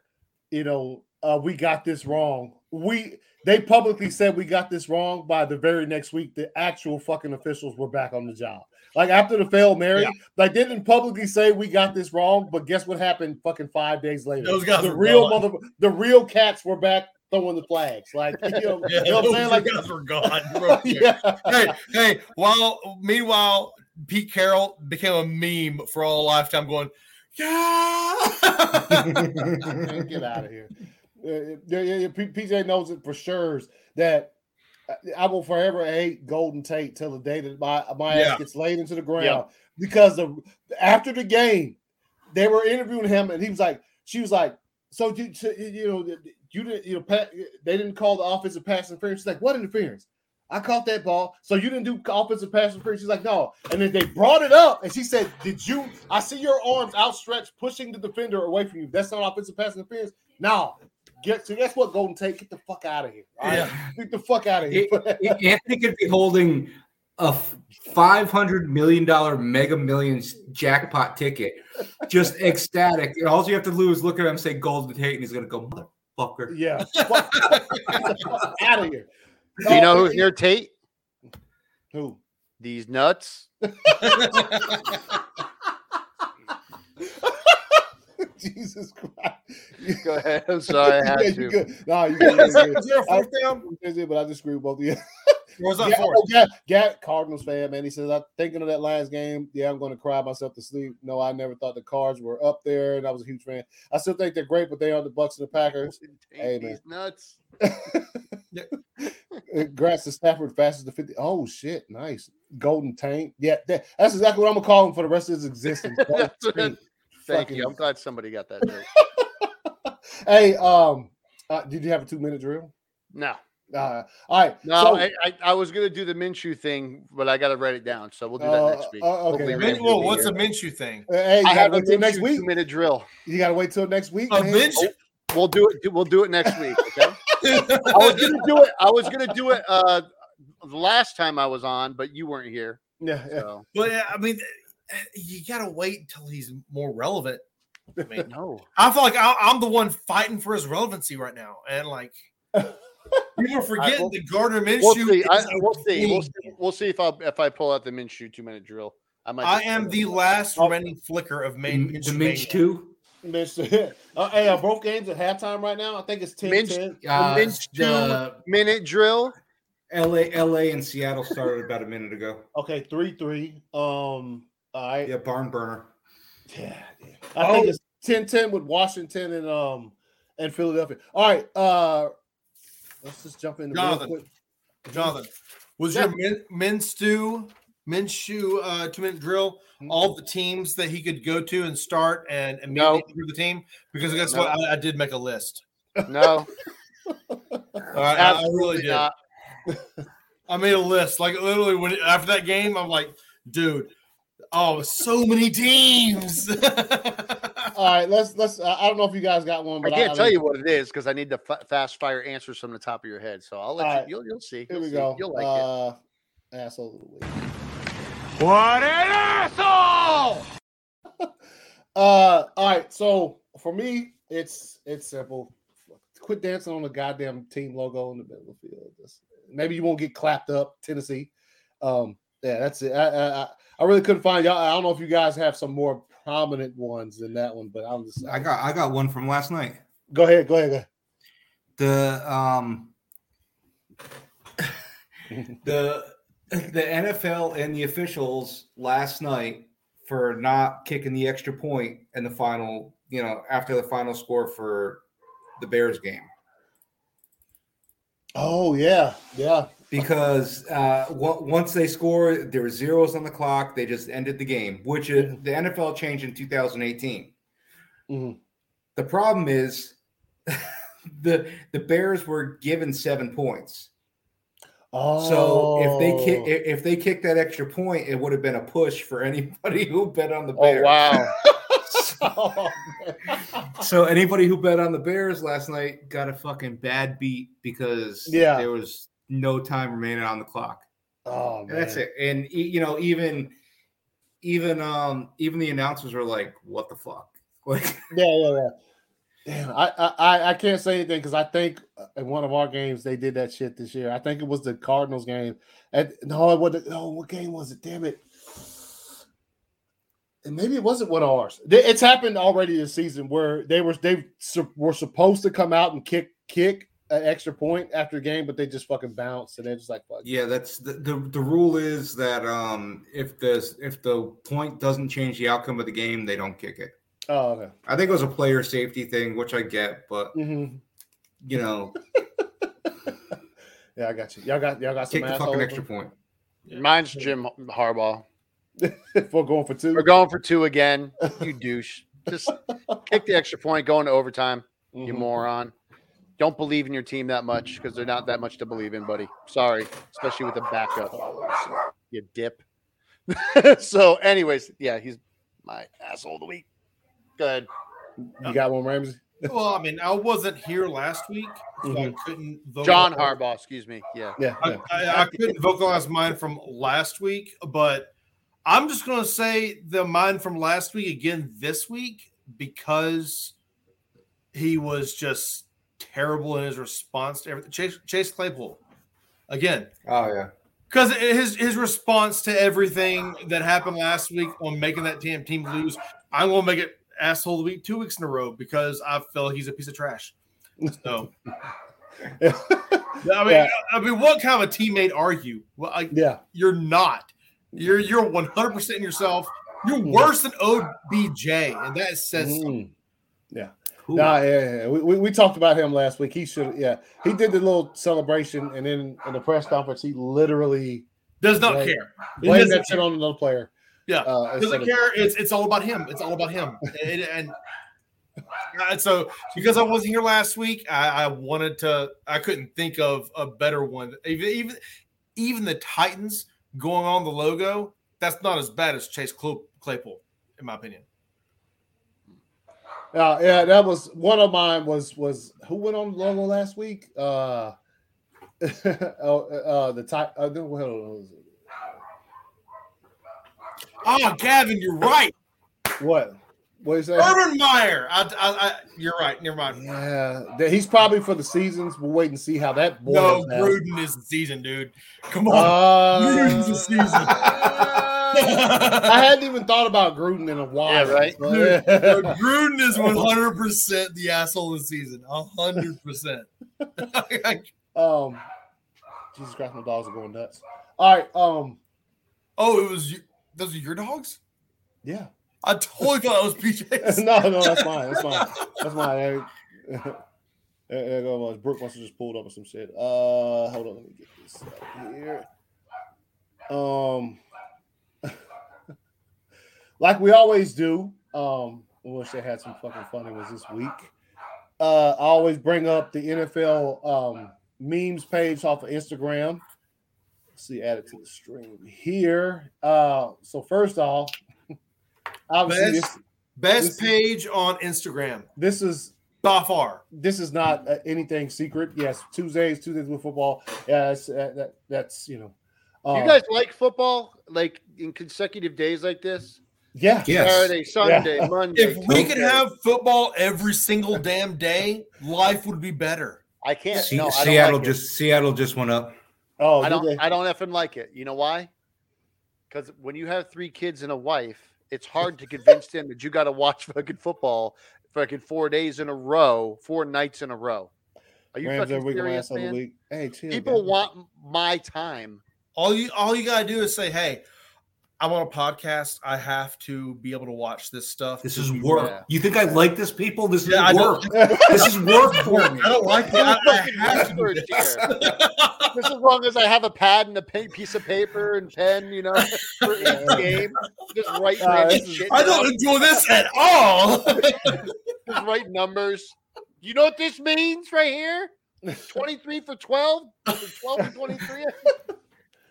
S1: you know, uh, we got this wrong. We they publicly said we got this wrong. By the very next week, the actual fucking officials were back on the job. Like after the Fail Mary,
S2: Yeah.
S1: like they didn't publicly say we got this wrong, but guess what happened? Fucking five days later,
S2: Those guys
S1: the real
S2: gone.
S1: mother, the real cats were back throwing the flags. Like you know,
S2: Yeah,
S1: you know what I'm saying? Like
S2: guys were gone.
S1: yeah,
S2: hey, hey, while meanwhile, Pete Carroll became a meme for all lifetime going, yeah.
S1: Get out of here. Yeah, yeah, yeah, PJ knows it for sure that I will forever hate Golden Tate till the day that my my
S2: Yeah.
S1: ass gets laid into the ground
S3: Yeah.
S1: because of after the game they were interviewing him and he was like, she was like, so you, you know you didn't you know pat, they didn't call the offensive pass interference. She's like, what interference? I caught that ball. So you didn't do offensive pass interference. She's like, no. And then they brought it up, and she said, "Did you? I see your arms outstretched, pushing the defender away from you. That's not offensive pass interference. No. Get so guess what, Golden Tate? Get the fuck out of here. All right?
S2: Yeah.
S1: Get the fuck out of here.
S4: Anthony could be holding a five hundred million dollar Mega Millions jackpot ticket, just ecstatic. And all you have to do is look at him, say Golden Tate, and he's gonna go motherfucker.
S1: yeah. Fuck, get the fuck out of here.
S3: Do you know who's near Tate?
S1: Who?
S3: These nuts.
S1: Jesus Christ.
S3: Go ahead. I'm sorry. I had
S1: yeah,
S3: to.
S1: you good. Nah, you good.
S2: Is
S1: you
S2: there-
S1: good.
S2: is there a
S1: I-
S2: fourth down?
S1: but I just agree with both of you.
S2: Or was that
S1: Yeah,
S2: fourth?
S1: oh, yeah, yeah, Cardinals fan, man. He says, I'm thinking of that last game. Yeah, I'm going to cry myself to sleep. No, I never thought the Cards were up there, and I was a huge fan. I still think they're great, but they are the Bucks and the Packers. Hey, man.
S3: He's nuts.
S1: Congrats to Stafford, fastest to 50. Oh, shit. Nice. Golden Tank. Yeah, that- that's exactly what I'm going to call him for the rest of his existence. Golden
S3: That's what-
S1: Tank.
S3: Thank
S1: Fucking-
S3: you. I'm glad somebody got that.
S1: Hey, um, uh, did you have a two minute drill?
S3: No,
S1: Uh, all right.
S3: no.
S1: so-
S3: I, I, I was gonna do the Minshew thing, but I got to write it down. So we'll do that
S1: Uh,
S3: next week.
S1: uh, okay.
S3: Hopefully
S1: Min-
S2: Min-
S3: Randy
S2: whoa,
S3: will be
S2: what's
S3: here.
S2: a Minshew thing?
S1: Uh, hey, you
S3: I
S1: got
S3: have
S1: to
S3: a
S1: wait till next week.
S3: two minute drill.
S1: You got to wait till next week.
S2: A
S1: man.
S2: Minshew?
S3: We'll do it. We'll do it next week. Okay. I was gonna do it. I was gonna do it uh the last time I was on, but you weren't here.
S1: Yeah, yeah.
S3: So
S2: But yeah, I mean, you gotta wait until he's more relevant. I mean,
S3: no.
S2: I feel like I, I'm the one fighting for his relevancy right now, and like people are forgetting
S3: we'll-
S2: that Gardner Minshew.
S3: We'll see. I, we'll see. We'll, see. we'll see if I if I pull out the Minshew two minute drill. I might.
S2: I am the last
S1: Oh.
S2: remaining flicker of
S4: The,
S2: main
S4: the
S2: Minshew
S4: two.
S1: Mitch, uh, hey, are both games at halftime right now? I think it's 10
S3: Minch-
S1: 10.
S4: Uh,
S3: Minch
S4: the
S3: minute drill.
S4: LA, LA, and Seattle started about a minute ago.
S1: Okay, 3 3. Um, all right.
S4: Yeah, barn burner.
S1: Yeah, yeah. I think it's 10 10 with Washington and um and Philadelphia. All right. Uh, let's just jump in real
S2: Jonathan.
S1: quick.
S2: Jonathan, was
S1: Yeah.
S2: your Min, Minshew Minshew uh, two minute drill all the teams that he could go to and start and immediately
S3: No.
S2: the team? Because guess
S3: No.
S2: what, I, I did make a list.
S3: No,
S2: I, I- I really did.
S3: not.
S2: I made a list. Like literally, when after that game, I'm like, dude, oh, so many teams.
S1: All right, let's let's. Uh, I don't know if you guys got one, but I
S3: can't
S1: I,
S3: tell you what it is because I need the fa- fast fire answers from the top of your head. So I'll let you.
S1: right.
S3: You'll, you'll see.
S1: Here
S3: You'll
S1: we
S3: see.
S1: go.
S3: You'll like it.
S1: uh, Asshole of.
S5: What an asshole!
S1: Uh, all right. So for me, it's it's simple. Quit dancing on the goddamn team logo in the middle of the field. Maybe you won't get clapped up, Tennessee. Um, yeah, that's it. I, I, I- I really couldn't find y'all. I don't know if you guys have some more prominent ones than that one, but I'm just.
S4: I got I got one from last night.
S1: Go ahead. Go ahead. Go ahead.
S4: The um the the NFL and the officials last night for not kicking the extra point in the final, you know, after the final score for the Bears game.
S1: Oh yeah, yeah.
S4: Because uh, w- once they score, there were zeros on the clock. They just ended the game, which is, the NFL changed in 2018.
S1: Mhm.
S4: The problem is the the Bears were given seven points.
S1: Oh,
S4: So if they kick if they kicked that extra point, it would have been a push for anybody who bet on the
S3: Oh
S4: Bears.
S3: wow!
S1: Oh, man.
S4: So anybody who bet on the Bears last night got a fucking bad beat because
S1: Yeah.
S4: there was no time remaining on the clock.
S1: oh man.
S4: That's it. And you know, even even um even the announcers are like, "What the fuck?" Like,
S1: Yeah, yeah, yeah. Damn, I I- I can't say anything because I think uh, in one of our games they did that shit this year. I think it was the Cardinals game. And no, it wasn't. Oh, what game was it? Damn it. And maybe it wasn't one of ours. It's happened already this season where they were they were supposed to come out and kick kick an extra point after the game, but they just fucking bounced and they're just like, fuck.
S4: yeah, that's the, the the rule is that um if the if the point doesn't change the outcome of the game, they don't kick it.
S1: Oh, okay.
S4: I think it was a player safety thing, which I get, but
S1: hmm
S4: you know,
S1: Yeah, I got you. Y'all got y'all got some
S4: kick the fucking extra point.
S3: Mine's Jim Harbaugh.
S1: We're going for 2
S3: We're going for two again. You douche. Just kick the extra point, go into overtime. You
S1: Mhm.
S3: moron. Don't believe in your team that much because they're not that much to believe in, buddy. Sorry, especially with the backup. You dip. so, anyways, yeah, he's my asshole of the week. Good.
S1: You got one, Ramsey?
S2: well, I mean, I wasn't here last week, so I
S1: Mhm.
S2: couldn't. Vote
S3: John Harbaugh, excuse me. Yeah.
S1: Yeah.
S2: I. I, I couldn't vocalize mine from last week, but I'm just going to say the mine from last week again this week because he was just terrible in his response to everything. Chase, Chase Claypool, again,
S4: Oh yeah.
S2: because his his response to everything that happened last week on making that team team lose, I'm to make it asshole of the week two weeks in a row because I feel like he's a piece of trash. So I mean,
S1: Yeah.
S2: I mean, what kind of a teammate are you? Well, like,
S1: yeah.
S2: you're not. You're you're 100 percent yourself. You're worse than OBJ, and that says.
S1: Mm.
S4: Who?
S1: Nah, yeah, yeah. We, we, we talked about him last week. He should, yeah, he did the little celebration, and then in the press conference, he literally
S2: does not
S1: Right.
S2: care. He
S1: blamed that shit on another player.
S2: Yeah.
S1: uh,
S2: doesn't
S1: of-
S2: care. It's it's all about him. It's all about him. and, and uh, so because I wasn't here last week, I, I wanted to. I couldn't think of a better one. Even even even the Titans going on the logo. That's not as bad as Chase Claypool, in my opinion.
S1: Uh, yeah, that was one of mine. Was was who went on the logo last week? Uh, oh, uh, the type. Uh, no.
S2: Oh, Gavin, you're right.
S1: What? What is that?
S2: Urban Meyer. I, I, I, you're right. Never mind.
S1: Yeah, he's probably for the seasons. We'll wait and see how that
S2: No,
S1: boils out.
S2: Gruden is the season, dude. Come on.
S1: Uh,
S2: Gruden's the season.
S1: I hadn't even thought about Gruden in a while.
S3: Yeah, right.
S1: So,
S2: Dude,
S1: yeah.
S2: Gruden is 100 percent the asshole of the season. hundred percent.
S1: um, Jesus Christ, my dogs are going nuts. All right. Um,
S2: Oh, it was. Those are your dogs.
S1: yeah.
S2: I totally thought it was PJ's.
S1: no, no, that's fine. That's fine. That's fine. There, there go. Brooke must have just pulled up with some shit. Uh, hold on. Let me get this up here. Um, like we always do. Um, I wish they had some fucking funny ones this week. Uh, I always bring up the NFL um memes page off of Instagram. Let's see, add it to the stream here. Uh, so first off, obviously
S2: Best-
S1: this,
S2: Best
S1: This-
S2: page on Instagram
S1: this is
S2: by far.
S1: this is not uh, anything secret. Yes, Tuesdays, Tuesdays with football. Yeah, that's uh, that, that's you know. Uh,
S3: you guys like football like in consecutive days like this?
S1: Yeah,
S4: Yes.
S3: Saturday, Sunday, Monday.
S2: If we could have football every single damn day, life would be better.
S3: I can't.
S4: Se-
S3: no, I
S4: Seattle
S3: like it.
S4: just Seattle just went up.
S1: Oh,
S3: I don't.
S1: they?
S3: I don't effing like it. You know why? Because when you have three kids and a wife, it's hard to convince them that you got to watch fucking football fucking four days in a row, four nights in a row. Are you
S1: Rams
S3: fucking
S1: every week,
S3: serious,
S1: last other
S3: man?
S1: week. Hey, chill.
S3: People
S1: guys.
S3: want my time.
S2: All you all you gotta do is say, "Hey, I'm on a podcast. I have to be able to watch this stuff."
S4: This is work.
S3: Yeah.
S4: You think I like this, people? This is
S2: Yeah, I
S4: work. this is work for me.
S2: I don't like that. I, I have to do
S3: Words
S2: this.
S3: Just as long as I have a pad and a pa- piece of paper and pen, you know, for each game, just write
S1: Uh,
S3: random
S1: this is-
S3: shit
S2: I don't enjoy this at all.
S3: just write numbers. You know what this means right here? 23 for 12? 12 for 23?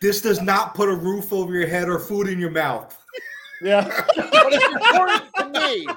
S4: This does not put a roof over your head or food in your mouth.
S1: Yeah,
S3: But it's important to me.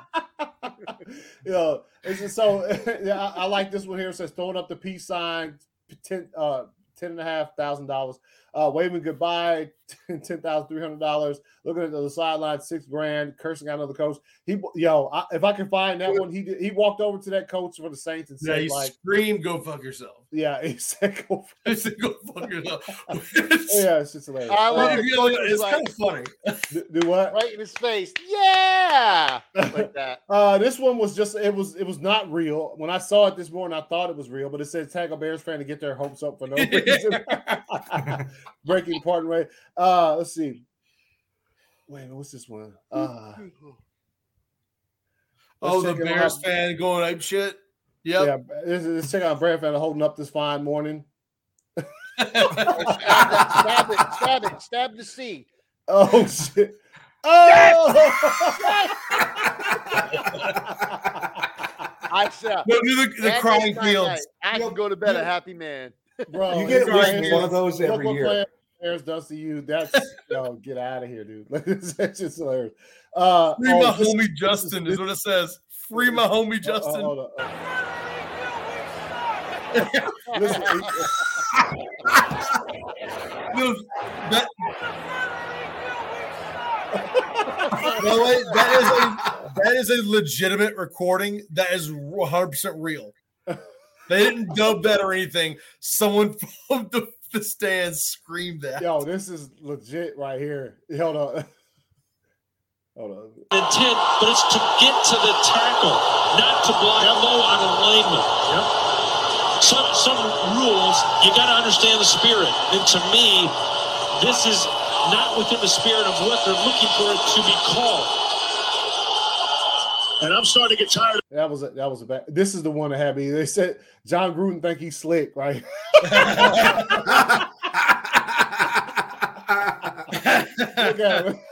S1: yeah. It's so. yeah, I, I like this one here. It says throwing up the peace sign, ten, uh, ten and a half thousand dollars. Uh, waving goodbye, ten thousand three hundred dollars. Looking at the sideline, six grand. Cursing out another coach. He, yo, I, if I can find that one, he did, he walked over to that coach for the Saints and
S2: yeah,
S1: said
S2: you
S1: like,
S2: scream, "Go fuck yourself!"
S1: Yeah, he said, go. for-
S2: I said, "Go fuck
S1: yeah, it's just hilarious.
S3: I love
S1: Uh,
S3: it.
S2: it's kind of funny.
S1: do, do what?
S3: Right in his face. Yeah. Like that.
S1: Uh, this one was just it was it was not real. When I saw it this morning, I thought it was real, but it said tag a Bears fan to get their hopes up for no reason. Breaking pardon way. Uh, let's see. Wait, what's this one? Uh, let's
S2: oh, the Bears fan going ape shit. Yep.
S1: Yeah, this is let's check out Bears fan holding up this fine morning.
S3: Stab, that, stab it. Stab it. Stab the sea.
S1: Oh shit! Oh!
S3: I said.
S2: Go do the, the
S3: That
S2: crying fields.
S3: I can go to bed a happy man.
S1: Bro,
S4: You get
S1: it's right
S4: one of those
S1: Look
S4: every
S1: what
S4: year.
S1: player Bears does to you. That's yo, get out of here, dude. That's just hilarious. Uh,
S2: Free
S1: oh,
S2: my
S1: this-
S2: homie
S1: this
S2: Justin
S1: this-
S2: is what it says. Free my homie
S1: uh, uh,
S2: Justin.
S1: hold on, uh. Listen, he-
S2: No, that, By the that is a that is a legitimate recording. That is 100 percent real. They didn't dub that or anything. Someone from the, the stands screamed that.
S1: yo, this is legit right here. Hold on. Hold on.
S6: intent, but it's to get to the tackle, not to block low on alignment. Some some rules you got to understand the spirit, and to me, this is not within the spirit of what they're looking for it to be called. And I'm starting to get tired.
S1: That was a that was a bad. This is the one that had me. They said Jon Gruden think he's slick, right? Him.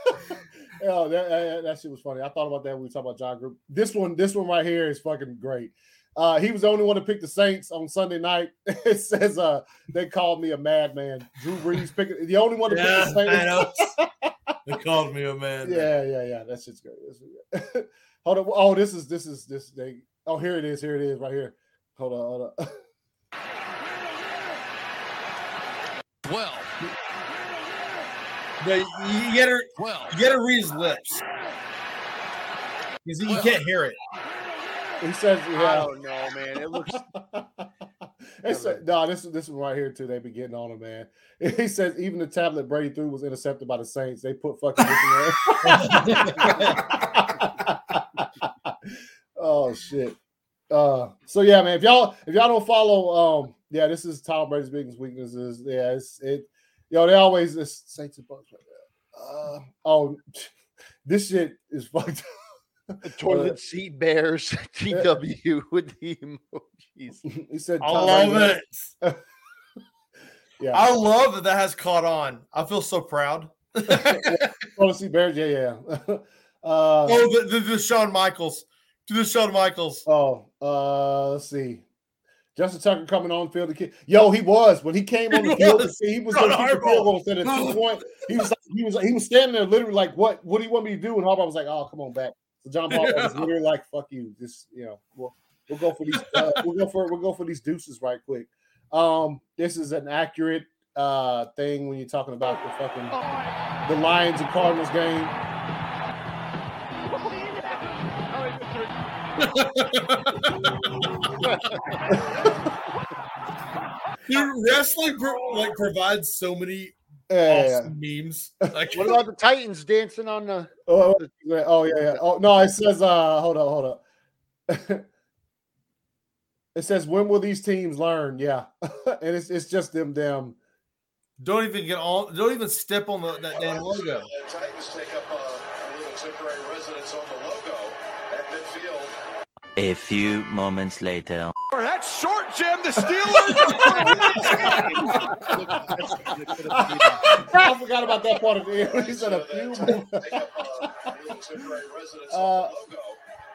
S1: Oh, that, that, that shit was funny. I thought about that when we talked about Jon Gruden. This one, this one right here is fucking great. Uh, he was the only one to pick the Saints on Sunday night. it says uh, they called me a madman. Drew Brees picking the only one to
S2: Yeah,
S1: pick the Saints.
S2: I know. They called me a man.
S1: Yeah, yeah, yeah. That's just great. That's good. hold on. Oh, this is this is this they oh here it is. Here it is right here. Hold on, hold on.
S7: Well,
S2: But you get her.
S7: well.
S2: you gotta read his lips. Because you can't hear it.
S1: He says, yeah.
S3: I don't know, man. It looks
S1: They said, no, this this one right here too. They be getting on him, man. He says even the tablet Brady threw was intercepted by the Saints. They put fucking this in there. oh shit. Uh, so yeah, man. If y'all if y'all don't follow, um, yeah, this is Tom Brady's biggest weaknesses. Yeah, it's it. Yo, they always it's Saints and Bucks right. Uh, oh, this shit is fucked. up.
S3: Toilet seat bears TW with the emojis.
S1: he said,
S2: I
S1: Tom
S2: love it.
S1: Yeah,
S2: I love that that has caught on. I feel so proud.
S1: want to see Bears. Yeah, yeah. uh,
S2: Oh, the, the, the Shawn Michaels. To the Shawn Michaels.
S1: oh, uh, let's see. Justin Tucker coming on field. to kick. Yo, he was when he came on the field.
S2: was.
S1: He was
S2: Ron
S1: going to kick the
S2: Harbaugh.
S1: field goal instead of two point. He was, he was, he was standing there, literally like, "What? What do you want me to do?" And Harbaugh was like, "Oh, come on back." So John Paul was literally like, "Fuck you." Just you know, we'll we'll go for these. Uh, we'll go for we'll go for these deuces right quick. Um, this is an accurate uh thing when you're talking about the fucking the Lions and Cardinals game.
S2: Dude, wrestling like provides so many
S1: Yeah.
S2: awesome memes. Like,
S3: What about the Titans dancing on the?
S1: Oh, yeah, oh yeah, yeah. Oh no, it says uh hold up, hold up. it says when will these teams learn? Yeah. and it's it's just them them.
S2: don't even get all. Don't even step on the, that damn logo.
S8: A
S9: few moments later.
S5: That short gem, the Steelers.
S1: I forgot about that part of the end. He said a few
S8: So that, uh, take up a, a little temporary residence on the logo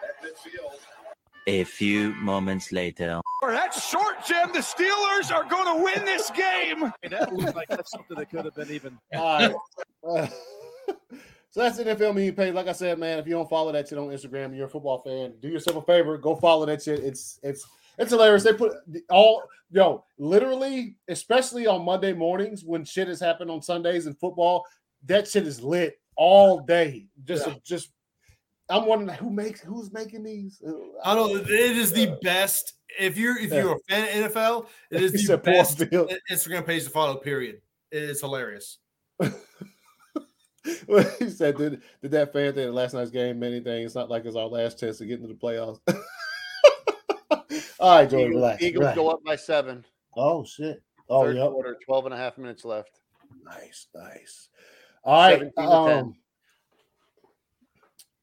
S8: at midfield.
S9: A few moments later.
S5: that short gem, the Steelers are going to win this game.
S10: that looks like that's something that could have been even.
S1: All right. Uh, so that's NFL meme page. Like I said, man, if you don't follow that shit on Instagram, you're a football fan, do yourself a favor, go follow that shit. It's it's it's hilarious. They put all yo, literally, especially on Monday mornings when shit has happened on Sundays in football, that shit is lit all day. Just just I'm wondering who makes who's making these. Uh,
S2: I don't. It is the best. If you're if you're a fan of NFL, it is
S1: He
S2: the best Instagram page to follow. Period. It is hilarious.
S1: he said, did, did that fan think last night's game mean anything? It's not like it's our last chance to get into the playoffs. All right, Joey,
S3: Eagles,
S1: relax.
S3: Eagles
S1: relax.
S3: go up by seven.
S1: Oh, shit. Oh,
S3: Third
S1: yep.
S3: quarter, 12 and a half minutes left.
S1: Nice, nice. All right.
S3: 17 to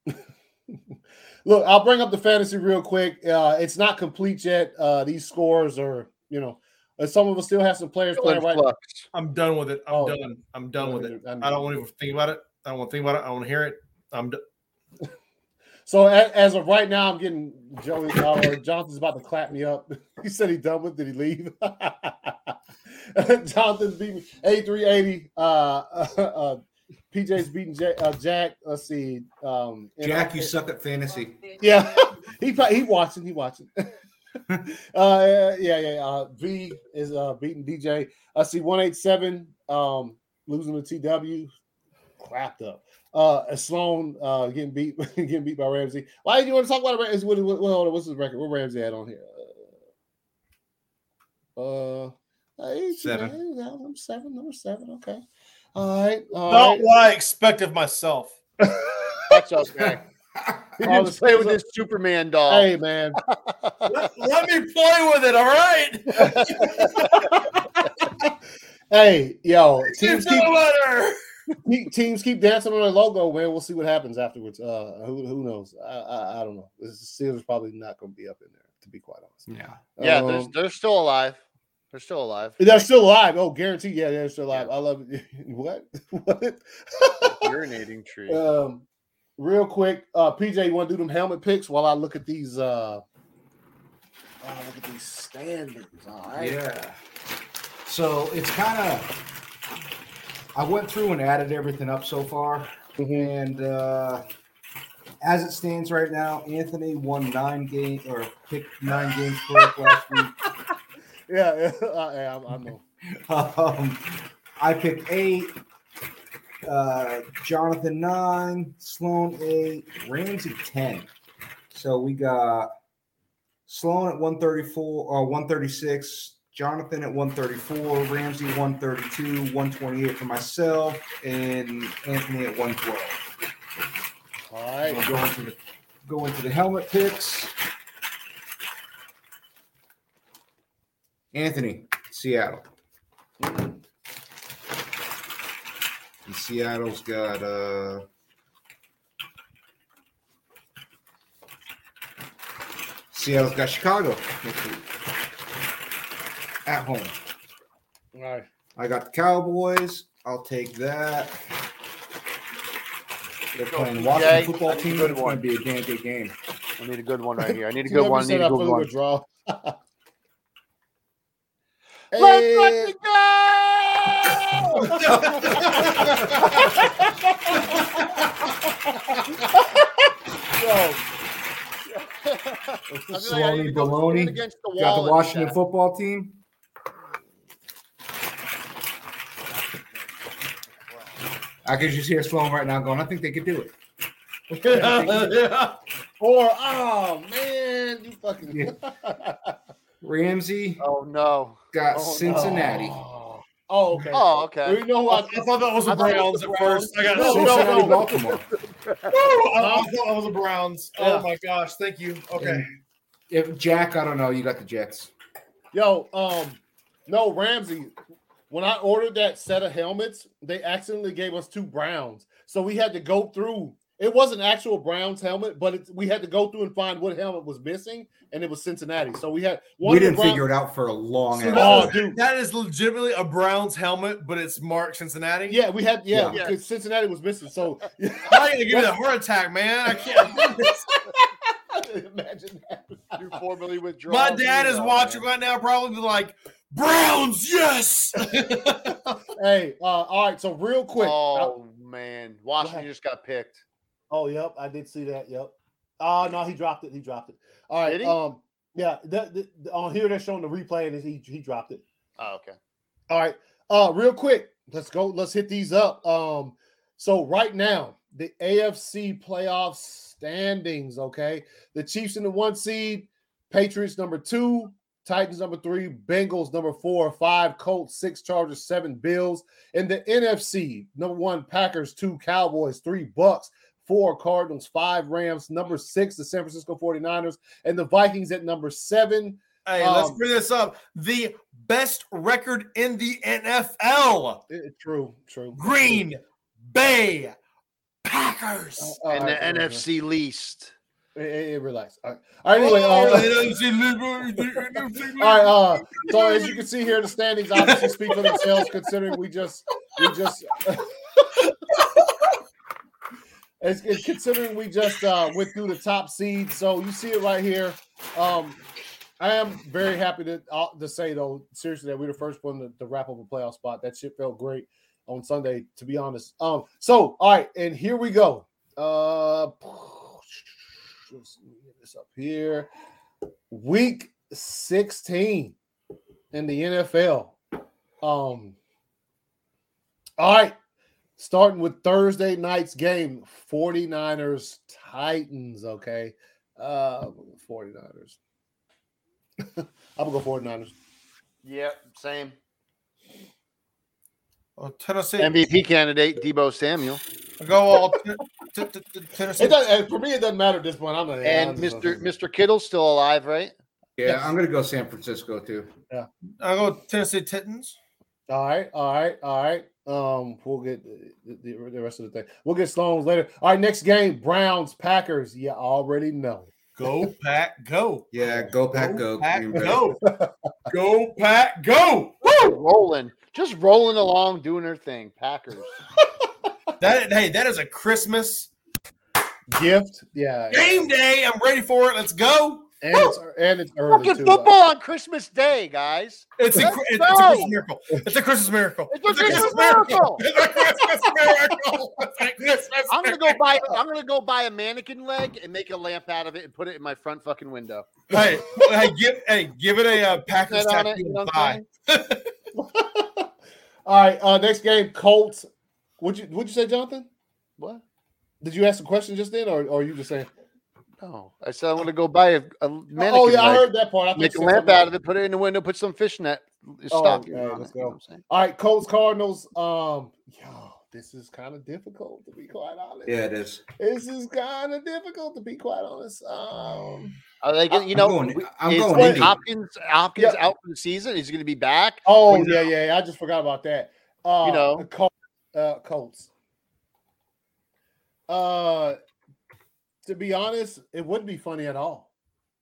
S3: 10.
S1: Um, look, I'll bring up the fantasy real quick. Uh, it's not complete yet. Uh, these scores are, you know, uh, some of us still have some players
S3: Still
S1: playing right
S3: flux.
S2: I'm done with it. I'm
S1: Oh.
S2: done. I'm done with it.
S1: I
S2: I don't want to even think about it. I don't want to think about it. I don't want to hear it. I'm done.
S1: So as, as of right now, I'm getting Joey uh, Jonathan's about to clap me up. he said he done with. Did he leave? Jonathan's beating me. A380. Uh, uh, PJ's beating J- uh, Jack. Let's see. Um,
S4: Jack, you suck at fantasy.
S1: Yeah, he he watching. He watching. uh, yeah, yeah. Uh, V is uh beating DJ. I see one eight seven. Um, losing to TW. Crapped up. Uh, Sloan uh getting beat, getting beat by Ramsey. Why do you want to talk about Ramsey? What, what, what, what's his record? What Ramsey had on here? Uh, uh hey,
S4: Seven.
S1: yeah, Number seven. Number seven. Okay. All right. All
S2: Not
S1: right.
S2: what I expect of myself.
S3: That's okay. I was playing with this Superman doll.
S1: Hey man,
S2: let, let me play with it. All right.
S1: hey yo, teams keep, keep- teams keep dancing on their logo, man. We'll see what happens afterwards. Uh, who who knows? I I, I don't know. The Steelers probably not going to be up in there, to be quite honest.
S4: Yeah.
S3: Yeah, they're,
S1: Um,
S3: they're still alive. They're still alive.
S1: They're still alive. Oh, guaranteed. Yeah, they're still alive. I love it. what? what?
S3: Urinating tree.
S1: um, real quick, uh, PJ, you want to do them helmet picks while I look at these? Uh, oh, look at these standings. All right.
S4: Yeah. So it's kind of. I went through and added everything up so far, and uh, as it stands right now, Anthony won nine games or picked nine games correct last week.
S1: Yeah, yeah, I, I, I know.
S4: Um, I picked eight. Uh, Jonathan nine, Sloan eight, Ramsey ten. So we got Sloan at one thirty four or one thirty six. Jonathan at 134, Ramsey 132, 128 for myself, and Anthony at 112.
S1: All right.
S4: We'll go into the go into the helmet picks. Anthony, Seattle. Seattle's got uh Seattle's got Chicago. At home.
S1: All right.
S4: I got the Cowboys. I'll take that. They're playing Washington
S3: Jay,
S4: football team.
S3: good
S4: It's going to be a damn good game.
S3: I need a good one right here. I need a good one. I need a good
S1: for the
S3: one. Let's
S1: Hey, yo,
S3: I feel like I need
S4: Salami
S3: to
S4: Baloney.
S3: against the
S4: Got the
S3: wall and do
S4: Washington football team. I can just hear Sloan right now going, I think they could do it.
S2: yeah.
S1: or oh man, you fucking.
S4: Ramsey
S3: Oh no.
S4: got
S3: Oh, no. Oh.
S4: Cincinnati.
S1: Oh, okay.
S3: Oh, okay.
S1: You know
S2: I,
S1: what?
S2: I thought that was the
S3: I thought it was
S2: Browns at first. I got
S1: No,
S2: so
S1: no, no.
S4: Baltimore.
S2: I, I thought that was the Browns.
S1: Yeah.
S2: Oh my gosh! Thank you. Okay.
S4: And If Jack, I don't know, you got the Jets.
S1: Yo, um, no, Ramsey. When I ordered that set of helmets, they accidentally gave us two Browns, so we had to go through. It was an actual Browns helmet, but it, we had to go through and find what helmet was missing, and it was Cincinnati. So we had one.
S4: we didn't
S1: Brown-
S4: figure it out for a long
S2: So
S1: Oh, dude.
S2: that is legitimately a Browns helmet, but it's marked Cincinnati.
S1: Yeah, we had. Yeah,
S3: Yeah.
S1: because Cincinnati was missing. So
S2: I'm not gonna give you a heart attack, man. I can't.
S1: imagine that.
S3: Do formally withdraw.
S2: My dad is watching right now, probably like Browns. Yes.
S1: Hey, uh, all right. So real quick.
S3: Oh man, Washington just got picked.
S1: Oh, yep, I did see that. Yep. Oh no, he dropped it. He dropped it. All right. Um, yeah. The, the, the- on here they're showing the replay, and he he dropped it.
S3: Oh, okay.
S1: All right. Uh, real quick, let's go. Let's hit these up. Um, so right now the AFC playoff standings. Okay, the Chiefs in the one seed, Patriots number two, Titans number three, Bengals number four, five, Colts six, Chargers seven, Bills. In the NFC, number one, Packers two, Cowboys three, Bucks four, Cardinals five, Rams number six, the San Francisco 49ers, and the Vikings at number seven.
S2: Hey, let's
S1: Um,
S2: bring this up. The best record in the NFL.
S1: Eh, true, true.
S2: Green Bay Packers.
S1: All
S3: and the
S1: right, all right,
S3: NFC least.
S1: Hey, hey, hey, relax. All right. All right, anyway, uh, all right. Uh, so as you can see here, the standings obviously speak for themselves. Considering we just, we just, as, as considering we just uh, went through the top seed. So you see it right here. Um, I am very happy to uh, to say though, seriously, that we're the first one to, to wrap up a playoff spot. That shit felt great on Sunday, to be honest. Um, so all right, and here we go. Uh, let's get this up here. Week 16 in the NFL. Um, all right, starting with Thursday night's game 49ers Titans. Okay, uh, 49ers. I'm gonna go 49ers.
S3: Yep, same.
S2: Oh, Tennessee.
S3: MVP candidate Deebo Samuel
S2: I go all t- t- t- t- Tennessee.
S1: It does, for me, it doesn't matter at this point. I'm not.
S3: and
S1: I'm
S3: Mr.
S1: gonna-
S3: Mr. Kittle's still alive, right?
S4: Yeah, I'm gonna go San Francisco too.
S2: Yeah, I go Tennessee Titans.
S1: All right, all right, all right. Um, we'll get the, the, the rest of the thing. We'll get Sloan's later. All right, next game: Browns Packers. You already know.
S2: Go pack, go.
S4: Yeah, go pack, go.
S2: Pack, go. go pack, go. Woo!
S3: Rolling, just rolling along, doing her thing. Packers.
S2: That hey, that is a Christmas
S1: Gift, yeah,
S2: game day. I'm ready for it. Let's go.
S1: And it's and it's early
S3: Fucking
S1: too.
S3: football on Christmas Day, guys.
S2: It's a, it's, it's a. Christmas miracle. It's a Christmas miracle.
S3: It's a Christmas miracle.
S2: It's a Christmas miracle. It's a Christmas
S3: I'm gonna go buy. I'm gonna go buy a mannequin leg and make a lamp out of it and put it in my front fucking window.
S2: Hey, hey, give hey, give it a uh, Packers tattoo
S3: it, you know
S2: and buy.
S1: All right, uh, next game: Colts. Would you would you say, Jonathan?
S3: What?
S1: Did you ask a question just then, or, or are you just saying?
S3: No, I said I'm gonna go buy a, a mannequin.
S1: oh yeah, I heard that part. I thought
S3: Make
S1: you
S3: a lamp out of it, put it in the window, put some fishnet
S1: Oh,
S3: stocking
S1: okay,
S3: on
S1: let's
S3: it. You know
S1: go.
S3: what I'm saying?
S1: All right, Colts Cardinals. Um, yo, this is kind of difficult to be quite honest.
S4: Yeah, it is.
S1: This is kind of difficult to be quite honest. Um,
S3: Are they gonna, you
S4: I'm
S3: know,
S4: going- I'm going
S3: Hopkins Hopkins
S1: Yeah.
S3: out for the season? He's gonna be back.
S1: oh
S3: We
S1: yeah, yeah, yeah. I just forgot about that. Uh,
S3: You know.
S1: the Col- uh, Colts. Uh, to be honest, it wouldn't be funny at all.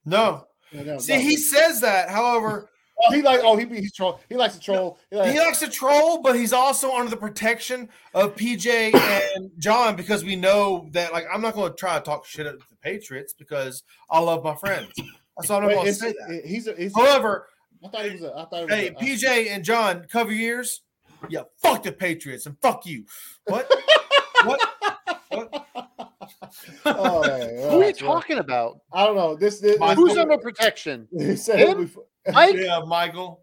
S2: No.
S1: No, no,
S2: See,
S1: no.
S2: he says that. However,
S1: Oh, he like oh he be he's troll. He likes to troll. He like,
S2: he likes to troll, but he's also under the protection of PJ and John because we know that. Like, I'm not going to try to talk shit at the Patriots because I love my friends. So I'm going to say that.
S1: He's a, he's
S2: However,
S1: I thought he was a. I thought he was
S2: hey,
S1: a, uh,
S2: PJ and John, cover years. Yeah, fuck the Patriots and fuck you. What? what? What?
S1: Oh, yeah,
S3: Who are you
S1: that's right.
S3: talking about?
S1: I don't know. This, this,
S3: Who's under protection?
S1: He said
S3: Him? Mike?
S2: Yeah, Michael.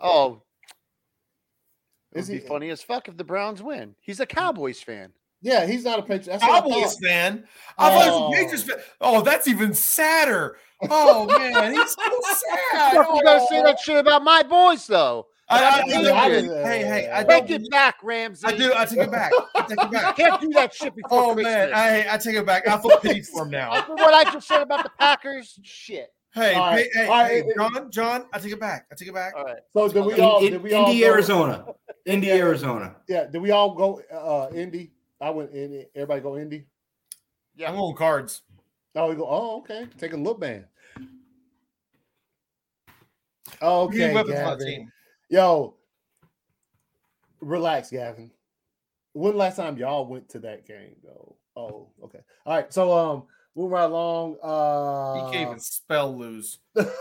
S3: Oh,
S1: Is
S3: it'd be
S1: he-
S3: funny as fuck if the Browns win. He's a Cowboys fan.
S1: Yeah, he's not a Patriot. That's what I
S2: Cowboys fan. I thought he was
S1: Oh.
S2: a Patriots fan. Oh, that's even sadder. Oh man, he's so sad.
S3: Fuck, you gotta say
S2: Oh.
S3: that shit about my boys though.
S2: I, I,
S3: I
S2: I,
S3: hate
S2: I,
S3: it.
S2: hey, hey, I
S3: Take it back, Ramsey.
S2: I do. I take it back. I take it
S3: You
S2: back.
S3: can't do that shit before
S2: Oh
S3: Christmas.
S2: man, I, I take it back. I feel pity for him now.
S3: After what I just said about the Packers, shit.
S2: Hey,
S1: All right,
S2: hey, hey,
S1: all right,
S2: hey,
S1: it-
S2: John, John, I take it back. I take it back.
S3: All right.
S1: So did we
S4: In-
S1: all?
S4: in-
S1: Did we all
S4: Indy,
S1: go-
S4: Arizona. Indy,
S1: Yeah.
S4: Arizona.
S1: Yeah, did we all go? Uh, Indy. I went Indy. Everybody go Indy.
S2: Yeah, I'm going cards.
S1: Oh, we go. Oh, okay. Take a look, man. Okay,
S2: He weapons
S1: Gavin.
S2: Team.
S1: Yo, relax, Gavin. When last time y'all went to that game though? Oh, okay. All right. So um, moving right along. Uh,
S2: He can't even spell lose.
S1: uh,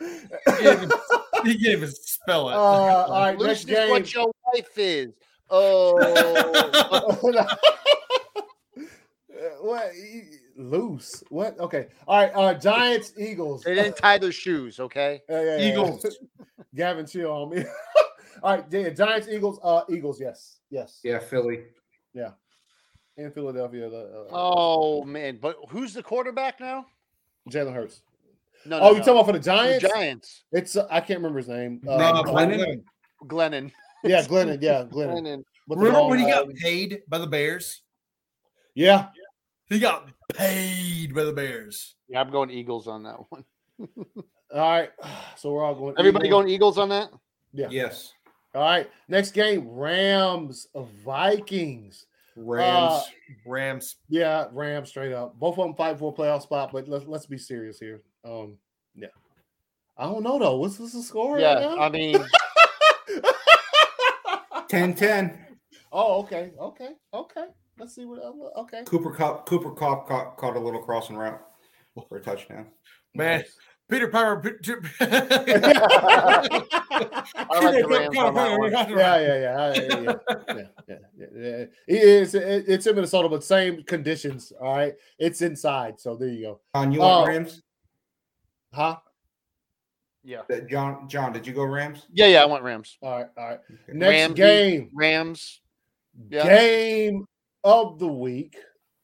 S2: He can't even, he can't even spell it.
S1: all right.
S3: Loose
S1: Next
S3: is
S1: game.
S3: what your wife is. Oh,
S1: what? Loose. What? Okay. All right. Uh, Giants, Eagles.
S3: they didn't tie their shoes. Okay.
S1: Yeah, yeah, yeah.
S2: Eagles.
S1: Gavin, chill on me. All right, yeah, Giants, Eagles, uh, Eagles, yes, yes,
S4: Yeah, Philly. Yeah.
S1: In Philadelphia, the uh,
S3: Oh man, but who's the quarterback now?
S1: Jalen Hurts.
S3: No,
S1: Oh, you
S3: no.
S1: talking about for the
S3: The
S1: Giants?
S3: Giants.
S1: It's uh, I can't remember his name. Uh,
S2: No,
S4: Glennon?
S3: Glennon.
S1: Yeah, Glennon. Yeah, Glennon.
S3: Glennon.
S1: With the
S2: Remember
S1: long
S2: when he got paid by the Bears?
S1: Yeah,
S2: He got paid by the Bears.
S3: Yeah, I'm going Eagles on that one.
S1: all right. So we're all going.
S3: Everybody
S1: Eagles.
S3: going Eagles on that?
S1: Yeah.
S4: Yes.
S1: All right. Next game: Rams, of Vikings.
S4: Rams.
S1: Uh,
S2: Rams.
S1: Yeah, Rams straight up. Both of them fight for a playoff spot, but let's let's be serious here. Um, yeah. I don't know though. What's, what's the score? right
S3: Yeah,
S1: now?
S3: I mean,
S4: 10 10.
S1: Oh, okay, okay, okay. Let's see what. other- Okay.
S4: Cooper Kupp Cooper Kupp caught, caught a little crossing route for a touchdown.
S2: Man, Peter Power.
S3: I like the Rams on that.
S1: Yeah, yeah, yeah, yeah, yeah, yeah, yeah, yeah. It is. It's in Minnesota, but same conditions. All right, it's inside. So there you go.
S4: John, you uh, want
S1: Oh.
S4: Rams?
S1: Huh?
S3: Yeah.
S4: John, John, did you go Rams?
S3: Yeah, yeah, I want Rams.
S1: All right, all right. Next
S3: Ramsey,
S1: game,
S3: Rams. Yeah.
S1: game of the week.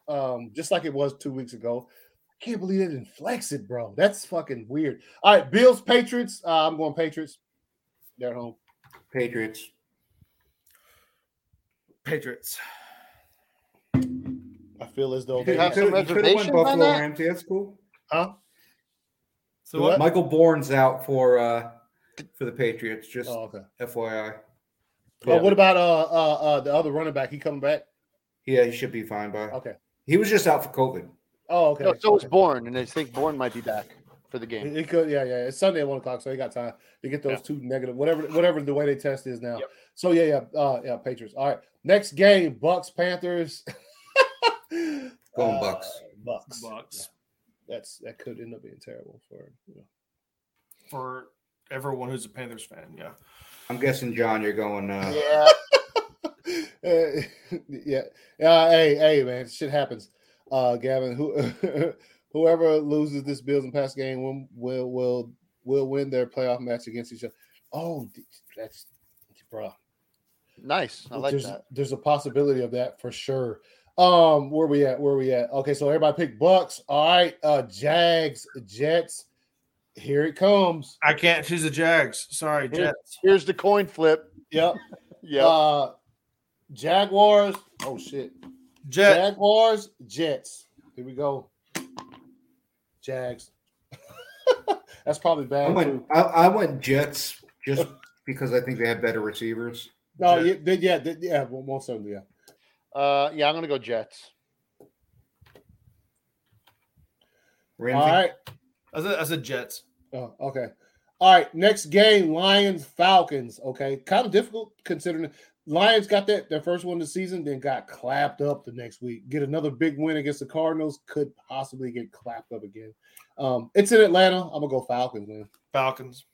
S1: Um, just like it was two weeks ago. I can't believe they didn't flex it, bro. That's fucking weird. All right, Bills, Patriots. Uh, I'm going Patriots. They're at home.
S4: Patriots.
S2: Patriots.
S1: I feel as though
S4: You
S1: they
S3: have
S4: could
S3: some
S4: have won
S3: reservations on
S4: Buffalo
S3: that?
S4: Rams. Yeah, that's cool.
S1: huh?
S2: So what?
S4: Michael Bourne's out for uh for the Patriots. Just
S1: Oh, okay.
S4: FYI.
S1: Oh, what about uh uh uh the other running back? He coming back?
S4: Yeah, he should be fine by.
S1: Okay.
S4: He was just out for COVID.
S1: Oh, okay.
S3: No, so was
S1: okay.
S3: Born, and I think Born might be back for the game.
S1: He could, yeah, yeah. It's Sunday at one o'clock, so he got time to get those
S3: Yeah.
S1: two negative, whatever, whatever the way they test is now.
S3: Yep.
S1: So yeah, yeah, uh, yeah. Patriots. All right, next game: Bucks Panthers.
S4: Going
S1: Uh,
S4: Bucks.
S1: Bucks.
S2: Bucks
S1: That's that could end up being terrible for you know.
S2: for everyone who's a Panthers fan. Yeah.
S4: I'm guessing John, you're going. Uh,
S3: Yeah,
S1: Uh, yeah. Uh, hey, hey, man, shit happens. Uh, Gavin, who, whoever loses this Bills and Pats game will will will will win their playoff match against each other. Oh, that's bro.
S3: nice. I like
S1: there's,
S3: that.
S1: There's a possibility of that for sure. Um, where we at? Where we at? Okay, so everybody pick Bucks. All right, uh, Jags, Jets. Here it comes.
S2: I can't choose the Jags. Sorry, Jets.
S3: Here's the coin flip.
S1: Yep.
S3: Yeah,
S1: Uh, Jaguars. Oh shit.
S2: Jet.
S1: Jaguars, Jets. Here we go. Jags. That's probably
S4: I
S1: bad.
S4: went. I, I went Jets just because I think they have better receivers.
S1: No, yeah, they- yeah, they- yeah, well, most certainly, yeah.
S3: uh, yeah. I'm gonna go Jets.
S4: Ramsey.
S1: All right.
S2: I said, I said Jets.
S1: Oh, okay. All right. Next game, Lions, Falcons. Okay. Kind of difficult considering Lions got that their first one of the season, then got clapped up the next week. Get another big win against the Cardinals, could possibly get clapped up again. Um, it's in Atlanta. I'm gonna go Falcons, man.
S2: Falcons.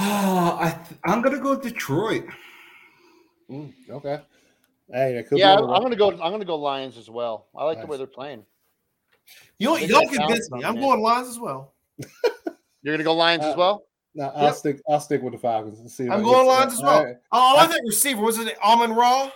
S4: Ah, I th- I'm gonna go Detroit.
S1: Mm, okay. Hey, that could
S3: Yeah,
S1: be
S3: I'm gonna go. I'm gonna go Lions as well. I like the way they're playing.
S2: You
S3: They
S2: y'all
S3: got
S2: convinced
S3: talent
S2: me.
S3: on
S2: I'm
S3: there.
S2: going Lions as well.
S3: You're gonna go Lions as
S1: Uh,
S3: well.
S1: No, I'll
S2: Yep.
S1: stick. I'll stick with the Falcons. and see if
S2: I'm going
S1: get-
S2: Lions as well.
S1: right.
S2: Oh, I like that receiver. Was it Amon Ra?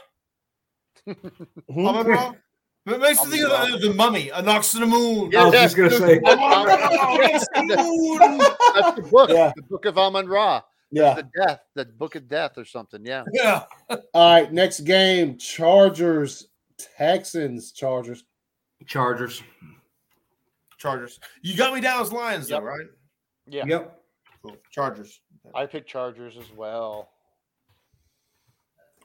S1: Hmm?
S2: Amon Ra? It makes me think of the, the mummy, a knocks to the moon.
S4: I was just gonna say.
S2: Amon Ra, knocks to the moon.
S3: That's the book.
S1: Yeah.
S3: The book of Amon Ra.
S1: Yeah.
S3: The death. The book of death or something. Yeah.
S2: Yeah.
S1: All right. Next game: Chargers, Texans, Chargers.
S4: Chargers.
S2: Chargers. You got me down as Lions, though, right?
S3: Yeah.
S4: Yep.
S2: Cool. Chargers.
S3: I pick Chargers as well.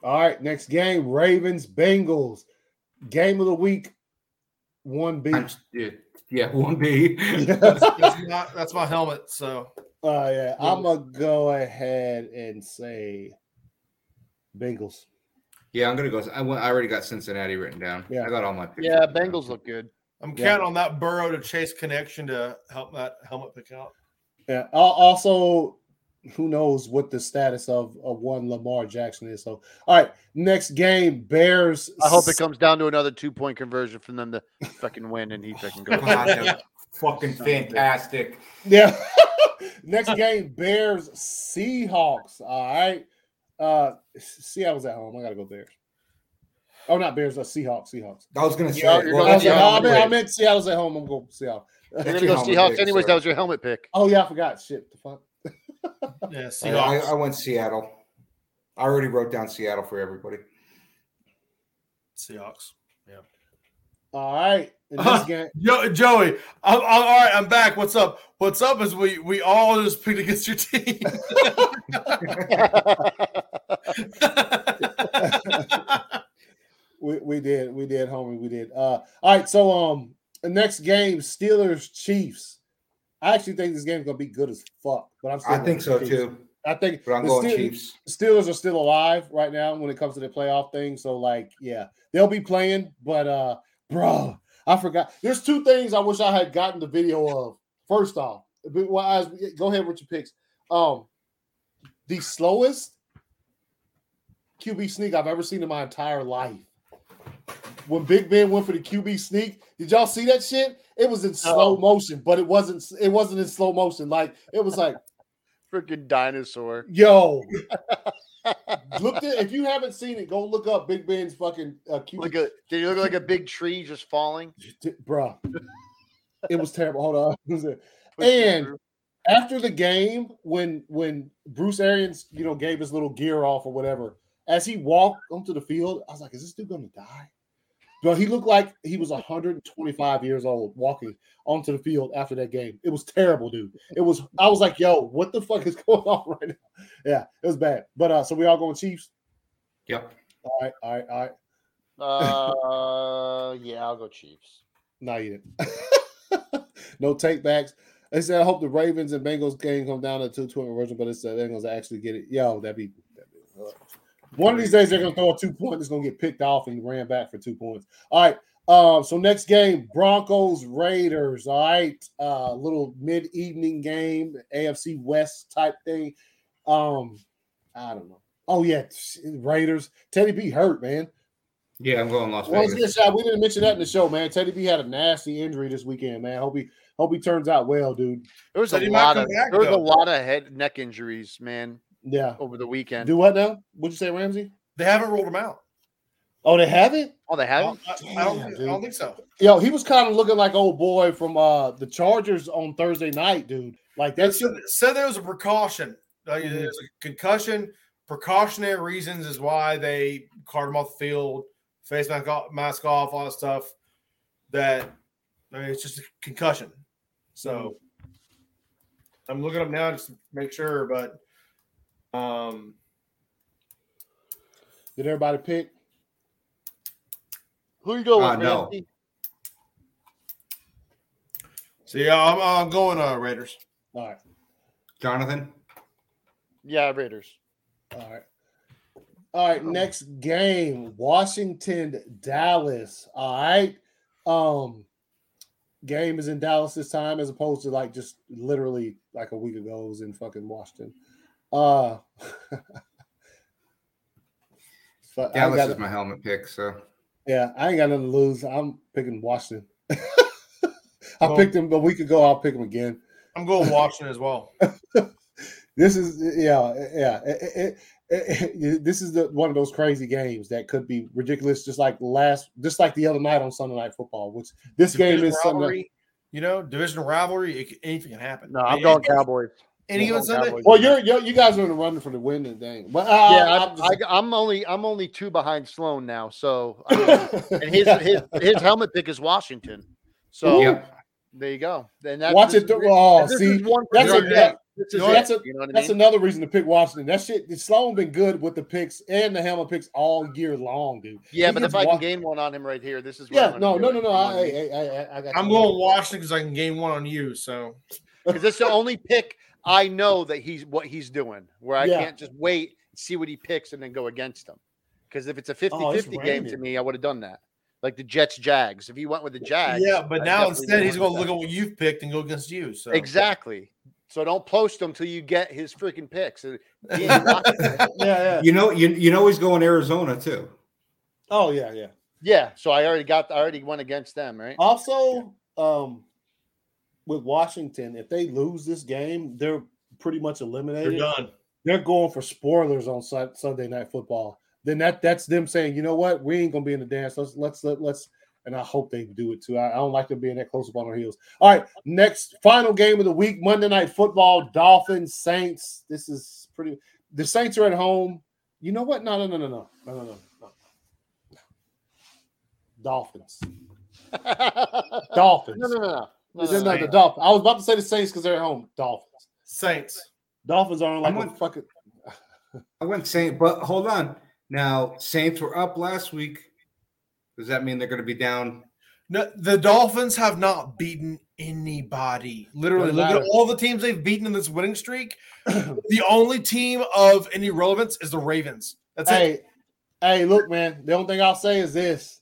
S1: All right. Next game: Ravens, Bengals. Game of the week. One B.
S4: I'm, yeah, yeah, one B.
S2: That's, that's, not, that's my helmet. So
S1: Oh yeah, I'm gonna go ahead and say Bengals.
S4: yeah, I'm gonna go. I, went, I already got Cincinnati written down.
S1: Yeah.
S4: I got all my picks.
S3: Yeah,
S4: written down.
S3: Bengals look good.
S2: I'm
S1: Yeah.
S2: counting on that Burrow to Chase connection to help that helmet pick out.
S1: Yeah. Also, who knows what the status of, of one Lamar Jackson is? So, all right, next game, Bears.
S3: I hope it comes down to another two point conversion for them to fucking win and he fucking goes.
S4: God, fucking fantastic.
S1: Yeah. next game, Bears Seahawks. All right. Uh Seattle's at home. I gotta go Bears. Oh, not Bears, uh, Seahawks. Seahawks.
S4: I was gonna say.
S3: Yeah, you're
S4: well,
S1: I,
S4: that's
S1: no, I,
S4: your
S1: meant, I
S4: helmet
S1: meant Seattle's at home. I'm going to go Seattle.
S3: You're
S4: That's
S3: gonna go Seahawks
S4: pick,
S3: anyways.
S4: sir.
S3: That was your helmet pick.
S1: Oh yeah, I forgot. Shit. The fuck.
S2: Yeah,
S4: pick. I, I went Seattle. I already wrote down Seattle for everybody.
S2: Seahawks. Yeah.
S1: All right. In this game,
S2: Yo, Joey, I'm, I'm all right. I'm back. What's up? What's up is we we all just picked against your team.
S1: we, we did, we did, homie, we did. Uh, all right, so um, the next game, Steelers Chiefs. I actually think this game's gonna be good as fuck, but I'm. Still
S4: I think so
S1: Chiefs.
S4: too.
S1: I think
S4: But I'm
S1: the
S4: going
S1: Steel-
S4: Chiefs.
S1: Steelers are still alive right now when it comes to the playoff thing. So like, yeah, they'll be playing. But uh, bro, I forgot. There's two things I wish I had gotten the video of. First off, well, as- go ahead with your picks. Um, the slowest QB sneak I've ever seen in my entire life. When Big Ben went for the QB sneak, did y'all see that shit? It was in slow motion, but it wasn't. It wasn't in slow motion. Like it was like
S3: Freaking dinosaur.
S1: Yo, look at if you haven't seen it, go look up Big Ben's fucking uh, QB.
S3: Like a did you look like a big tree just falling?
S1: Bruh. It was terrible. Hold on. and after the game, when when Bruce Arians, you know, gave his little gear off or whatever, as he walked onto the field, I was like, "Is this dude gonna die?" Bro, he looked like he was 125 years old walking onto the field after that game. It was terrible, dude. It was. I was like, "Yo, what the fuck is going on right now?" Yeah, it was bad. But uh, so we all going Chiefs.
S4: Yep.
S1: All right, all right, all right.
S3: Uh, yeah, I'll go Chiefs.
S1: No, you didn't. no take backs. They said, I hope the Ravens and Bengals game come down to two two version, but it's the Bengals actually get it. Yo, that'd be, that'd be uh, one of these days they're gonna throw a two point. It's gonna get picked off and ran back for two points. All right. Um, so next game, Broncos Raiders. All right, uh, little mid evening game, AFC West type thing. Um, I don't know. Oh yeah, Raiders. Teddy B hurt, man.
S4: Yeah, I'm going Las Vegas.
S1: again, shot, we didn't mention that in the show, man. Teddy B had a nasty injury this weekend, man. Hope he hope he turns out well, dude.
S3: There was
S2: Said
S3: a lot of
S2: back,
S3: there was a lot of head neck injuries, man,
S1: Yeah.
S3: over the weekend.
S1: Do what now? What'd you say, Ramsey?
S2: They haven't ruled him out.
S1: Oh, they haven't?
S3: oh, they haven't.
S2: don't, I, I don't, think- I don't think so.
S1: Yo, he was kind of looking like old boy from uh the Chargers on Thursday night, dude. Like
S2: They
S1: that's
S2: said, said there was a precaution. Like,
S1: Mhm.
S2: There's a concussion. Precautionary reasons is why they carted him off the field, face mask off, mask off, all that stuff. That I mean, it's just a concussion. So I'm looking up now just to make sure, but um,
S1: did everybody pick?
S3: Who you go
S4: Uh,
S3: with,
S4: no.
S3: Ramsey?
S2: so yeah, I'm, I'm going uh, Raiders.
S1: All right,
S4: Jonathan.
S3: Yeah, Raiders.
S1: all right. All right, next game, Washington, Dallas. All right. Um game is in Dallas this time as opposed to like just literally like a week ago it was in fucking Washington. Uh but I
S4: Dallas
S1: got-
S4: is my helmet pick. So
S1: Yeah, I ain't got nothing to lose. I'm picking Washington. I
S2: Well-
S1: picked him a week ago. I'll pick him again.
S2: I'm going Washington as well.
S1: This is yeah, yeah. It- it- it- it- this is the one of those crazy games that could be ridiculous, just like last, just like the other night on Sunday Night Football. Which this game
S2: Division
S1: is Sunday.
S2: you know, division rivalry. It, anything can happen.
S3: No, I'm
S2: Any-
S3: going Cowboys.
S2: Any given Sunday.
S3: Cowboys.
S1: Well, you're, you're you guys are in the running for the win and thing, but uh,
S3: yeah,
S1: I'm
S3: I'm,
S1: just-
S3: I, I'm only I'm only two behind Sloan now. So I mean, and his his his helmet pick is Washington. So
S4: Yep.
S3: there you go. Then that's
S1: Watch
S3: this
S1: it.
S3: is-
S1: th- oh,
S3: this
S1: see,
S3: one
S1: that's a
S3: the-
S1: that,
S3: this is it,
S1: that's a-
S3: you know what I
S1: that's
S3: mean?
S1: another reason to pick Washington. That shit, Sloan been good with the picks and the helmet picks all year long, dude.
S3: yeah,
S1: He
S3: but if I
S1: Wa-
S3: can gain one on him right here, this is
S1: yeah,
S3: I'm
S1: no, no, no, no.
S3: you know what I
S1: I,
S3: mean?
S1: I, I, I got
S2: I'm going Washington because I can gain one on you. So
S3: because it's the only pick I know that he's what he's doing, where I
S1: Yeah.
S3: can't just wait, see what he picks, and then go against him. Because if it's a 50
S1: oh,
S3: 50 game to me, I would have done that. Like the Jets Jags. If he went with the Jags,
S2: yeah, but
S3: I
S2: now instead he's going to look at what you've picked and go against you. So
S3: exactly. So don't post him till you get his freaking picks. Uh, he ain't watching it.
S1: Yeah, yeah.
S4: you know you you know he's going Arizona too.
S1: Oh, yeah, yeah.
S3: yeah, so I already got. I already went against them, right?
S1: Also, um, with Washington, if they lose this game, they're pretty much eliminated.
S2: they're done.
S1: They're going for spoilers on Sun- Sunday Night Football. Then that that's them saying, you know what, we ain't gonna be in the dance. Let's let's let, let's. And I hope they do it too. I, I don't like them being that close up on our heels. All right, next final game of the week, Monday Night Football, Dolphins Saints. This is pretty. The Saints are at home. You know what? No, no, no, no, no, no, no, no. no. Dolphins. Dolphins.
S3: No, no, no, no.
S1: No,
S3: no,
S1: no,
S3: no,
S1: the. Dolphins. I was about to say the Saints because they're at home. Dolphins.
S2: Saints.
S1: Dolphins are on like
S4: I'm
S1: a fucking.
S4: I went Saint, but hold on. Now Saints were up last week. Does that mean they're going to be down?
S2: No, the Dolphins have not beaten anybody. Literally, look at all the teams they've beaten in this winning streak. the only team of any relevance is the Ravens. That's it.
S1: Hey, hey, look, man. The only thing I'll say is this.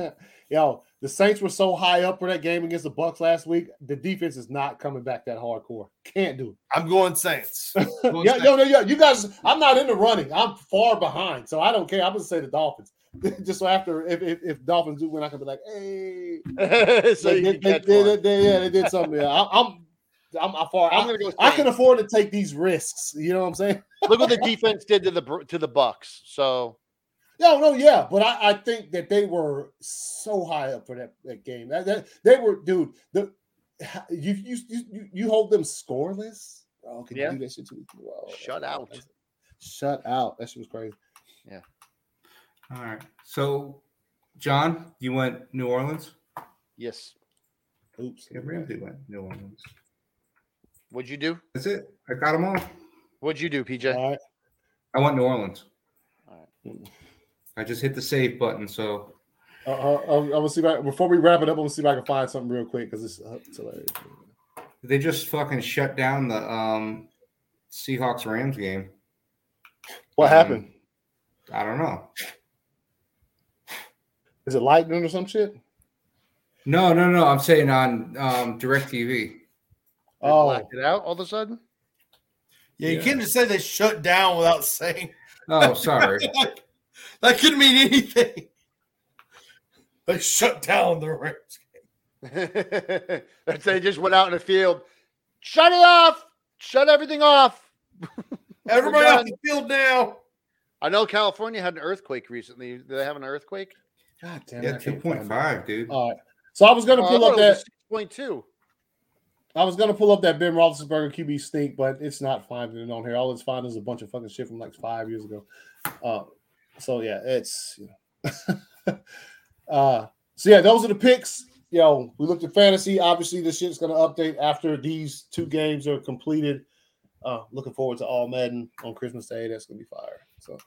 S1: Yo, the Saints were so high up for that game against the Bucs last week. The defense is not coming back that hardcore. Can't do it.
S2: I'm going Saints.
S1: it. yeah, no, no, yeah. You guys, I'm not in the running. I'm far behind, so I don't care. I'm gonna say the Dolphins. Just so after, if, if, if Dolphins do win, I can be like, hey,
S3: so
S1: they,
S3: you
S1: they, they, they- they- yeah, they did something. Yeah, I, I'm, I'm, I'm far.
S3: I'm
S1: I,
S3: gonna go.
S1: I can afford to take these risks. You know what I'm saying?
S3: Look what the defense did to the Br- to the Bucs. So
S1: No, no, yeah, but I, I think that they were so high up for that, that game. That, that they were, dude. The you you you, you hold them scoreless. Oh, can
S3: Yeah.
S1: you do that shit to me? Whoa,
S3: Shut out.
S1: Shut out. That shit was crazy.
S3: Yeah.
S4: All right. So, John, you went New Orleans.
S3: Yes.
S1: Oops.
S4: Yeah, Ramsey went New Orleans.
S3: What'd you do?
S4: That's it. I got them all.
S3: What'd you do, PJ?
S1: All right.
S4: I went New Orleans.
S3: All
S1: right.
S4: I just hit the save button. So,
S1: Uh, uh, I'm, I'm gonna see if I, before we wrap it up. I'm gonna see if I can find something real quick because it's, uh, it's hilarious.
S4: they just fucking shut down the um, Seahawks Rams game.
S1: What
S4: Um,
S1: happened?
S4: I don't know.
S1: Is it lightning or some shit?
S4: No, no, no. I'm saying on um, DirecTV.
S3: They
S1: Oh,
S3: blacked it out all of a sudden.
S2: Yeah, you
S4: Yeah.
S2: can't just say they shut down without saying.
S4: Oh, sorry.
S2: that could mean anything. They shut down the Rams.
S3: That's they just went out in the field. Shut it off. Shut everything off.
S2: Everybody
S3: We're
S2: off the field now.
S3: I know California had an earthquake recently. Did they have an earthquake?
S1: God damn
S4: yeah,
S1: it, I
S4: two
S1: can't
S4: point
S1: find
S4: five, dude.
S1: All right. So I was gonna
S3: Oh,
S1: pull
S3: thought
S1: up that.
S3: 6.2.
S1: I was gonna pull up that Ben Roethlisberger QB stink, but it's not finding it on here. All it's finding is a bunch of fucking shit from like five years ago. Uh, so yeah, it's you know. uh, so yeah, those are the picks. Yo, we looked at fantasy. Obviously, this shit's gonna update after these two games are completed. Uh, looking forward to all Madden on Christmas Day. That's gonna be fire. So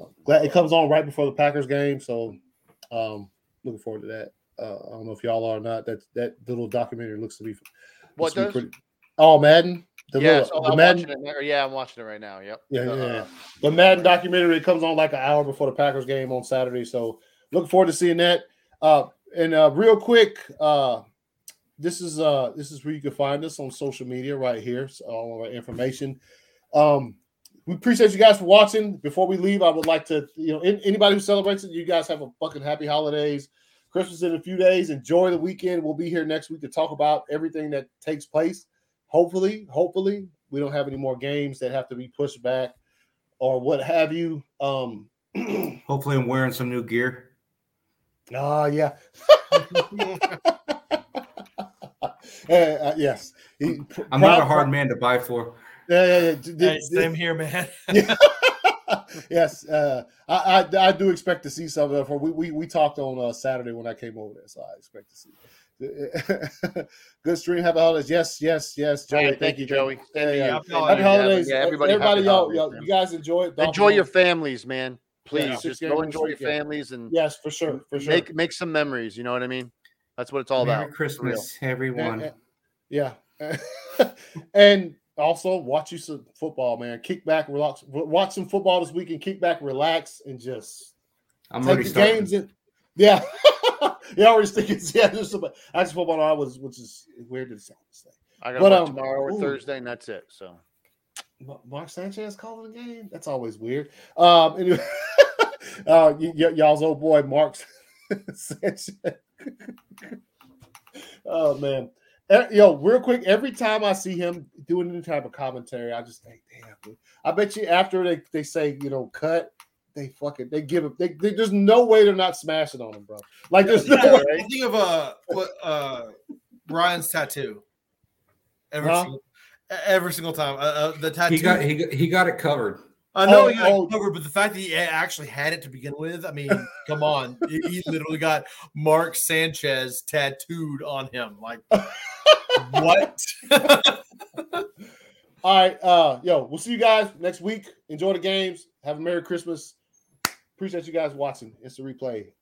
S1: uh, glad it comes on right before the Packers game. So um, looking forward to that. Uh, I don't know if y'all are or not. That that little documentary looks to be
S3: What
S1: looks to be
S3: does?
S1: Oh, Madden. The
S3: yes,
S1: little-
S3: oh,
S1: the
S3: I'm
S1: Madden.
S3: watching it. Yeah, I'm watching it right now. Yep.
S1: Yeah,
S3: The,
S1: yeah,
S3: uh,
S1: yeah. The Madden documentary it comes on like an hour before the Packers game on Saturday. So looking forward to seeing that. Uh, and uh, real quick, uh, this is uh, this is where you can find us on social media right here. So all of our information. Um, we appreciate you guys for watching. Before we leave, I would like to, you know, an- anybody who celebrates it, you guys have a fucking happy holidays. Christmas in a few days. Enjoy the weekend. We'll be here next week to talk about everything that takes place. Hopefully, hopefully, we don't have any more games that have to be pushed back or what have you. Um,
S4: Hopefully, I'm wearing some new gear.
S1: ah, yeah. Uh, uh, yes. He-
S4: I'm not a hard man to buy for.
S1: Yeah, yeah, yeah. D- d-
S2: Hey, same here, man.
S1: yes, uh, I, I I do expect to see some of that. For we we, we talked on uh, Saturday when I came over there, so I expect to see. Good stream. Happy holidays. Yes, yes, yes. Joey,
S3: Hey,
S1: thank,
S3: thank
S1: you,
S3: you, Joey.
S1: Yeah,
S3: Same
S1: yeah.
S3: you.
S2: Happy
S1: Happy holidays,
S3: Yeah, everybody.
S1: everybody,
S3: happy
S1: y'all, y'all, you guys enjoy it. Dolphin
S3: enjoy your families, man. Please
S1: Yeah.
S3: just go enjoy your
S1: weekend.
S3: families and
S1: Yes, for sure, for sure.
S3: make make some memories. You know what I mean? That's what it's all
S4: Merry
S3: about.
S4: Christmas, everyone.
S1: And- and- yeah, and also watch you some football, man. Kick back, relax. Watch some football this weekend. Kick back, relax, and just
S4: I'm
S1: take the
S4: starting.
S1: games in. Yeah, yeah. I already thinking. Yeah, I just football I was, which is weird to say.
S3: I got
S1: But, um,
S3: tomorrow or
S1: ooh.
S3: Thursday, and that's it. So
S1: Mark Sanchez calling the game. That's always weird. Um, anyway, uh, y- y- y'all's old boy Mark Sanchez. oh man, yo, real quick. Every time I see him doing any type of commentary, I just think, damn. Dude. I bet you after they, they say you know cut, they fucking they give him. They, they, there's no way they're not smashing on him, bro. Like there's no
S2: Yeah,
S1: way.
S2: I think of uh, what uh, Ryan's tattoo. Every
S1: Huh?
S2: single, every single time, uh, uh, the tattoo.
S4: He got he got, he got it covered.
S2: I know
S1: Oh,
S2: he got
S1: oh.
S2: it covered, but the fact that he actually had it to begin with, I mean, come on. He, he literally got Mark Sanchez tattooed on him. Like, what?
S1: All right, uh, yo, we'll see you guys next week. Enjoy the games. Have a Merry Christmas. Appreciate you guys watching. It's a replay.